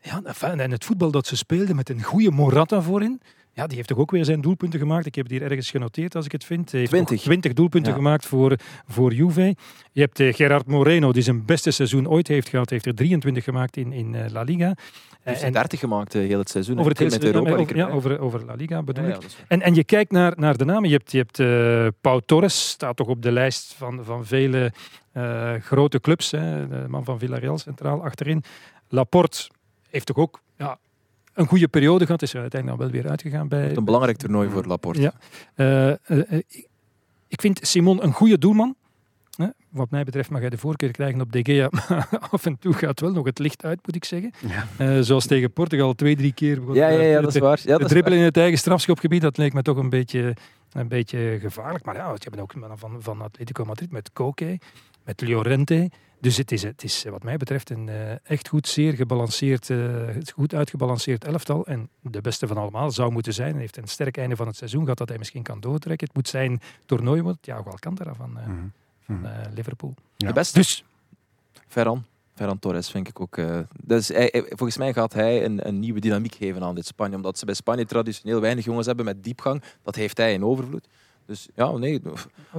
[SPEAKER 11] ja, en het voetbal dat ze speelden met een goede Morata voorin, ja, die heeft toch ook weer zijn doelpunten gemaakt. Ik heb het hier ergens genoteerd als ik het vind. Hij heeft
[SPEAKER 10] 20.
[SPEAKER 11] nog 20 doelpunten
[SPEAKER 10] Ja.
[SPEAKER 11] gemaakt voor, voor Juve. Je hebt eh, Gerard Moreno, die zijn beste seizoen ooit heeft gehad. Heeft er 23 gemaakt in, in eh, La Liga.
[SPEAKER 10] Hij heeft
[SPEAKER 11] En-
[SPEAKER 10] er 30 gemaakt eh, heel het seizoen.
[SPEAKER 11] over het hele
[SPEAKER 10] met Europa
[SPEAKER 11] ja, over, ja, over, over La Liga bedoel
[SPEAKER 10] Ja,
[SPEAKER 11] ik. En, en je kijkt naar, naar de namen. Je hebt, je hebt Pau Torres, staat toch op de lijst van, van vele grote clubs. Hè. De man van Villarreal centraal achterin. Laporte heeft toch ook ja, een goede periode gehad. Is er uiteindelijk dan wel weer uitgegaan bij...
[SPEAKER 10] Een belangrijk toernooi voor Laporte.
[SPEAKER 11] Ja. Eh, eh, eh, ik- vind Simon een goede doelman. Hè, Wat mij betreft mag hij de voorkeur krijgen op De Gea. Maar af en toe gaat wel nog het licht uit, moet ik zeggen. Eh, zoals tegen Portugal twee, drie keer. begon
[SPEAKER 10] Ja, ja, ja, dat is waar. Ja,
[SPEAKER 11] dribbelen in het eigen strafschopgebied, dat leek me toch een beetje, een beetje gevaarlijk. Maar ja, je hebt ook mannen van, van Atletico Madrid met Koke. Met Llorente. Dus het is, het is wat mij betreft een eh, echt goed, zeer gebalanceerd, eh, goed uitgebalanceerd elftal. En de beste van allemaal zou moeten zijn, en heeft een sterk einde van het seizoen gehad dat hij misschien kan doortrekken. Het moet zijn toernooi, want Thiago Alcantara van, eh, van eh, Liverpool.
[SPEAKER 10] De beste?
[SPEAKER 11] Dus
[SPEAKER 10] Ferran. Ferran Torres vind ik ook. eh, dus hij, hij- volgens mij gaat hij een, een nieuwe dynamiek geven aan dit Spanje. Omdat ze bij Spanje traditioneel weinig jongens hebben met diepgang. Dat heeft hij in overvloed. Dus ja, nee.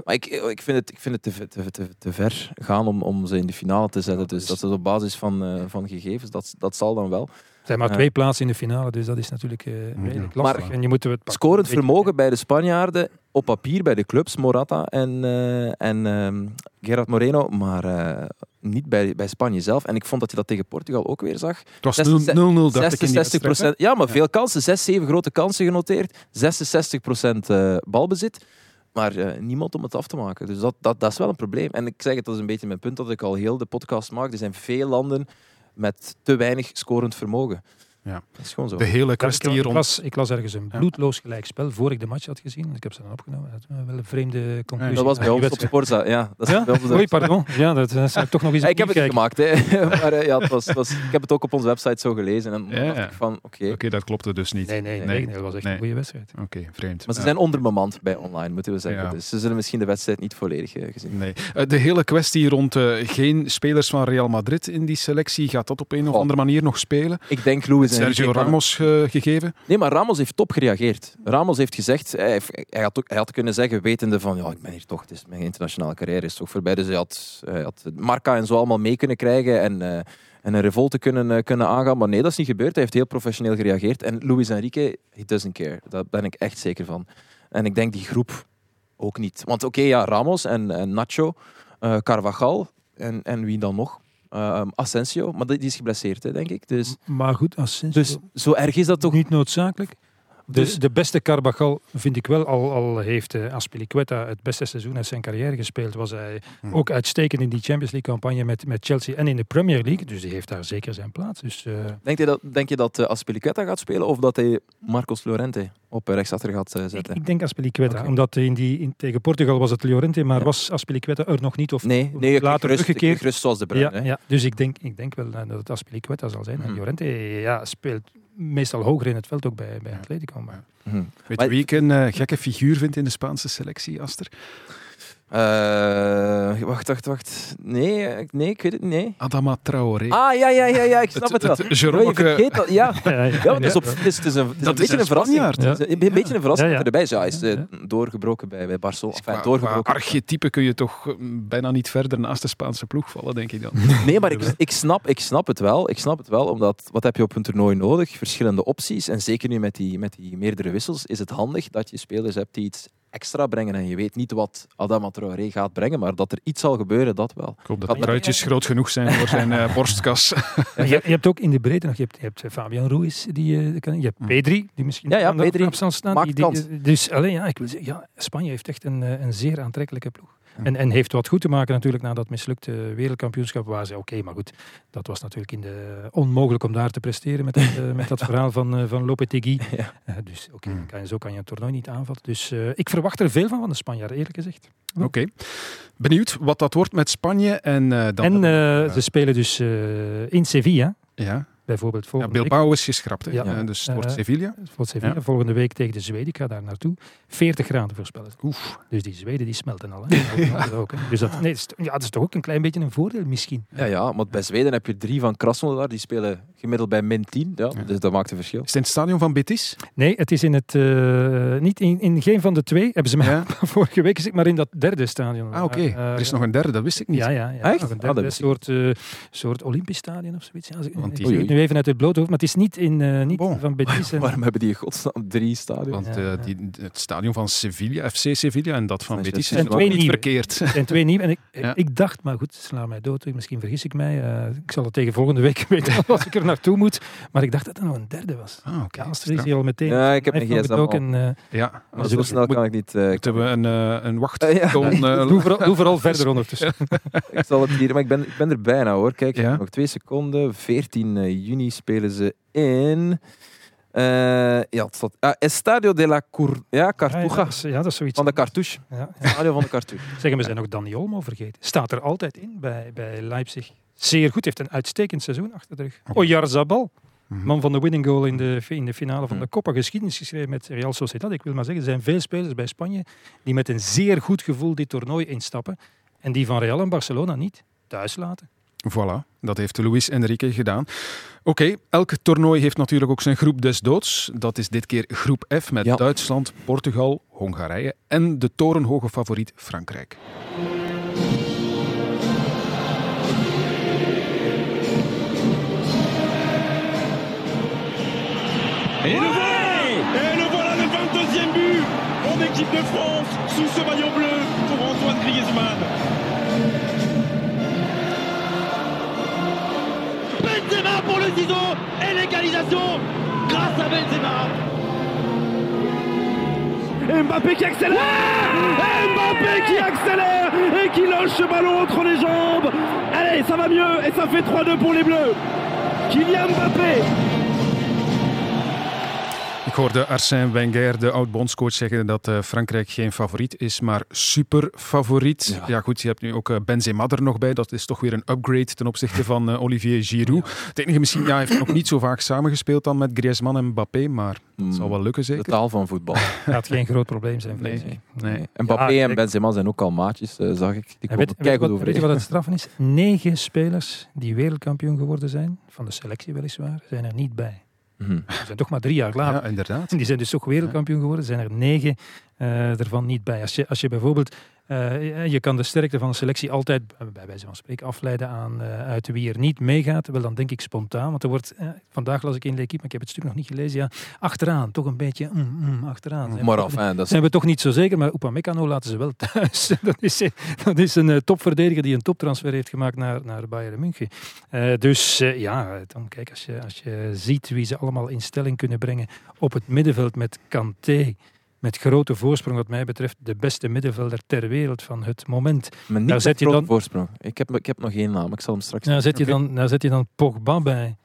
[SPEAKER 10] Maar ik, ik vind het, ik vind het te, ver- te, te, te ver gaan om, om ze in de finale te zetten. Dus dat is op basis van, eh, van gegevens. Dat, dat zal dan wel.
[SPEAKER 11] Er zijn maar
[SPEAKER 10] Ja.
[SPEAKER 11] twee plaatsen in de finale, dus dat is natuurlijk eh, redelijk lastig.
[SPEAKER 10] Maar
[SPEAKER 11] en je moet het.
[SPEAKER 10] Scorend vermogen bij de Spanjaarden op papier bij de clubs, Morata en, eh, en ehm, Gerard Moreno, maar eh, niet bij, bij Spanje zelf. En ik vond dat je dat tegen Portugal ook weer zag.
[SPEAKER 3] Het was
[SPEAKER 10] 66
[SPEAKER 3] 0-0, dacht ik in die
[SPEAKER 10] 66
[SPEAKER 3] wedstrijd, hè?
[SPEAKER 10] Ja, maar
[SPEAKER 3] Ja.
[SPEAKER 10] veel kansen. 6, 7 grote kansen genoteerd. 66 procent eh, balbezit. Maar eh, niemand om het af te maken. Dus dat, dat, dat is wel een probleem. En ik zeg het, dat is een beetje mijn punt dat ik al heel de podcast maak. Er zijn veel landen met te weinig scorend vermogen.
[SPEAKER 3] Ja.
[SPEAKER 10] Dat is gewoon zo.
[SPEAKER 3] De hele kwestie
[SPEAKER 11] ik, ik,
[SPEAKER 3] rond...
[SPEAKER 11] las, ik las ergens een bloedloos gelijkspel voor ik de match had gezien. Ik heb ze dan opgenomen. Dat is wel een vreemde conclusie.
[SPEAKER 10] Dat was bij ons op. Sporza. Ja, dat is
[SPEAKER 11] Ja?
[SPEAKER 10] bij ons
[SPEAKER 11] Oei, pardon. Ja, dat, ik toch nog eens
[SPEAKER 10] ik heb het gemaakt, hè. maar eh, ja, het was, het was, ik heb het ook op onze website zo gelezen. En dan dacht ik van, oké.
[SPEAKER 3] Oké, dat klopte dus niet.
[SPEAKER 11] Nee, nee, nee, dat was echt een goede wedstrijd.
[SPEAKER 3] Oké, vreemd.
[SPEAKER 10] Maar ze zijn onderbemand bij online, moeten we zeggen.
[SPEAKER 3] Ja.
[SPEAKER 10] Dus ze zullen misschien de wedstrijd niet volledig eh, gezien
[SPEAKER 3] Nee. Eh, De hele kwestie rond eh, geen spelers van Real Madrid in die selectie, gaat dat op een of andere manier nog spelen?
[SPEAKER 10] Ik denk Luis
[SPEAKER 3] Sergio Ramos eh, gegeven?
[SPEAKER 10] Nee, maar Ramos heeft top gereageerd. Ramos heeft gezegd, hij, heeft- hij, had, ook, hij had kunnen zeggen, wetende van, ja, ik ben hier toch, het is, mijn internationale carrière is toch voorbij. Dus hij had, hij had Marca en zo allemaal mee kunnen krijgen en, eh, en een revolte kunnen, eh, kunnen aangaan. Maar nee, dat is niet gebeurd. Hij heeft heel professioneel gereageerd. En Luis Enrique, he doesn't care. Daar ben ik echt zeker van. En ik denk die groep ook niet. Want oké, ja, Ramos en, en Nacho, Carvajal en, en wie dan nog? Eh, Asensio, maar die die is geblesseerd, hè, denk ik. Dus,
[SPEAKER 11] Maar goed, Asensio
[SPEAKER 10] dus zo erg is dat toch
[SPEAKER 11] niet noodzakelijk.
[SPEAKER 10] Dus-
[SPEAKER 11] de beste Carvajal vind ik wel, al, al heeft uh, Aspilicueta het beste seizoen uit zijn carrière gespeeld, was hij
[SPEAKER 3] Hm.
[SPEAKER 11] ook uitstekend in die Champions League campagne met, met Chelsea en in de Premier League. Dus die heeft daar zeker zijn plaats. Dus, eh,
[SPEAKER 10] Denk je dat, denk je dat uh, Aspilicueta gaat spelen of dat hij Marcos Llorente op rechtsachter gaat zetten?
[SPEAKER 11] ik denk Aspilicueta, omdat in die, in, tegen Portugal was het Llorente, maar
[SPEAKER 10] Ja.
[SPEAKER 11] was Aspilicueta er nog niet of
[SPEAKER 10] Nee,
[SPEAKER 11] later
[SPEAKER 10] gerust,
[SPEAKER 11] teruggekeerd.
[SPEAKER 10] gerust zoals de Bruin.
[SPEAKER 11] Ja, ja, dus ik denk, ik denk wel eh, dat het Aspilicueta zal zijn. En
[SPEAKER 10] Mhm.
[SPEAKER 11] Llorente ja, speelt meestal hoger in het veld ook bij, bij Atletico. Maar...
[SPEAKER 10] Mhm.
[SPEAKER 3] Weet je wie ik een eh, gekke figuur vind in de Spaanse selectie, Aster?
[SPEAKER 10] Eh, wacht, wacht, wacht. Nee, nee, ik weet het niet. Nee.
[SPEAKER 3] Adama Traoré.
[SPEAKER 10] Ah, ja, ja, ja, ja, ik snap het,
[SPEAKER 3] Het-
[SPEAKER 10] wel.
[SPEAKER 3] het Jerommeke-
[SPEAKER 10] Ja, je vergeet dat, ja.
[SPEAKER 11] Ja, ja,
[SPEAKER 10] Ja,
[SPEAKER 11] ja.
[SPEAKER 10] het is, op, het is, het is een,
[SPEAKER 3] Dat
[SPEAKER 10] beetje
[SPEAKER 3] een
[SPEAKER 10] verrassing. Een, beetje een verrassing dat erbij is. Ja, hij is eh, doorgebroken bij, bij Barcelona. Enfin,
[SPEAKER 3] Qua, qua
[SPEAKER 10] doorgebroken.
[SPEAKER 3] archetype kun je toch eh, bijna niet verder naast de Spaanse ploeg vallen, denk ik dan.
[SPEAKER 10] Nee, maar ik, ik, snap, ik snap het wel. Ik snap het wel, omdat wat heb je op een toernooi nodig? Verschillende opties. En zeker nu met die, met die meerdere wissels is het handig dat je spelers hebt die iets extra brengen. En je weet niet wat Adama Traoré gaat brengen, maar dat er iets zal gebeuren, dat wel.
[SPEAKER 3] Ik hoop dat
[SPEAKER 10] Wat-
[SPEAKER 3] de truitjes groot genoeg zijn voor zijn eh, borstkas.
[SPEAKER 11] Je, je hebt ook in de breedte nog, je hebt, je hebt Fabian Ruiz, die, eh, kan, je hebt Pedri, die misschien
[SPEAKER 10] Ja, ja,
[SPEAKER 11] afstand staan.
[SPEAKER 10] maakt
[SPEAKER 11] die, die-
[SPEAKER 10] kans.
[SPEAKER 11] dus alleen, ja, ik wil zeggen, ja, Spanje heeft echt een, eh, een zeer aantrekkelijke ploeg. En, en heeft wat goed te maken natuurlijk na dat mislukte wereldkampioenschap. Waar ze, oké, maar goed, dat was natuurlijk in de, onmogelijk om daar te presteren met, dat, eh, met dat verhaal van, uh, van Lopetegui.
[SPEAKER 10] Ja.
[SPEAKER 11] Uh, dus oké, okay, je, zo kan je een toernooi niet aanvatten. Dus uh, ik verwacht er veel van van de Spanjaarden, eerlijk gezegd.
[SPEAKER 3] Oké. Okay. Benieuwd wat dat wordt met Spanje. En, uh, dan
[SPEAKER 11] en uh, ze spelen dus in Sevilla.
[SPEAKER 3] Ja.
[SPEAKER 11] Bijvoorbeeld
[SPEAKER 3] ja, Bilbao
[SPEAKER 11] week.
[SPEAKER 3] is geschrapt, hè?
[SPEAKER 11] Ja.
[SPEAKER 3] Ja, dus het wordt Sevilla.
[SPEAKER 11] Het wordt Sevilla. Ja. Volgende week tegen de Zweden. Ik ga daar naartoe. 40 graden voorspellen. Oef. Dus die Zweden die smelten al. Hè. ook, hè. Dus dat, nee, dat, is, ja, dat is toch ook een klein beetje een voordeel misschien.
[SPEAKER 10] Ja, ja maar bij Zweden heb je drie van Krasnodar. Die spelen gemiddeld bij min 10. Ja, ja. Dus dat maakt een verschil.
[SPEAKER 3] Is het in het stadion van Betis?
[SPEAKER 11] Nee, het is in het... Uh, niet in, in geen van de twee. Hebben ze mij ja. vorige week gezegd, maar in dat derde stadion.
[SPEAKER 3] Ah, oké. Okay. Uh, er is nog een derde, dat wist ik niet.
[SPEAKER 11] Ja, ja. ja.
[SPEAKER 10] Echt?
[SPEAKER 11] Nog een derde,
[SPEAKER 10] ah,
[SPEAKER 11] een soort, uh, soort Olympisch stadion of zoiets. Ja,
[SPEAKER 3] Want
[SPEAKER 11] die, ik nu even uit het blote hoofd, maar het is niet, in, uh, niet bon. van Betis. En...
[SPEAKER 10] Waarom hebben die in godsnaam drie stadions?
[SPEAKER 3] Want ja, ja. Die, het stadion van Sevilla, FC Sevilla en dat van Betis
[SPEAKER 11] zijn
[SPEAKER 3] is ook niet verkeerd.
[SPEAKER 11] Zijn twee nieuwe. En ik, ja. ik dacht, maar goed, sla mij dood. Misschien vergis ik mij. Uh, ik zal het tegen volgende week weten als ik er naartoe moet. Maar ik dacht dat er nog een derde was.
[SPEAKER 3] Ah, okay.
[SPEAKER 11] Ja, als er is hier al meteen.
[SPEAKER 10] Ja, ik heb een gsm
[SPEAKER 11] ook een, uh,
[SPEAKER 3] Ja,
[SPEAKER 10] maar zo snel kan ik niet. Uh,
[SPEAKER 3] moeten we een, uh, een wacht...
[SPEAKER 11] ja. doe, vooral, doe vooral verder ondertussen.
[SPEAKER 10] ik zal het hier, maar ik ben, ik ben er bijna hoor. Kijk, ja? nog twee seconden. 14 juni spelen ze in... Eh, ja, het staat, ah, Estadio de la Cour... Ja, Cartuja.
[SPEAKER 11] Ja, dat is, ja, dat is zoiets.
[SPEAKER 10] Van de Cartouche.
[SPEAKER 11] Ja.
[SPEAKER 10] Stadio van de Cartouche.
[SPEAKER 11] Zeggen we zijn nog Dani Olmo vergeten. Staat er altijd in bij, bij Leipzig. Zeer goed, heeft een uitstekend seizoen achter de rug. Oyarzabal, man van de winning goal in de, in de finale van de Copa. Geschiedenis geschreven met Real Sociedad. Ik wil maar zeggen, er zijn veel spelers bij Spanje die met een zeer goed gevoel dit toernooi instappen. En die van Real en Barcelona niet thuis laten.
[SPEAKER 3] Voilà, dat heeft Luis Enrique gedaan. Oké, elk toernooi heeft natuurlijk ook zijn groep des doods. Dat is dit keer groep F met Duitsland, Portugal, Hongarije en de torenhoge favoriet Frankrijk.
[SPEAKER 9] Et le voilà Et le voilà le 22e but en équipe de France sous ce maillot bleu pour Antoine Griezmann.
[SPEAKER 20] Benzema pour le ciseau et l'égalisation grâce à Benzema.
[SPEAKER 9] Mbappé qui accélère Mbappé qui accélère et qui lâche ce ballon entre les jambes. Allez, ça va mieux et ça fait 3-2 pour les Bleus. Kylian Mbappé
[SPEAKER 3] hoorde Arsène Wenger, de oud-bondscoach, zeggen dat uh, Frankrijk geen favoriet is, maar super favoriet. Ja. ja. goed, je hebt nu ook uh, Benzema er nog bij. Dat is toch weer een upgrade ten opzichte van uh, Olivier Giroud. Ja. Het enige misschien, ja, hij heeft nog niet zo vaak samengespeeld dan met Griezmann en Mbappé, maar het zal wel lukken zeker.
[SPEAKER 10] De taal van voetbal.
[SPEAKER 11] Gaat geen groot probleem zijn.
[SPEAKER 3] Nee. nee. nee.
[SPEAKER 10] En Mbappé ja, en Benzema zijn ook al maatjes, zag ik. Die
[SPEAKER 11] weet, weet, wat, weet je wat het straffen is? Negen spelers die wereldkampioen geworden zijn, van de selectie weliswaar, zijn er niet bij. -hmm. zijn toch maar drie jaar later.
[SPEAKER 3] Ja, inderdaad.
[SPEAKER 11] Die zijn dus toch wereldkampioen geworden. Er zijn er negen uh, ervan niet bij. Als je, als je bijvoorbeeld... Uh, je kan de sterkte van een selectie altijd, bij wijze van spreken, afleiden aan uh, uit wie er niet meegaat. Wel, dan denk ik spontaan. Want er wordt, vandaag las ik in L'Equipe, maar ik heb het stuk nog niet gelezen. Ja, achteraan, toch een beetje mm, mm, achteraan. Zijn
[SPEAKER 10] maar af, hè, dat
[SPEAKER 11] zijn we toch niet zo zeker. Maar Upamecano laten ze wel thuis. dat, is, dat is een topverdediger die een toptransfer heeft gemaakt naar, naar Bayern München. dus ja, dan kijk, als je, als je ziet wie ze allemaal in stelling kunnen brengen op het middenveld met Kanté met grote voorsprong, wat mij betreft, de beste middenvelder ter wereld van het moment.
[SPEAKER 10] Maar niet
[SPEAKER 11] daar zet je dan
[SPEAKER 10] voorsprong. Ik heb, ik heb nog één naam, ik zal hem straks.
[SPEAKER 11] Daar zet, je
[SPEAKER 10] okay.
[SPEAKER 11] dan, daar zet je dan Pogba bij.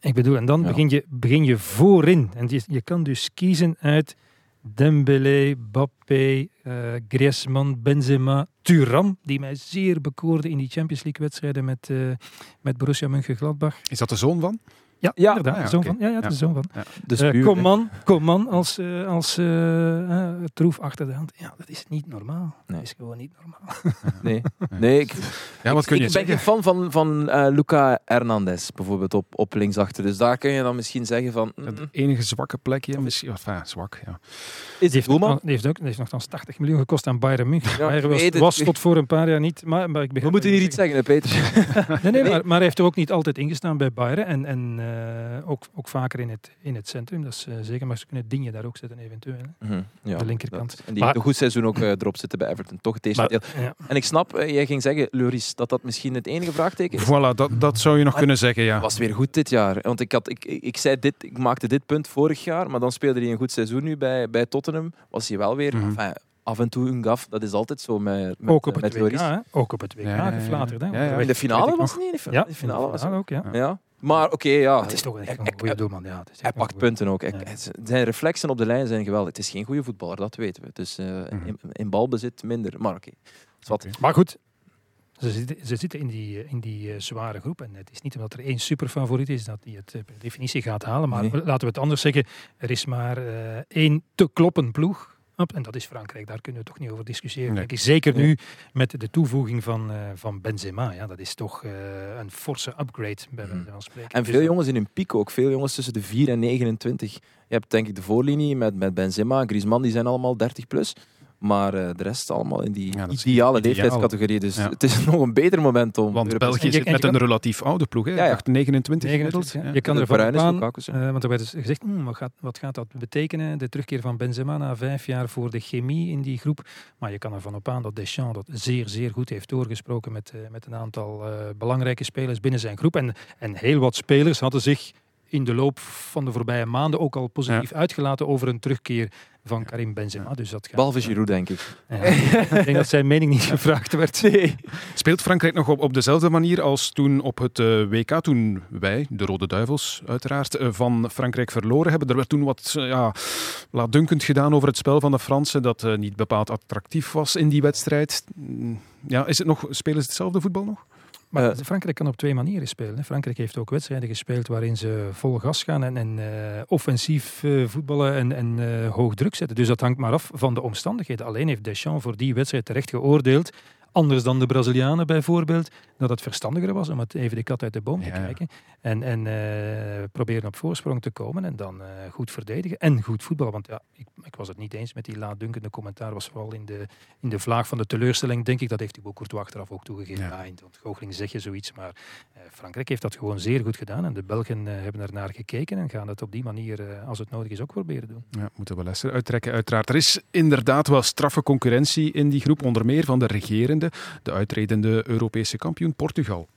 [SPEAKER 11] Ik bedoel, en dan ja. begin, je, begin je voorin. En je, je kan dus kiezen uit Dembélé, Bappé, uh, Griezmann, Benzema, Thuram, die mij zeer bekoorde in die Champions League wedstrijden met, uh, met Borussia Mönchengladbach.
[SPEAKER 3] Is dat de zoon van?
[SPEAKER 11] Ja, ja, inderdaad. Ah, ja, zoon okay. van, ja, ja, de ja. zoon van.
[SPEAKER 10] Ja. De
[SPEAKER 11] uh, Coman, Coman als, uh, als uh, troef achter de hand. Ja, dat is niet normaal. Nee. Dat is gewoon niet normaal.
[SPEAKER 10] nee, nee ik,
[SPEAKER 3] ja, wat kun je
[SPEAKER 10] ik ben geen fan van, van Luca Hernandez, bijvoorbeeld op, op linksachter. Dus daar kun je dan misschien zeggen van... Mm,
[SPEAKER 3] het enige zwakke plekje, misschien, enfin, zwak, ja.
[SPEAKER 10] Is
[SPEAKER 11] die heeft, nog, die heeft ook die heeft nogthans 80 miljoen gekost aan Bayern München. Ja, Bayern was, het, was tot voor een paar jaar niet... Maar, maar ik
[SPEAKER 10] We moeten hier iets zeggen, hè, Peter.
[SPEAKER 11] nee, nee, maar, maar hij heeft er ook niet altijd ingestaan bij Bayern. En, en ook ook vaker in het, in het centrum. Dat is uh, zeker, maar ze kunnen dingen daar ook zetten eventueel.
[SPEAKER 10] Mm -hmm. ja,
[SPEAKER 11] de linkerkant.
[SPEAKER 10] Dat, en die maar, een goed seizoen ook uh, erop zitten bij Everton. Toch het eerste
[SPEAKER 11] maar,
[SPEAKER 10] deel.
[SPEAKER 11] Ja.
[SPEAKER 10] En ik snap, uh, jij ging zeggen, Loris, dat dat misschien het enige vraagteken is.
[SPEAKER 3] Voilà, dat, dat zou je nog
[SPEAKER 10] maar
[SPEAKER 3] kunnen zeggen, ja.
[SPEAKER 10] was weer goed dit jaar. Want ik, had, ik, ik, zei dit, ik maakte dit punt vorig jaar, maar dan speelde hij een goed seizoen nu bij, bij Tottenham. Was hij wel weer...
[SPEAKER 3] Mhm.
[SPEAKER 10] Mm -hmm. enfin, af en toe een gaf, dat is altijd zo met, met
[SPEAKER 11] ook op
[SPEAKER 10] met
[SPEAKER 11] het WK, hè? Ook op het WK
[SPEAKER 3] Ja, ja, ja.
[SPEAKER 11] geflaterd, hè?
[SPEAKER 3] Ja, ja.
[SPEAKER 10] In de finale was het niet? In de finale,
[SPEAKER 11] Ja,
[SPEAKER 10] de finale was het.
[SPEAKER 11] ook, ja.
[SPEAKER 10] Ja. Maar oké, ja.
[SPEAKER 11] Het is toch echt een goede doelman. Ja,
[SPEAKER 10] Hij pakt punten ook.
[SPEAKER 11] Ja.
[SPEAKER 10] Zijn reflexen op de lijn zijn geweldig. Het is geen goede voetballer, dat weten we. Dus
[SPEAKER 3] Mhm.
[SPEAKER 10] in, in balbezit minder. Maar oké. Wat.
[SPEAKER 11] Maar goed, ze zitten, ze zitten in die, eh, in die eh, zware groep. En het is niet omdat er één superfavoriet is dat die het per definitie gaat halen. Maar
[SPEAKER 10] Nee.
[SPEAKER 11] laten we het anders zeggen. Er is maar één te kloppen ploeg. Op, En dat is Frankrijk. Daar kunnen we toch niet over discussiëren.
[SPEAKER 3] Nee.
[SPEAKER 11] denk ik. Zeker nu met de toevoeging van, eh, van Benzema. Ja, dat is toch eh, een forse upgrade bij wijze van spreken.
[SPEAKER 10] En
[SPEAKER 11] Dus
[SPEAKER 10] veel jongens in hun piek ook. Veel jongens tussen de 4 en 29. Je hebt denk ik de voorlinie met, met Benzema en Griezmann. Die zijn allemaal 30 plus. Maar eh, de rest allemaal in die
[SPEAKER 3] Ja,
[SPEAKER 10] ideale leeftijdscategorie. Dus
[SPEAKER 3] Ja.
[SPEAKER 10] het is nog een beter moment om...
[SPEAKER 3] Want
[SPEAKER 10] Europees-
[SPEAKER 3] België zit met een
[SPEAKER 11] kan-
[SPEAKER 3] relatief oude ploeg, hè?
[SPEAKER 10] Ja, ja.
[SPEAKER 3] Ik dacht 29
[SPEAKER 11] 29,
[SPEAKER 3] gemiddeld.
[SPEAKER 11] ja.
[SPEAKER 3] Ja.
[SPEAKER 11] Je kan ervan aan, eh, want er werd dus gezegd, "Hmm, wat, gaat, wat gaat dat betekenen, de terugkeer van Benzema na vijf jaar voor de chemie in die groep. Maar je kan ervan op aan dat Deschamps dat zeer, zeer goed heeft doorgesproken met, eh, met een aantal eh, belangrijke spelers binnen zijn groep. En, en heel wat spelers hadden zich in de loop van de voorbije maanden ook al positief uitgelaten over een terugkeer van Karim Benzema. Dus dat gaat,
[SPEAKER 10] Behalve Giroud, denk ik.
[SPEAKER 11] Ja, ik denk dat zijn mening niet gevraagd werd.
[SPEAKER 3] Speelt Frankrijk nog op, op dezelfde manier als toen op het eh, WK, toen wij, de Rode Duivels uiteraard, eh, van Frankrijk verloren hebben? Er werd toen wat uh, ja, laatdunkend gedaan over het spel van de Fransen, dat uh, niet bepaald attractief was in die wedstrijd. Mm, Ja, is het nog, spelen ze hetzelfde voetbal nog?
[SPEAKER 11] Maar uh, Frankrijk kan op twee manieren spelen. Hè. Frankrijk heeft ook wedstrijden gespeeld waarin ze vol gas gaan en, en uh, offensief uh, voetballen en, en hoog druk zetten. Dus dat hangt maar af van de omstandigheden. Alleen heeft Deschamps voor die wedstrijd terecht geoordeeld anders dan de Brazilianen bijvoorbeeld, dat het verstandiger was om het even de kat uit de boom te ja. kijken. En, en uh, proberen op voorsprong te komen en dan uh, goed verdedigen en goed voetballen. Want ja, ik, ik, was het niet eens met die laatdunkende commentaar, was vooral in de, in de vlaag van de teleurstelling, denk ik. Dat heeft Thibaut Courtois achteraf ook toegegeven. Ja. Ja, in de ontgoocheling zeg je zoiets, maar uh, Frankrijk heeft dat gewoon zeer goed gedaan en de Belgen hebben er naar gekeken en gaan het op die manier, als het nodig is, ook proberen doen.
[SPEAKER 3] Ja, moeten we lessen uittrekken, uiteraard. Er is inderdaad wel straffe concurrentie in die groep, onder meer van de regerende de uitredende Europese kampioen Portugal.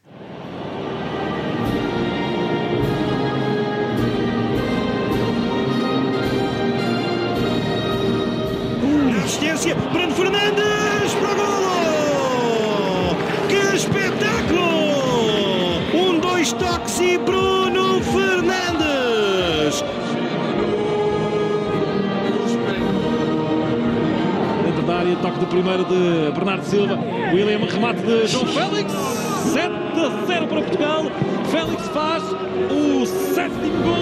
[SPEAKER 20] Assistência, Bruno Fernandes para golo! Que espetáculo! Um, dois toques e Bruno Fernandes!
[SPEAKER 13] Área, toque de primeiro de Bernardo Silva, William, remate de João Félix, 7 a 0 para Portugal, Félix faz o sétimo gol.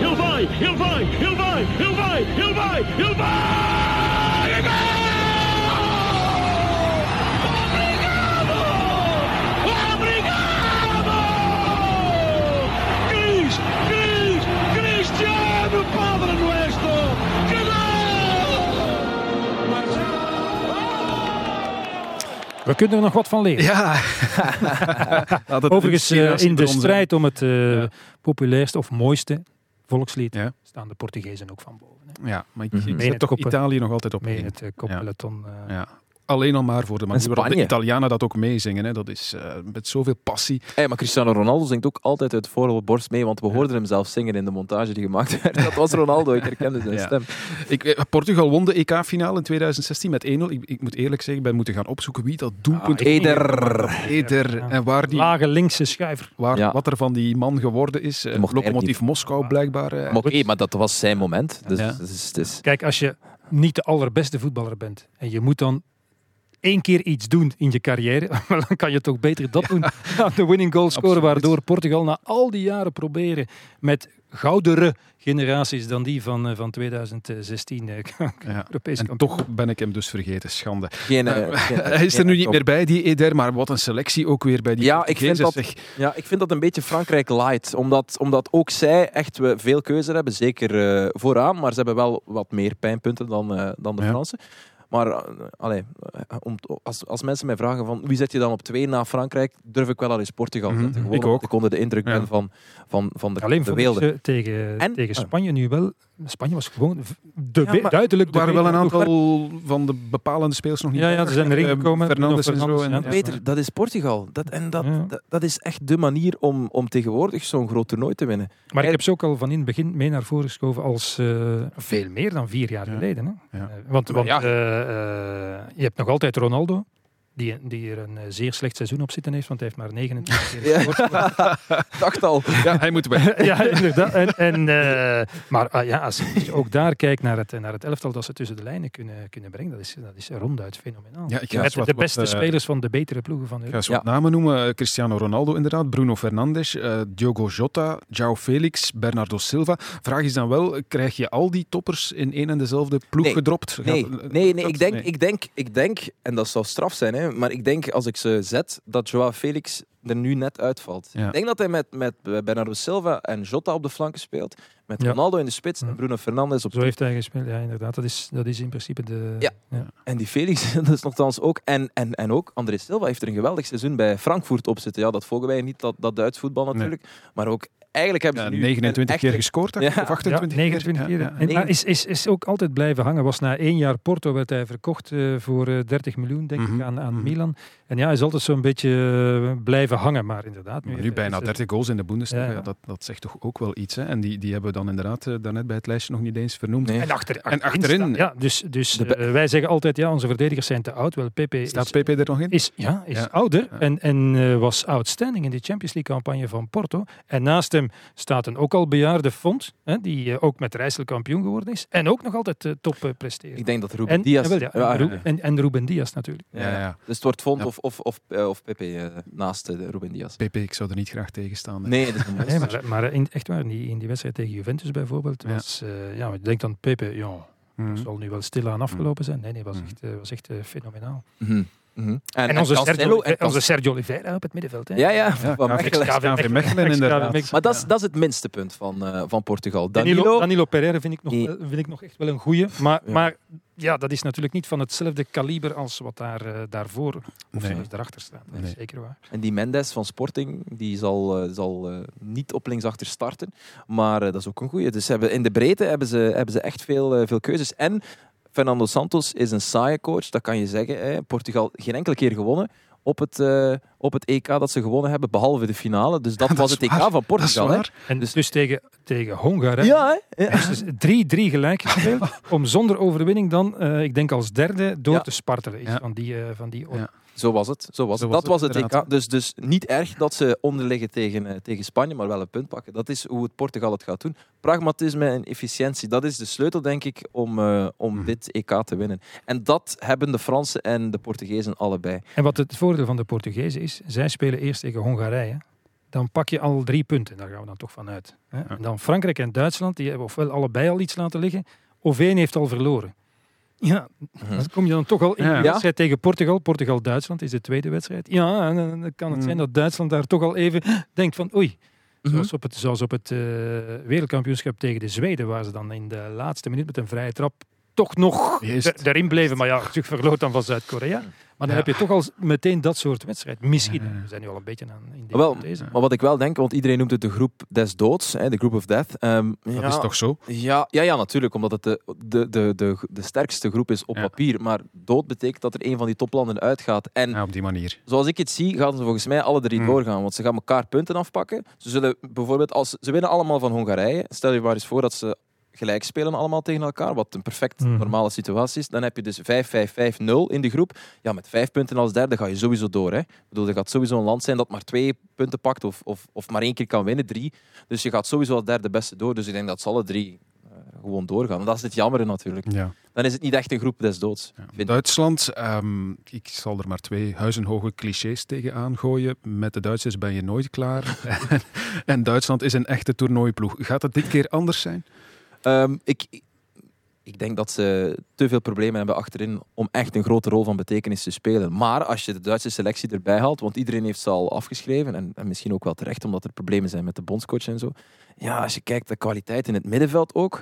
[SPEAKER 13] Ele vai, ele vai, ele vai, ele vai, ele vai, ele vai!
[SPEAKER 11] We kunnen er nog wat van leren.
[SPEAKER 3] Ja.
[SPEAKER 11] Overigens, uh, in de strijd om het uh, ja. populairste of mooiste volkslied
[SPEAKER 3] ja.
[SPEAKER 11] staan de Portugezen ook van boven.
[SPEAKER 3] Hè. Ja, maar ik, ik zet toch op Italië nog altijd op
[SPEAKER 11] mee het uh, koppeloton.
[SPEAKER 3] Ja. ja. Alleen al maar voor de manier waarop de Italianen dat ook meezingen. Hè. Dat is uh, met zoveel passie.
[SPEAKER 10] Hey, maar Cristiano Ronaldo zingt ook altijd uit voor borst mee, want we hoorden hem zelf zingen in de montage die gemaakt werd. Dat was Ronaldo, ik herkende zijn ja. stem.
[SPEAKER 3] Ik, Portugal won de EK-finale in 2016 met 1-0. Ik, ik, moet eerlijk zeggen, ik ben moeten gaan opzoeken wie dat doelpunt...
[SPEAKER 10] Ah, Eder.
[SPEAKER 3] Eder. Ja. En waar die...
[SPEAKER 11] Lage linkse.
[SPEAKER 3] Waar, ja. Wat er van die man geworden is. Uh, Lokomotief Moskou blijkbaar. Uh,
[SPEAKER 10] Oké, okay, maar dat was zijn moment. Dus, ja. dus, dus.
[SPEAKER 11] Kijk, als je niet de allerbeste voetballer bent en je moet dan één keer iets doen in je carrière, dan kan je toch beter dat doen dan de winning goal scoren, Absoluut. waardoor Portugal na al die jaren proberen met goudere generaties dan die van, van 2016 uh,
[SPEAKER 3] ja. Europese En toch ben ik hem dus vergeten, schande.
[SPEAKER 10] Geen, uh,
[SPEAKER 3] uh, geen, hij is er nu niet meer bij, die Eder, maar wat een selectie ook weer bij die
[SPEAKER 10] ja, ik vind dat, ja, ik vind dat een beetje Frankrijk light, omdat, omdat ook zij echt we veel keuze hebben, zeker uh, vooraan, maar ze hebben wel wat meer pijnpunten dan, uh, dan de ja. Fransen. Maar uh, allee, om, als, als mensen mij vragen van wie zet je dan op twee na Frankrijk, durf ik wel al eens Portugal
[SPEAKER 3] Mhm,
[SPEAKER 10] zetten. Gewoon
[SPEAKER 11] ik ook.
[SPEAKER 10] Ik onder de indruk ben ja. van, van, van de,
[SPEAKER 11] Alleen
[SPEAKER 10] de
[SPEAKER 11] tegen, en, tegen Spanje nu wel. Spanje was gewoon de,
[SPEAKER 3] ja,
[SPEAKER 11] duidelijk de
[SPEAKER 3] waren wel een aantal van de bepalende spelers nog niet.
[SPEAKER 11] Ja, ja ze zijn erin gekomen.
[SPEAKER 3] Fernandes en zo. En,
[SPEAKER 10] ja, Peter, dat is Portugal. Dat, en dat, ja. dat, dat, is echt de manier om, om tegenwoordig zo'n groot toernooi te winnen.
[SPEAKER 11] Maar ik heb ze ook al van in het begin mee naar voren geschoven als uh, veel meer dan vier jaar geleden. Hè? Uh, want want uh, je hebt nog altijd Ronaldo. Die, die er een zeer slecht seizoen op zitten heeft, want hij heeft maar 29 keer gescoord.
[SPEAKER 10] Ja. Dacht al.
[SPEAKER 3] Ja, hij moet weg.
[SPEAKER 11] ja, inderdaad. En, en, uh, maar uh, ja, als je ook daar kijkt naar het, naar het elftal dat ze tussen de lijnen kunnen, kunnen brengen, dat is, dat is ronduit fenomenaal.
[SPEAKER 3] Ja, ik
[SPEAKER 11] Met
[SPEAKER 3] wat,
[SPEAKER 11] de beste
[SPEAKER 3] wat, uh,
[SPEAKER 11] spelers van de betere ploegen van Europa.
[SPEAKER 3] Ik ga wat ja. namen noemen. Cristiano Ronaldo inderdaad, Bruno Fernandes, Diogo Jota, João Felix, Bernardo Silva. Vraag is dan wel, krijg je al die toppers in één en dezelfde ploeg
[SPEAKER 10] nee.
[SPEAKER 3] gedropt?
[SPEAKER 10] Nee, nee, nee, ik, denk, nee. Ik, denk, ik denk, en dat zou straf zijn, hè, maar ik denk als ik ze zet, dat Joao Felix er nu net uitvalt.
[SPEAKER 3] Ja.
[SPEAKER 10] Ik denk dat hij met, met Bernardo Silva en Jota op de flanken speelt. Met ja. Ronaldo in de spits en Bruno Fernandes op
[SPEAKER 11] Zo heeft hij gespeeld, ja inderdaad. Dat is, dat is in principe de...
[SPEAKER 10] Ja. En die Felix, dat is nogthans ook... En, en, en ook, André Silva heeft er een geweldig seizoen bij Frankfurt op zitten. Ja, dat volgen wij niet, dat, dat Duits voetbal natuurlijk. Nee. Maar ook eigenlijk hebben ze nu...
[SPEAKER 3] 29
[SPEAKER 10] een
[SPEAKER 3] keer gescoord, of 28
[SPEAKER 11] ja, 29 keer.
[SPEAKER 3] Ja, ja.
[SPEAKER 11] En, maar is, is, is ook altijd blijven hangen. Was na één jaar Porto werd hij verkocht eh, voor eh, 30 miljoen, denk
[SPEAKER 3] Mhm,
[SPEAKER 11] ik, aan, aan
[SPEAKER 3] mhm.
[SPEAKER 11] Milan. En ja, hij is altijd zo'n beetje eh, blijven hangen. Maar inderdaad...
[SPEAKER 3] Nu bijna
[SPEAKER 11] is het-
[SPEAKER 3] 30 goals in de Bundesliga,
[SPEAKER 11] Ja,
[SPEAKER 3] ja,
[SPEAKER 11] ja.
[SPEAKER 3] Dat, dat zegt toch ook wel iets. Hè? En die, die hebben we dan inderdaad eh, daarnet bij het lijstje nog niet eens vernoemd.
[SPEAKER 11] En, achter,
[SPEAKER 3] En achterin,
[SPEAKER 11] staat- ja, dus, dus eh, wij zeggen altijd, ja, onze verdedigers zijn te oud. Wel, Pepe
[SPEAKER 3] Staat
[SPEAKER 11] is,
[SPEAKER 3] Pepe er nog in?
[SPEAKER 11] is, ja, is
[SPEAKER 3] Ja.
[SPEAKER 11] ouder en, en eh, was outstanding in de Champions League campagne van Porto. En naast hem staat een ook al bejaarde Font, hè, die eh, ook met Rijssel kampioen geworden is. En ook nog altijd eh, top eh, presteert.
[SPEAKER 10] Ik denk dat Ruben
[SPEAKER 11] en,
[SPEAKER 10] Diaz...
[SPEAKER 11] ja,
[SPEAKER 10] Ja,
[SPEAKER 11] en, Ru-
[SPEAKER 10] ja.
[SPEAKER 11] en, en Ruben Diaz natuurlijk.
[SPEAKER 10] Ja, ja. Dus het wordt Font of, of, of, of Pepe naast Ruben Diaz.
[SPEAKER 3] Pepe, ik zou er niet graag tegen staan.
[SPEAKER 10] Nee, dat is een
[SPEAKER 11] Nee, maar, maar in, echt waar, in die, in die wedstrijd tegen Juventus bijvoorbeeld,
[SPEAKER 3] Ja.
[SPEAKER 11] was, eh, ja, ik denk dan Pepe, ja,
[SPEAKER 3] Mhm.
[SPEAKER 11] het zal nu wel stilaan afgelopen zijn. Nee, nee, was echt, eh, was echt fenomenaal.
[SPEAKER 10] Mhm.
[SPEAKER 11] En, onze, Sergio,
[SPEAKER 10] en
[SPEAKER 11] onze Sergio Oliveira op het middenveld. Hè?
[SPEAKER 10] Ja, ja,
[SPEAKER 3] Ja,
[SPEAKER 10] van Mechelen.
[SPEAKER 3] KV Mechelen inderdaad.
[SPEAKER 10] Maar dat is, dat is het minste punt van, eh, van Portugal.
[SPEAKER 11] Danilo,
[SPEAKER 10] Danilo,
[SPEAKER 11] Danilo Pereira vind ik nog, vind ik nog echt wel een goeie. Maar
[SPEAKER 10] Ja.
[SPEAKER 11] maar ja, dat is natuurlijk niet van hetzelfde kaliber als wat daar, eh, daarvoor of
[SPEAKER 3] Nee.
[SPEAKER 11] daarachter staat. Dat is zeker waar.
[SPEAKER 10] En die Mendes van Sporting, die zal, eh, zal niet op linksachter starten. Maar dat is ook een goeie. Dus ze hebben, in de breedte hebben ze, hebben ze echt veel, veel keuzes. En Fernando Santos is een saaie coach, dat kan je zeggen. Hè. Portugal geen enkele keer gewonnen op het, eh, op het EK dat ze gewonnen hebben, behalve de finale. Dus dat,
[SPEAKER 3] Dat
[SPEAKER 10] was het EK
[SPEAKER 3] waar.
[SPEAKER 10] van Portugal. hè.
[SPEAKER 11] En dus, tegen, tegen Hongarije.
[SPEAKER 10] Ja, hè? Ja.
[SPEAKER 11] Dus het is 3-3 gelijk gespeeld. om zonder overwinning dan, eh, ik denk als derde, door
[SPEAKER 10] Ja.
[SPEAKER 11] te spartelen. Iets
[SPEAKER 3] Ja.
[SPEAKER 11] van die, eh, van die.
[SPEAKER 10] Zo was het. Zo was
[SPEAKER 3] Zo
[SPEAKER 10] het. dat was
[SPEAKER 3] het.
[SPEAKER 10] EK. Dus, dus niet erg dat ze onderliggen tegen, eh, tegen Spanje, maar wel een punt pakken. Dat is hoe het Portugal het gaat doen. Pragmatisme en efficiëntie, dat is de sleutel, denk ik, om, eh, om
[SPEAKER 3] Mhm.
[SPEAKER 10] dit EK te winnen. En dat hebben de Fransen en de Portugezen allebei.
[SPEAKER 11] En wat het voordeel van de Portugezen is, zij spelen eerst tegen Hongarije. Dan pak je al drie punten, daar gaan we dan toch van uit. Hè? En dan Frankrijk en Duitsland, die hebben ofwel allebei al iets laten liggen, of één heeft al verloren. Ja, dan kom je dan toch al in
[SPEAKER 3] Ja.
[SPEAKER 11] de wedstrijd tegen Portugal. Portugal-Duitsland is de tweede wedstrijd. Ja, en dan kan het
[SPEAKER 3] Mm.
[SPEAKER 11] zijn dat Duitsland daar toch al even denkt van oei.
[SPEAKER 10] Mhm.
[SPEAKER 11] Zoals op het, zoals op het eh, wereldkampioenschap tegen de Zweden, waar ze dan in de laatste minuut met een vrije trap toch nog er- erin bleven. Maar ja, natuurlijk verloor dan van Zuid-Korea. Maar dan
[SPEAKER 3] Ja.
[SPEAKER 11] heb je toch al meteen dat soort wedstrijd. Misschien. We zijn nu al een beetje aan in die
[SPEAKER 10] Wel,
[SPEAKER 11] deze.
[SPEAKER 10] maar wat ik wel denk, want iedereen noemt het de groep des doods, hè, de group of death. Ehm,
[SPEAKER 3] Dat
[SPEAKER 10] ja,
[SPEAKER 3] is toch zo?
[SPEAKER 10] Ja, ja, ja, natuurlijk, omdat het de, de, de, de, de sterkste groep is op
[SPEAKER 3] Ja.
[SPEAKER 10] papier. Maar dood betekent dat er een van die toplanden uitgaat. En
[SPEAKER 3] Ja, op die manier.
[SPEAKER 10] zoals ik het zie, gaan ze volgens mij alle drie
[SPEAKER 3] Hmm.
[SPEAKER 10] doorgaan. Want ze gaan elkaar punten afpakken. Ze zullen bijvoorbeeld, als ze winnen allemaal van Hongarije. Stel je maar eens voor dat ze gelijk spelen allemaal tegen elkaar. Wat een perfect
[SPEAKER 11] Mhm.
[SPEAKER 10] normale situatie is. Dan heb je dus 5-5-5-0 in de groep. Ja, met vijf punten als derde ga je sowieso door. Hè. Ik bedoel, er gaat sowieso een land zijn dat maar twee punten pakt. Of, of, of maar één keer kan winnen, drie. Dus je gaat sowieso als derde beste door. Dus ik denk dat ze alle drie eh, gewoon doorgaan. En dat is het jammer natuurlijk.
[SPEAKER 3] Ja.
[SPEAKER 10] Dan is het niet echt een groep des doods.
[SPEAKER 3] Ja. Duitsland, ehm, ik zal er maar twee huizenhoge clichés tegen aangooien. Met de Duitsers ben je nooit klaar. en Duitsland is een echte toernooiploeg. Gaat het dit keer anders zijn?
[SPEAKER 10] Ehm, ik, ik denk dat ze te veel problemen hebben achterin om echt een grote rol van betekenis te spelen. Maar als je de Duitse selectie erbij haalt, want iedereen heeft ze al afgeschreven, en, en misschien ook wel terecht, omdat er problemen zijn met de bondscoach en zo. Ja, als je kijkt de kwaliteit in het middenveld ook.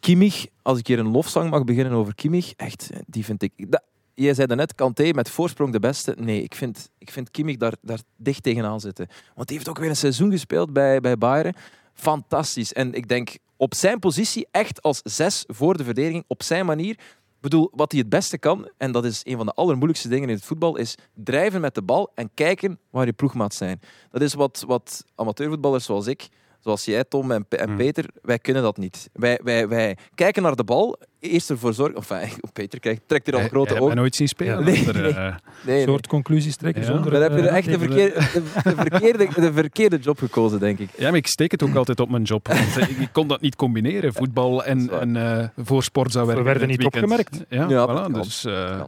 [SPEAKER 10] Kimmich, als ik hier een lofzang mag beginnen over Kimmich, echt, die vind ik... Dat, jij zei daarnet, Kanté met voorsprong de beste. Nee, ik vind, ik vind Kimmich daar, daar dicht tegenaan zitten. Want die heeft ook weer een seizoen gespeeld bij, bij Bayern. Fantastisch. En ik denk op zijn positie echt als zes voor de verdediging, op zijn manier. Ik bedoel, wat hij het beste kan, en dat is een van de allermoeilijkste dingen in het voetbal, is drijven met de bal en kijken waar je ploegmaat zijn. Dat is wat, wat amateurvoetballers zoals ik, zoals jij, Tom en, en
[SPEAKER 3] Mm.
[SPEAKER 10] Peter, wij kunnen dat niet. Wij, wij, wij kijken naar de bal, eerst ervoor zorgen... Of Peter krijgt, trekt hier al
[SPEAKER 3] Hij-
[SPEAKER 10] grote ogen.
[SPEAKER 3] mij nooit zien spelen.
[SPEAKER 10] Nee,
[SPEAKER 3] er,
[SPEAKER 10] nee.
[SPEAKER 3] eh,
[SPEAKER 10] Nee, nee.
[SPEAKER 11] soort conclusies trekken
[SPEAKER 3] Ja.
[SPEAKER 11] zonder...
[SPEAKER 10] Dan heb je
[SPEAKER 11] eh,
[SPEAKER 10] echt de
[SPEAKER 11] even-
[SPEAKER 10] verkeerde, de, de verkeerde, de verkeerde job gekozen, denk ik.
[SPEAKER 3] Ja, maar ik steek het ook altijd op mijn job. Want eh, ik, ik kon dat niet combineren, voetbal en, en eh, voor sport zou
[SPEAKER 11] We
[SPEAKER 3] werken.
[SPEAKER 11] werden
[SPEAKER 3] in het
[SPEAKER 11] niet
[SPEAKER 3] weekend.
[SPEAKER 11] opgemerkt.
[SPEAKER 3] Ja,
[SPEAKER 10] Ja,
[SPEAKER 3] voilà,
[SPEAKER 10] kan.
[SPEAKER 3] dus eh,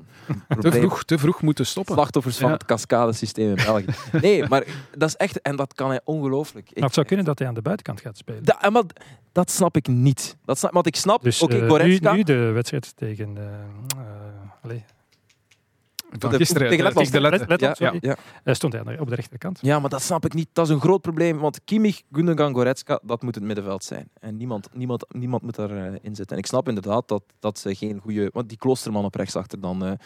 [SPEAKER 3] te, vroeg, te vroeg moeten stoppen.
[SPEAKER 10] Slachtoffers van
[SPEAKER 3] Ja.
[SPEAKER 10] het cascadesysteem in België. Nee, maar dat is echt... En dat kan hij ongelooflijk. Ik-
[SPEAKER 11] Maar het zou kunnen dat hij aan de buitenkant gaat spelen.
[SPEAKER 10] Da- en maar dat snap ik niet. Dat snap, want ik snap,
[SPEAKER 11] Dus
[SPEAKER 10] oké,
[SPEAKER 11] eh, nu,
[SPEAKER 10] Goretzka...
[SPEAKER 11] nu de wedstrijd tegen... eh eh,
[SPEAKER 3] Van
[SPEAKER 10] de-
[SPEAKER 3] gisteren,
[SPEAKER 10] tegen
[SPEAKER 3] eh,
[SPEAKER 10] Letland.
[SPEAKER 3] tegen de
[SPEAKER 11] Let-
[SPEAKER 3] letter.
[SPEAKER 11] Letland,
[SPEAKER 10] ja, ja.
[SPEAKER 11] stond hij op de rechterkant.
[SPEAKER 10] ja, maar dat snap ik niet. Dat is een groot probleem. Want Kimmich, Gundogan, Goretzka, dat moet het middenveld zijn. En niemand, niemand, niemand moet daarin in zitten. En ik snap inderdaad dat, dat ze geen goede... Want die Kloosterman op rechtsachter dan...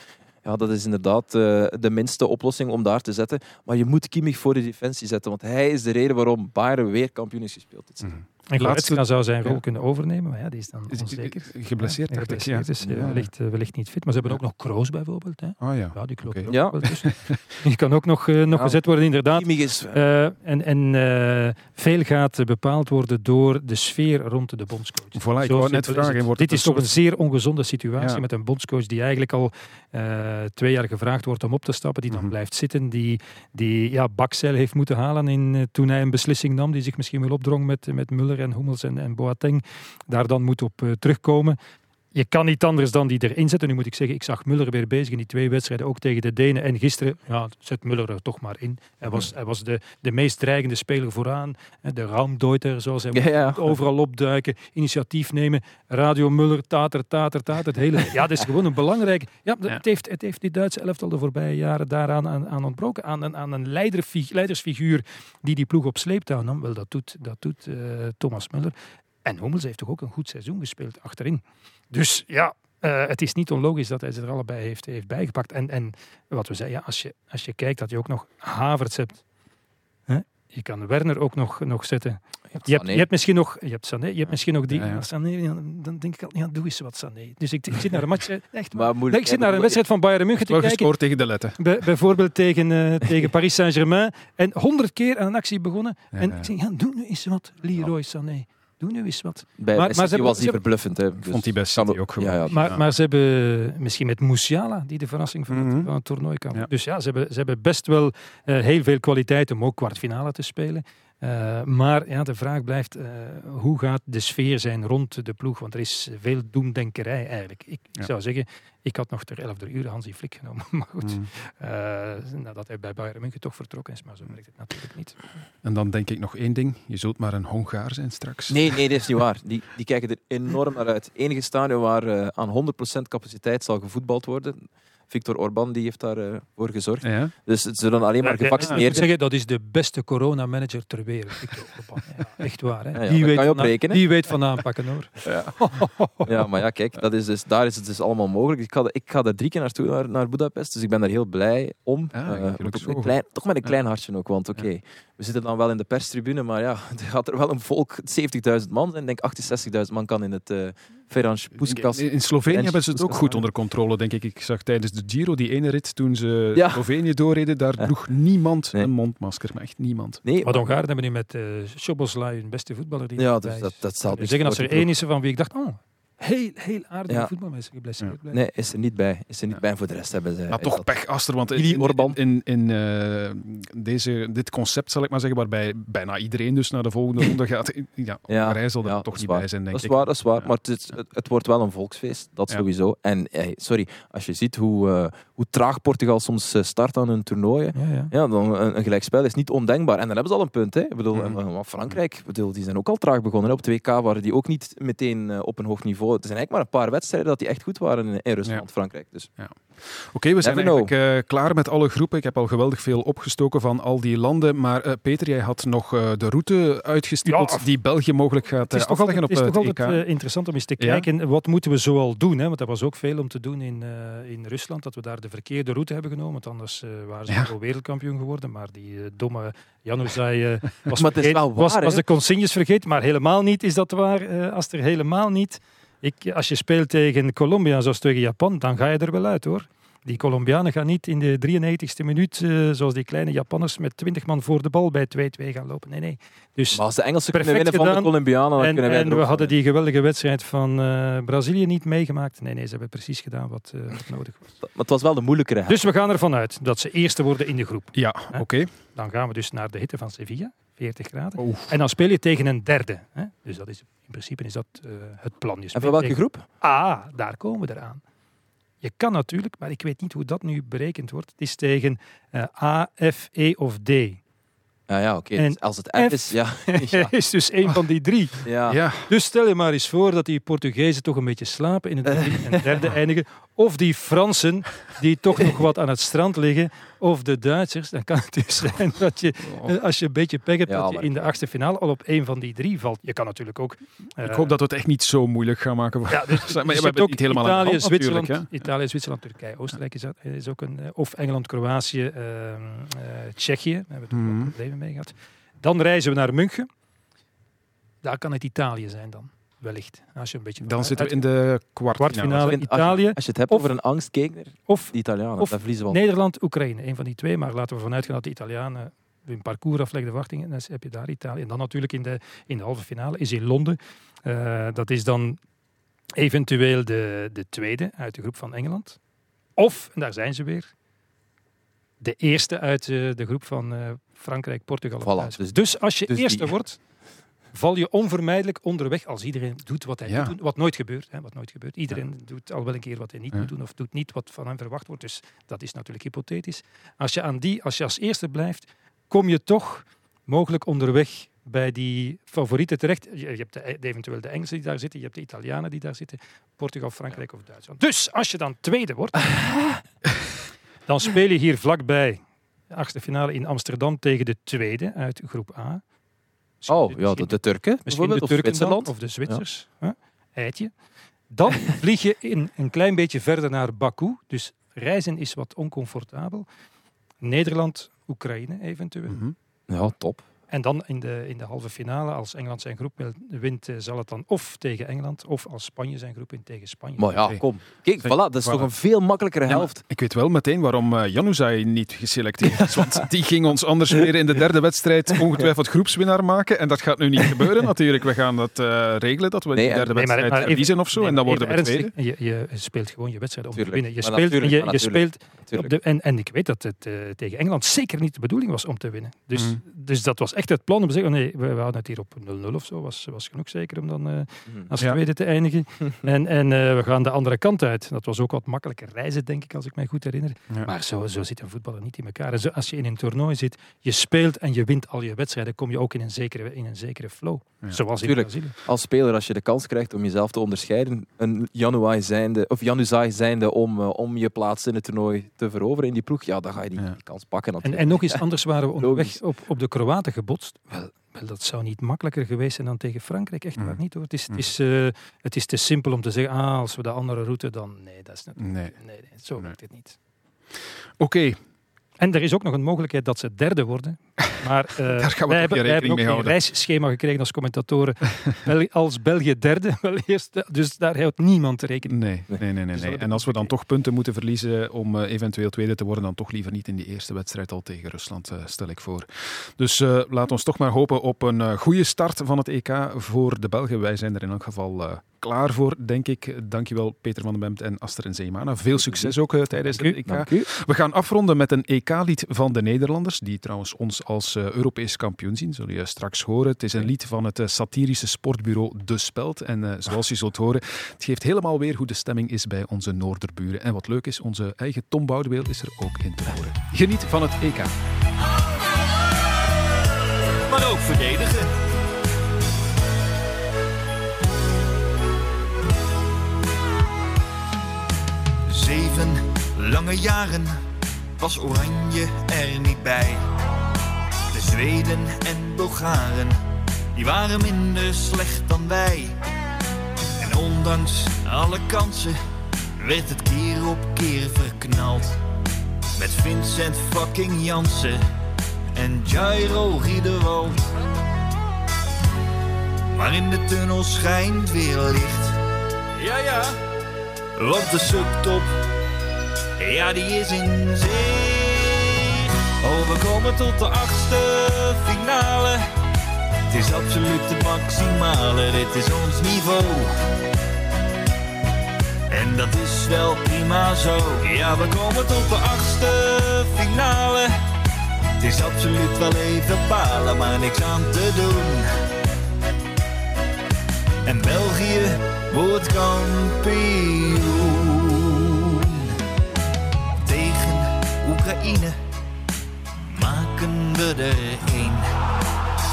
[SPEAKER 10] ja, dat is inderdaad de minste oplossing om daar te zetten. Maar je moet Kimmich voor de defensie zetten, want hij is de reden waarom Bayern weer kampioen is gespeeld dit seizoen.
[SPEAKER 11] En
[SPEAKER 3] Laatste-
[SPEAKER 11] Goretzka zou zijn rol
[SPEAKER 3] Ja.
[SPEAKER 11] kunnen overnemen, maar ja, die is dan onzeker.
[SPEAKER 3] geblesseerd,
[SPEAKER 11] Ja, geblesseerd,
[SPEAKER 3] ja.
[SPEAKER 11] dus eh,
[SPEAKER 3] Ja.
[SPEAKER 11] wellicht, eh, wellicht niet fit. Maar ze hebben ook nog Kroos bijvoorbeeld. Hè.
[SPEAKER 3] Ah ja.
[SPEAKER 11] Ja, die klopt
[SPEAKER 10] Ja.
[SPEAKER 11] wel tussen. Die kan ook nog, eh, nog
[SPEAKER 10] Ja.
[SPEAKER 11] gezet worden, inderdaad.
[SPEAKER 10] Is...
[SPEAKER 11] Eh, en en eh, veel gaat bepaald worden door de sfeer rond de bondscoach.
[SPEAKER 3] Voilà, ik wou het net vragen. Wordt
[SPEAKER 11] Dit is toch een zeer ongezonde situatie
[SPEAKER 3] Ja.
[SPEAKER 11] met een bondscoach die eigenlijk al eh, twee jaar gevraagd wordt om op te stappen, die dan
[SPEAKER 3] Mhm.
[SPEAKER 11] blijft zitten, die, die ja, bakzeil heeft moeten halen in, toen hij een beslissing nam, die zich misschien wel opdrong met, met Muller en Hummels en, en Boateng, daar dan moet op eh, terugkomen. Je kan niet anders dan die erin zetten. Nu moet ik zeggen, ik zag Muller weer bezig in die twee wedstrijden, ook tegen de Denen. En gisteren, ja, zet Muller er toch maar in. Hij was, hij was de, de meest dreigende speler vooraan. De raamdeuter, zoals hij
[SPEAKER 10] Ja,
[SPEAKER 11] overal opduiken, initiatief nemen. Radio Muller, tater, tater, tater. Het hele, ja, dat is gewoon een belangrijke... Ja, Het, heeft, het heeft die Duitse elftal de voorbije jaren daaraan aan, aan ontbroken. Aan een, aan een leidersfiguur die die ploeg op sleeptouw nam. Wel, dat doet, dat doet eh, Thomas Muller. En Hummels heeft toch ook een goed seizoen gespeeld achterin. Dus ja, eh, het is niet onlogisch dat hij ze er allebei heeft, heeft bijgepakt. En, en wat we zeiden, ja, als, je, als je kijkt dat je ook nog Havertz hebt. Hè? Je kan Werner ook nog, nog zetten. Je hebt, je hebt misschien nog, je hebt Sané, je hebt misschien nog die.
[SPEAKER 3] Ja, ja.
[SPEAKER 11] maar Sané, dan denk ik al, ja, doe eens wat Sané. Dus ik, ik zit naar een match, eh, echt.
[SPEAKER 10] Maar
[SPEAKER 11] Maar,
[SPEAKER 10] moeilijk,
[SPEAKER 11] ik zit naar een wedstrijd van Bayern München te
[SPEAKER 3] Wel
[SPEAKER 11] kijken.
[SPEAKER 3] gescoord tegen de letten.
[SPEAKER 11] Bij- bijvoorbeeld tegen, eh, tegen Paris Saint-Germain. En honderd keer aan een actie begonnen.
[SPEAKER 3] Ja,
[SPEAKER 11] en
[SPEAKER 3] ja.
[SPEAKER 11] ik zeg, ja, doe nu eens wat, Leroy Sané. Doe nu eens wat.
[SPEAKER 10] Bij,
[SPEAKER 11] Maar- ze
[SPEAKER 10] was
[SPEAKER 11] hebben-
[SPEAKER 10] verbluffend. Hè. Dus
[SPEAKER 3] Vond hij bij City
[SPEAKER 10] ook-
[SPEAKER 3] gewoon.
[SPEAKER 10] Ja, ja.
[SPEAKER 11] Maar,
[SPEAKER 3] Ja.
[SPEAKER 11] maar ze hebben misschien met Musiala, die de verrassing van, het,
[SPEAKER 3] Mhm.
[SPEAKER 11] van het toernooi kan.
[SPEAKER 3] Ja.
[SPEAKER 11] Dus ja, ze hebben, ze hebben best wel eh, heel veel kwaliteit om ook kwartfinale te spelen. Eh, maar ja, de vraag blijft, eh, hoe gaat de sfeer zijn rond de ploeg? Want er is veel doemdenkerij eigenlijk. Ik,
[SPEAKER 3] Ja.
[SPEAKER 11] zou zeggen, ik had nog ter 11 uur Hansi Flick genomen. Maar goed,
[SPEAKER 3] Mm.
[SPEAKER 11] eh, nadat hij bij Bayern München toch vertrokken is. Maar zo werkt het natuurlijk niet.
[SPEAKER 3] En dan denk ik nog één ding. Je zult maar een Hongaar zijn straks.
[SPEAKER 10] Nee, nee, dat is niet waar. Die, die kijken er enorm naar uit. Het enige stadion waar aan 100% capaciteit zal gevoetbald worden. Victor Orban die heeft daarvoor voor gezorgd.
[SPEAKER 3] Ja.
[SPEAKER 10] Dus het zullen alleen maar
[SPEAKER 11] Ja, ik moet
[SPEAKER 10] gevaccineerden.
[SPEAKER 11] zeggen, dat is de beste coronamanager ter wereld. Victor Orban. Ja, echt waar. Hè?
[SPEAKER 10] Ja, ja,
[SPEAKER 11] die, weet
[SPEAKER 10] kan je op
[SPEAKER 11] van
[SPEAKER 10] rekenen.
[SPEAKER 11] die weet van aanpakken hoor.
[SPEAKER 10] Ja. ja, maar ja, kijk, dat is dus, daar is het dus allemaal mogelijk. Ik ga, ik ga daar drie keer naartoe, naar, naar Budapest, dus ik ben daar heel blij om.
[SPEAKER 3] Ah,
[SPEAKER 10] Eh, met klein, toch met een klein hartje ook, want oké, we zitten dan wel in de perstribune, maar ja, er gaat er wel een volk, 70.000 man zijn. Ik denk 68.000 man kan in het uh, Ferenc Puskas.
[SPEAKER 3] In, in Slovenië hebben ze het ook goed onder controle, denk ik. Ik zag tijdens de Giro, die ene rit, toen ze
[SPEAKER 10] Ja.
[SPEAKER 3] Slovenië doorreden, daar
[SPEAKER 10] Ja.
[SPEAKER 3] droeg niemand
[SPEAKER 10] Nee.
[SPEAKER 3] een mondmasker. Maar echt niemand.
[SPEAKER 10] Nee,
[SPEAKER 11] Maar de Hongaren hebben nu met uh, hun beste voetballer. Die
[SPEAKER 10] Ja, dus
[SPEAKER 11] is.
[SPEAKER 10] dat, dat zal
[SPEAKER 11] Dus zeggen als er één is van wie ik dacht, oh, heel, heel aardige
[SPEAKER 10] Ja.
[SPEAKER 11] voetbalmensen geblesseerd.
[SPEAKER 3] Ja.
[SPEAKER 10] Nee, is er niet bij. Is er niet bij. En voor de rest hebben ze...
[SPEAKER 3] Maar toch
[SPEAKER 10] dat-
[SPEAKER 3] pech, Aster. Want in, in, in, in, eh, deze, dit concept, zal ik maar zeggen, waarbij bijna iedereen dus naar de volgende ronde gaat. Ja, Hongarije zal er
[SPEAKER 10] ja,
[SPEAKER 3] toch niet
[SPEAKER 10] waar.
[SPEAKER 3] bij zijn, denk
[SPEAKER 10] dat is
[SPEAKER 3] ik.
[SPEAKER 10] Waar, dat is waar,
[SPEAKER 3] Ja.
[SPEAKER 10] maar het, is- het, het wordt wel een volksfeest, dat
[SPEAKER 3] Ja.
[SPEAKER 10] sowieso. En hey, sorry, als je ziet hoe, eh, hoe traag Portugal soms eh, start aan hun toernooien,
[SPEAKER 11] Ja, ja.
[SPEAKER 10] ja, dan een, een gelijkspel is niet ondenkbaar. En dan hebben ze al een punt. Hè. Ik bedoel,
[SPEAKER 3] Mhm.
[SPEAKER 10] eh, Frankrijk, ik bedoel, die zijn ook al traag begonnen. Hè. Op 2K waren die ook niet meteen eh, op een hoog niveau. Er zijn eigenlijk maar een paar wedstrijden dat die echt goed waren in, Rusland, Frankrijk. Dus.
[SPEAKER 3] Oké, we zijn
[SPEAKER 10] Never
[SPEAKER 3] eigenlijk eh, klaar met alle groepen. Ik heb al geweldig veel opgestoken van al die landen. Maar eh, Peter, jij had nog eh, de route uitgestippeld
[SPEAKER 11] Ja.
[SPEAKER 3] die België mogelijk gaat
[SPEAKER 11] Het is toch
[SPEAKER 3] afleggen
[SPEAKER 11] altijd, het is
[SPEAKER 3] op
[SPEAKER 11] toch altijd interessant om eens te
[SPEAKER 3] Ja.
[SPEAKER 11] kijken, wat moeten we zoal doen? Hè? Want er was ook veel om te doen in, eh, in Rusland, dat we daar de verkeerde route hebben genomen. Want anders eh, waren ze
[SPEAKER 3] Ja.
[SPEAKER 11] wel wereldkampioen geworden. Maar die domme Januzaj eh was, was, was de consignes vergeten. Maar helemaal niet is dat waar. eh, als er helemaal niet... Ik, als je speelt tegen Colombia zoals tegen Japan, dan ga je er wel uit hoor. Die Colombianen gaan niet in de 93ste minuut, eh, zoals die kleine Japanners, met 20 man voor de bal bij 2-2 gaan lopen. Nee, nee. Dus
[SPEAKER 10] Maar als de Engelsen kunnen winnen van de. Colombianen, dan
[SPEAKER 11] en,
[SPEAKER 10] kunnen wij
[SPEAKER 11] en we hadden
[SPEAKER 10] winnen.
[SPEAKER 11] die geweldige wedstrijd van eh, Brazilië niet meegemaakt. Nee, nee, ze hebben precies gedaan wat, eh, wat nodig was.
[SPEAKER 10] Maar het was wel de moeilijkere.
[SPEAKER 11] Dus we gaan ervan uit dat ze eerste worden in de groep.
[SPEAKER 3] Ja, oké.
[SPEAKER 11] Dan gaan we dus naar de hitte van Sevilla, 40 graden. En dan speel je tegen een derde. Hè? Dus dat is, in principe is dat eh, het plan. Je
[SPEAKER 10] En voor welke
[SPEAKER 11] tegen-
[SPEAKER 10] groep?
[SPEAKER 11] Ah, daar komen we eraan. Je kan natuurlijk, maar ik weet niet hoe dat nu berekend wordt. Het is tegen eh, A, F, E of D.
[SPEAKER 10] Ja, ja oké.
[SPEAKER 11] En
[SPEAKER 10] Dus als het F
[SPEAKER 11] F
[SPEAKER 10] is, ja. ja.
[SPEAKER 11] is dus één van die drie.
[SPEAKER 10] ja.
[SPEAKER 3] Ja,
[SPEAKER 11] Dus stel je maar eens voor dat die Portugezen toch een beetje slapen in het derde en derde eindigen. Of die Fransen, die toch nog wat aan het strand liggen. Of de Duitsers, dan kan het dus zijn dat je, eh, als je een beetje pech hebt,
[SPEAKER 10] Ja,
[SPEAKER 11] dat je in de achtste finale al op één van die drie valt. Je kan natuurlijk ook... eh,
[SPEAKER 3] Ik hoop dat we het echt niet zo moeilijk gaan maken. Voor...
[SPEAKER 11] Ja, dus,
[SPEAKER 3] maar
[SPEAKER 11] dus
[SPEAKER 3] we
[SPEAKER 11] je
[SPEAKER 3] hebben
[SPEAKER 11] hebt
[SPEAKER 3] het
[SPEAKER 11] ook
[SPEAKER 3] niet helemaal
[SPEAKER 11] Italië,
[SPEAKER 3] hand
[SPEAKER 11] Zwitserland.
[SPEAKER 3] Hè?
[SPEAKER 11] Italië, Zwitserland, Turkije, Oostenrijk is, dat, is ook een... eh, Of Engeland, Kroatië, ehm, eh, Tsjechië. Daar hebben we toen
[SPEAKER 3] Mhm.
[SPEAKER 11] wel problemen mee gehad. Dan reizen we naar München. Daar kan het Italië zijn dan, wellicht. Als je een beetje
[SPEAKER 3] Dan zitten we in de kwartfinale.
[SPEAKER 10] je-
[SPEAKER 11] Italië.
[SPEAKER 10] Als je het hebt
[SPEAKER 11] of-
[SPEAKER 10] over een angstgegner,
[SPEAKER 11] of,
[SPEAKER 10] de Italianen,
[SPEAKER 11] of
[SPEAKER 10] dan verliezen we al.
[SPEAKER 11] Nederland, Oekraïne. Een van die twee. Maar laten we vanuit gaan dat de Italianen hun parcours afleggen, de verwachtingen. Dan heb je daar Italië. En dan natuurlijk in de, in de halve finale is in Londen. Eh, dat is dan eventueel de, de tweede uit de groep van Engeland. Of, en daar zijn ze weer, de eerste uit eh, de groep van eh, Frankrijk, Portugal.
[SPEAKER 10] Voilà,
[SPEAKER 11] Duitsland.
[SPEAKER 10] dus-
[SPEAKER 11] dus, als je
[SPEAKER 10] dus
[SPEAKER 11] eerste
[SPEAKER 10] die-
[SPEAKER 11] wordt, val je onvermijdelijk onderweg als iedereen doet wat hij
[SPEAKER 3] Ja.
[SPEAKER 11] moet doen. Wat nooit gebeurt. Hè, wat nooit gebeurt. Iedereen doet al wel een keer wat hij niet
[SPEAKER 3] Ja.
[SPEAKER 11] moet doen of doet niet wat van hem verwacht wordt. Dus dat is natuurlijk hypothetisch. Als je, aan die, als je als eerste blijft, kom je toch mogelijk onderweg bij die favorieten terecht. Je, hebt de, de- eventueel de Engelsen die daar zitten, je hebt de Italianen die daar zitten, Portugal, Frankrijk of Duitsland. Dus als je dan tweede wordt, dan speel je hier vlakbij de achtste finale in Amsterdam tegen de tweede uit groep A.
[SPEAKER 10] Oh, ja, de, de Turken
[SPEAKER 11] Misschien de
[SPEAKER 10] of
[SPEAKER 11] Turken dan,
[SPEAKER 10] Zwitserland.
[SPEAKER 11] of de Zwitsers. hè? Eitje. Dan vlieg je in een klein beetje verder naar Baku. Dus reizen is wat oncomfortabel. Nederland, Oekraïne eventueel.
[SPEAKER 3] Mhm.
[SPEAKER 10] Ja, top.
[SPEAKER 11] En dan in de, in de halve finale, als Engeland zijn groep wint, eh, zal het dan of tegen Engeland of als Spanje zijn groep wint tegen Spanje.
[SPEAKER 10] Maar ja, kom. Kijk, voilà, dat is
[SPEAKER 3] Voilà.
[SPEAKER 10] toch een veel makkelijkere
[SPEAKER 3] Ja,
[SPEAKER 10] helft.
[SPEAKER 3] ik weet wel meteen waarom uh, Januzaj niet geselecteerd is. Want die ging ons anders weer in de derde wedstrijd ongetwijfeld groepswinnaar maken. En dat gaat nu niet gebeuren natuurlijk. We gaan dat uh, regelen, dat we
[SPEAKER 10] Nee,
[SPEAKER 3] de derde
[SPEAKER 11] Nee,
[SPEAKER 3] wedstrijd
[SPEAKER 11] maar even-
[SPEAKER 3] verliezen of zo.
[SPEAKER 11] nee,
[SPEAKER 3] en dan worden we tweede.
[SPEAKER 11] Je, je speelt gewoon je wedstrijd om te winnen. Je speelt, je, je
[SPEAKER 10] natuurlijk.
[SPEAKER 11] speelt de, en, en ik weet dat het eh, tegen Engeland zeker niet de bedoeling was om te winnen. Dus,
[SPEAKER 3] Mhm.
[SPEAKER 11] dus dat was echt het plan om te zeggen, oh nee, we, we houden het hier op 0-0 of zo. Was, was genoeg zeker om dan eh,
[SPEAKER 10] Mhm.
[SPEAKER 11] als
[SPEAKER 3] Ja.
[SPEAKER 11] tweede te eindigen. en en eh, we gaan de andere kant uit. Dat was ook wat makkelijker reizen, denk ik, als ik mij goed herinner.
[SPEAKER 3] Ja.
[SPEAKER 11] Maar zo, zo zit een voetballer niet in elkaar. En zo, als je in een toernooi zit, je speelt en je wint al je wedstrijden, kom je ook in een zekere, in een zekere flow.
[SPEAKER 3] Ja.
[SPEAKER 11] Zoals in
[SPEAKER 10] Tuurlijk.
[SPEAKER 11] Brazilië.
[SPEAKER 10] Als speler, als je de kans krijgt om jezelf te onderscheiden, een Januai zijnde, of Januzaj zijnde om, eh, om je plaats in het toernooi te veroveren in die ploeg, ja, dan ga je die,
[SPEAKER 3] Ja.
[SPEAKER 10] die kans pakken
[SPEAKER 11] En, en nog eens anders waren we onderweg op, op de Kroaten gebotst. Wel, wel, dat zou niet makkelijker geweest zijn dan tegen Frankrijk. Echt waar
[SPEAKER 3] Mm.
[SPEAKER 11] niet hoor. Het is,
[SPEAKER 3] Mm.
[SPEAKER 11] het, is, eh, het is te simpel om te zeggen, ah, als we de andere route dan... Nee, dat is natuurlijk...
[SPEAKER 3] Nee.
[SPEAKER 11] Nee, nee, zo
[SPEAKER 3] Nee.
[SPEAKER 11] werkt het niet.
[SPEAKER 3] Oké,
[SPEAKER 11] En er is ook nog een mogelijkheid dat ze derde worden. Maar eh,
[SPEAKER 3] Daar gaan we
[SPEAKER 11] wij hebben, wij
[SPEAKER 3] rekening
[SPEAKER 11] ook
[SPEAKER 3] mee
[SPEAKER 11] geen
[SPEAKER 3] houden.
[SPEAKER 11] reisschema gekregen als commentatoren. Bel- als België derde, wel eerst. Dus daar houdt niemand rekening
[SPEAKER 3] nee, nee, nee. nee,
[SPEAKER 11] Dus
[SPEAKER 3] nee.
[SPEAKER 11] dat
[SPEAKER 3] En als we dan toch punten moeten verliezen om eh, eventueel tweede te worden, dan toch liever niet in die eerste wedstrijd al tegen Rusland, eh, stel ik voor. Dus eh laat ons toch maar hopen op een eh, goede start van het EK voor de Belgen. Wij zijn er in elk geval eh, klaar voor, denk ik. Dankjewel Peter van den Bemt en Aster en Zeemana. Veel succes ook eh, tijdens het. EK. We gaan afronden met een EK-lied van de Nederlanders, die trouwens ons als eh, Europees kampioen zien, zullen je straks horen. Het is een lied van het eh, satirische sportbureau De Speld. En eh, zoals je zult horen, het geeft helemaal weer hoe de stemming is bij onze Noorderburen. En wat leuk is, onze eigen Tom Boudeweel is er ook in te horen. Geniet van het EK.
[SPEAKER 20] maar ook verdedigen. Zeven lange jaren was Oranje er niet bij. De Zweden en Bulgaren, die waren minder slecht dan wij. En ondanks alle kansen werd het keer op keer verknald. Met Vincent fucking Jansen en Jairo Riedewald. Maar in de tunnel schijnt weer licht. Ja, ja. Want de subtop, ja, die is in zicht. Oh, we komen tot de achtste finale. Het is absoluut het maximale, dit is ons niveau. En dat is wel prima zo. Ja, we komen tot de achtste finale. Het is absoluut wel even palen, maar niks aan te doen. En België wordt kampioen. Tegen Oekraïne we er één.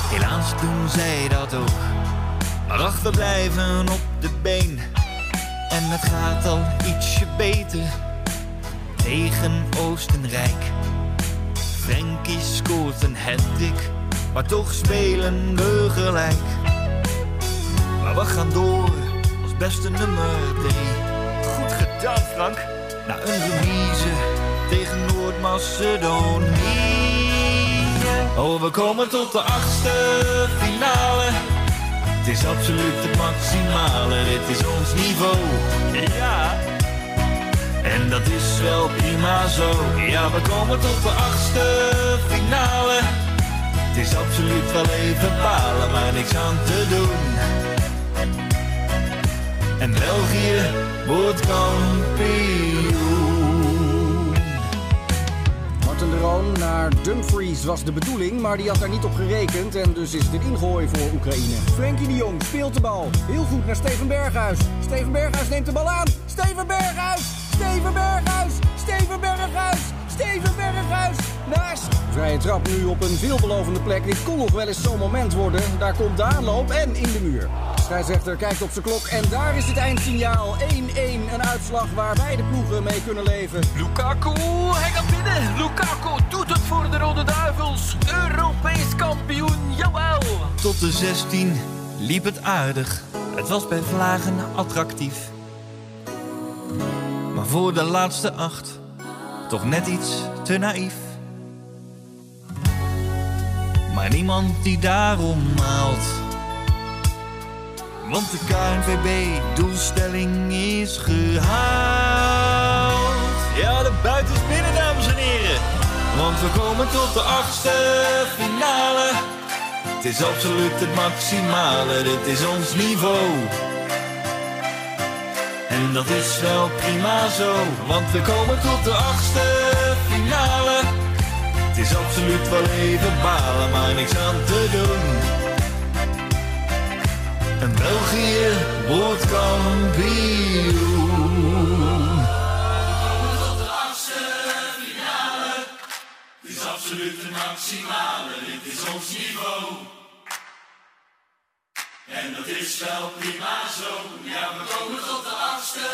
[SPEAKER 20] Helaas doen zij dat ook. Maar achterblijven op de been. En het gaat al ietsje beter tegen Oostenrijk. Frenkie scoort een hat maar toch spelen we gelijk. Maar we gaan door als beste nummer drie. Goed gedaan, Frank. Na een remise tegen Noord-Macedonië. Oh, we komen tot de achtste finale. Het is absoluut het maximale, dit is ons niveau. Ja. En dat is wel prima zo. Ja, we komen tot de achtste finale. Het is absoluut wel even balen, maar niks aan te doen. En België wordt kampioen.
[SPEAKER 21] Naar Dumfries was de bedoeling, maar die had daar niet op gerekend. En dus is het een ingooi voor Oekraïne. Frenkie de Jong speelt de bal. Heel goed naar Steven Berghuis. Steven Berghuis neemt de bal aan. Steven Berghuis! Steven Berghuis! Steven Berghuis! Steven Berghuis! Naast. Vrije trap nu op een veelbelovende plek. Dit kon nog wel eens zo'n moment worden. Daar komt de aanloop en in de muur. De scheidsrechter kijkt op zijn klok en daar is het eindsignaal. 1-1. Een uitslag waar beide ploegen mee kunnen leven.
[SPEAKER 22] Lukaku, hij gaat binnen. Lukaku doet het voor de Rode Duivels. Europees kampioen, jawel.
[SPEAKER 20] Tot de 16 liep het aardig. Het was bij vlagen attractief. Maar voor de laatste acht toch net iets te naïef. Maar niemand die daarom maalt. Want de KNVB-doelstelling is gehaald. Ja, de buiten is binnen, dames en heren. Want we komen tot de achtste finale. Het is absoluut het maximale, dit is ons niveau. En dat is wel prima zo, want we komen tot de achtste finale. Het is absoluut wel even balen, maar niks aan te doen. En België wordt kampioen.
[SPEAKER 23] Tot de achtste finale. Het is absoluut de maximale, dit is ons niveau. En dat is wel prima zo. Ja, we komen tot de achtste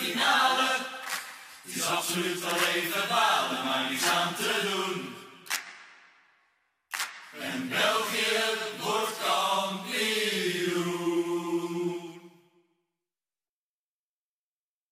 [SPEAKER 23] finale. Het is absoluut wel even balen, maar niets aan te doen. En België